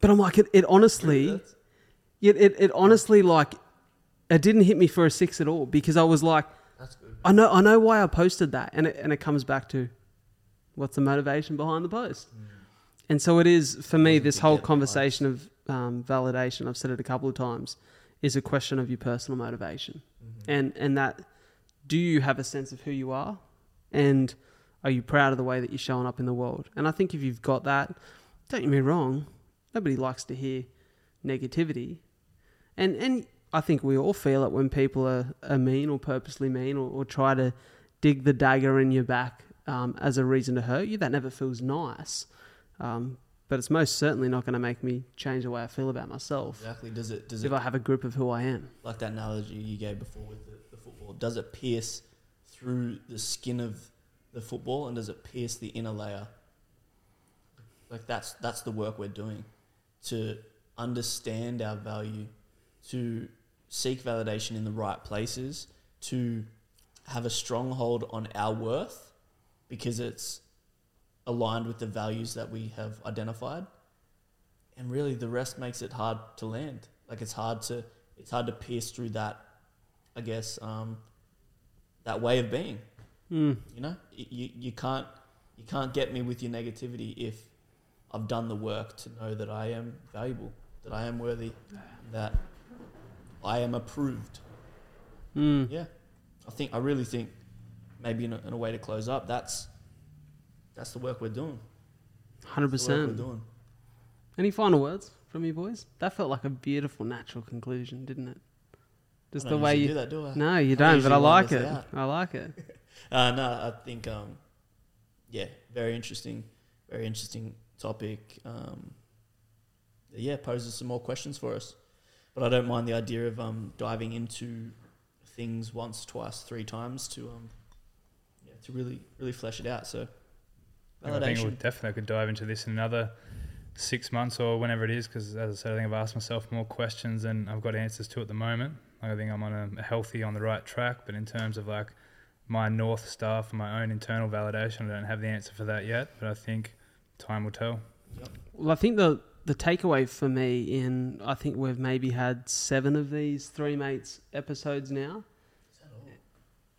But I'm like, it, it honestly, it, it, it honestly like, it didn't hit me for a six at all because I was like, That's good. I know, I know why I posted that, and it, and it comes back to, what's the motivation behind the post? And so it is for me. This whole conversation of um, validation, I've said it a couple of times, is a question of your personal motivation, Mm-hmm. and and that, do you have a sense of who you are, and are you proud of the way that you're showing up in the world? And I think if you've got that, don't get me wrong, nobody likes to hear negativity, and and I think we all feel it when people are, are mean or purposely mean or, or try to dig the dagger in your back um, as a reason to hurt you. That never feels nice. Um, but it's most certainly not going to make me change the way I feel about myself Exactly. Does it? Does it? if I have a grip of who I am. like that analogy you gave before with the, the football, does it pierce through the skin of the football and does it pierce the inner layer? Like that's that's the work we're doing to understand our value, to seek validation in the right places, to have a stronghold on our worth because it's aligned with the values that we have identified. And really the rest makes it hard to land. Like it's hard to it's hard to pierce through that I guess um, that way of being. Mm. You know, you you can't you can't get me with your negativity if I've done the work to know that I am valuable, that I am worthy, that I am approved. Mm. Yeah, I think I really think maybe in a, in a way to close up, that's that's the work we're doing. Hundred work we're percent. doing. Any final words from you boys? That felt like a beautiful natural conclusion, didn't it? Just the way you. do that, do I? No, you I don't. But I like it. out. I like it. *laughs* Uh, no, I think um, yeah, very interesting, very interesting topic. Um, yeah, poses some more questions for us, but I don't mind the idea of um, diving into things once, twice, three times to um, yeah, to really really flesh it out. So I think we'll definitely could dive into this in another six months or whenever it is, because as I said, I think I've asked myself more questions than I've got answers to at the moment. I think I'm on a, a healthy, on the right track, but in terms of like my north star for my own internal validation, I don't have the answer for that yet. But I think time will tell. Well, I think the the takeaway for me in I think we've maybe had seven of these three mates episodes now.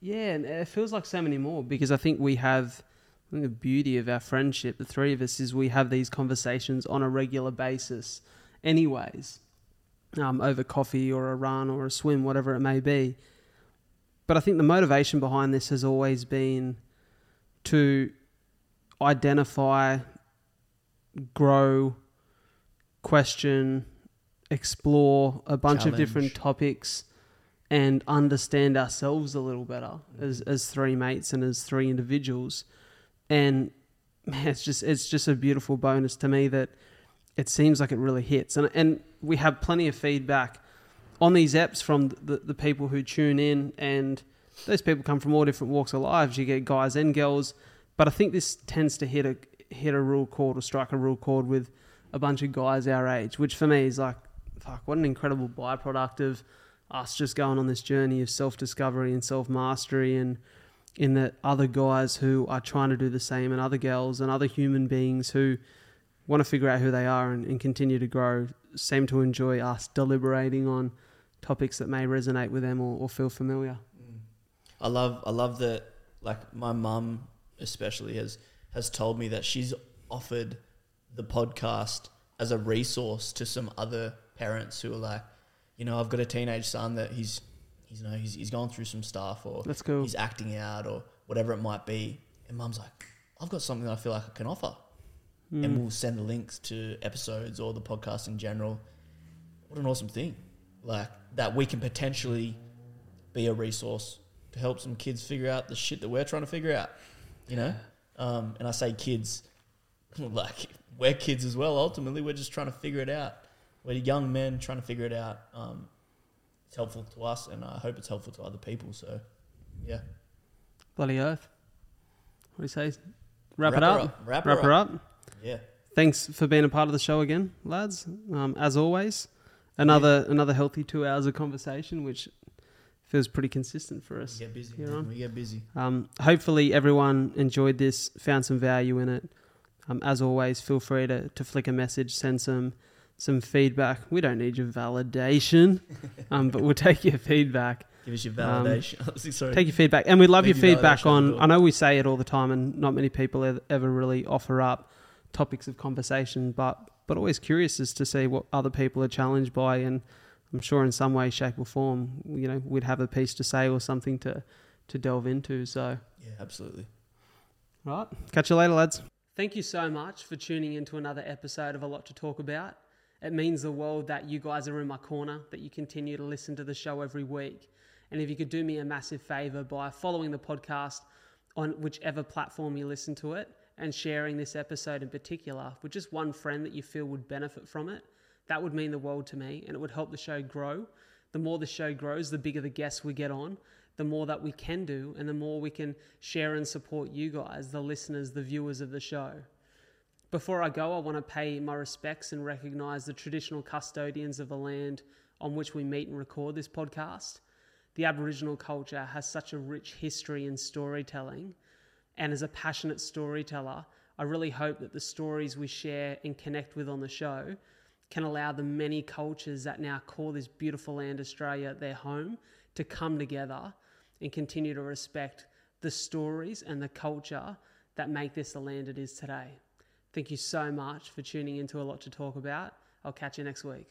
Yeah, and it feels like so many more because I think we have. I think the beauty of our friendship, the three of us, is we have these conversations on a regular basis, anyways, um, over coffee or a run or a swim, whatever it may be. But I think the motivation behind this has always been to identify, grow, question, explore a bunch of different topics and understand ourselves a little better as, as three mates and as three individuals. And man, it's just it's just a beautiful bonus to me that it seems like it really hits. And and we have plenty of feedback on these apps from the, the people who tune in and those people come from all different walks of lives. You get guys and girls, but I think this tends to hit a hit a real chord or strike a real chord with a bunch of guys our age, which for me is like, fuck, what an incredible byproduct of us just going on this journey of self discovery and self mastery, and in that other guys who are trying to do the same, and other girls and other human beings who want to figure out who they are and, and continue to grow seem to enjoy us deliberating on topics that may resonate with them or, or feel familiar. Mm. I love I love that like my mum especially has has told me that she's offered the podcast as a resource to some other parents who are like, you know, I've got a teenage son that he's he's you know he's he's gone through some stuff or That's cool. he's acting out or whatever it might be. And mum's like, I've got something that I feel like I can offer. Mm. And we'll send the links to episodes or the podcast in general. What an awesome thing. Like that we can potentially be a resource to help some kids figure out the shit that we're trying to figure out. You know? Um, and I say kids, *laughs* like we're kids as well. Ultimately, we're just trying to figure it out. We're young men trying to figure it out. Um, it's helpful to us, and I hope it's helpful to other people. So, yeah. Bloody earth. What do you say? Wrap, Wrap it up. up. Wrap Wrap her up. up. Yeah. Thanks for being a part of the show again, lads. Um, as always, another another healthy two hours of conversation, which feels pretty consistent for We us. get busy. You're on. We get busy. Um, hopefully, everyone enjoyed this, found some value in it. Um, as always, feel free to, to flick a message, send some some feedback. We don't need your validation, *laughs* um, but we'll take your feedback. Give us your Um, validation. *laughs* Sorry. Take your feedback, and we'd love your your feedback on the on. door. I know we say it all the time, and not many people ever really offer up topics of conversation, but but always curious as to see what other people are challenged by, and I'm sure in some way, shape, or form, you know, we'd have a piece to say or something to to delve into. So, yeah, absolutely. right, catch you later, lads. Thank you so much for tuning into another episode of A Lot to Talk About. It means the world that you guys are in my corner, that you continue to listen to the show every week. And if you could do me a massive favor by following the podcast on whichever platform you listen to it and sharing this episode in particular with just one friend that you feel would benefit from it, that would mean the world to me and it would help the show grow. The more the show grows, the bigger the guests we get on, the more that we can do, and the more we can share and support you guys, the listeners, the viewers of the show. Before I go, I want to pay my respects and recognize the traditional custodians of the land on which we meet and record this podcast. The Aboriginal culture has such a rich history in storytelling, and as a passionate storyteller, I really hope that the stories we share and connect with on the show can allow the many cultures that now call this beautiful land, Australia, their home, to come together and continue to respect the stories and the culture that make this the land it is today. Thank you so much for tuning into a lot to talk about. I'll catch you next week.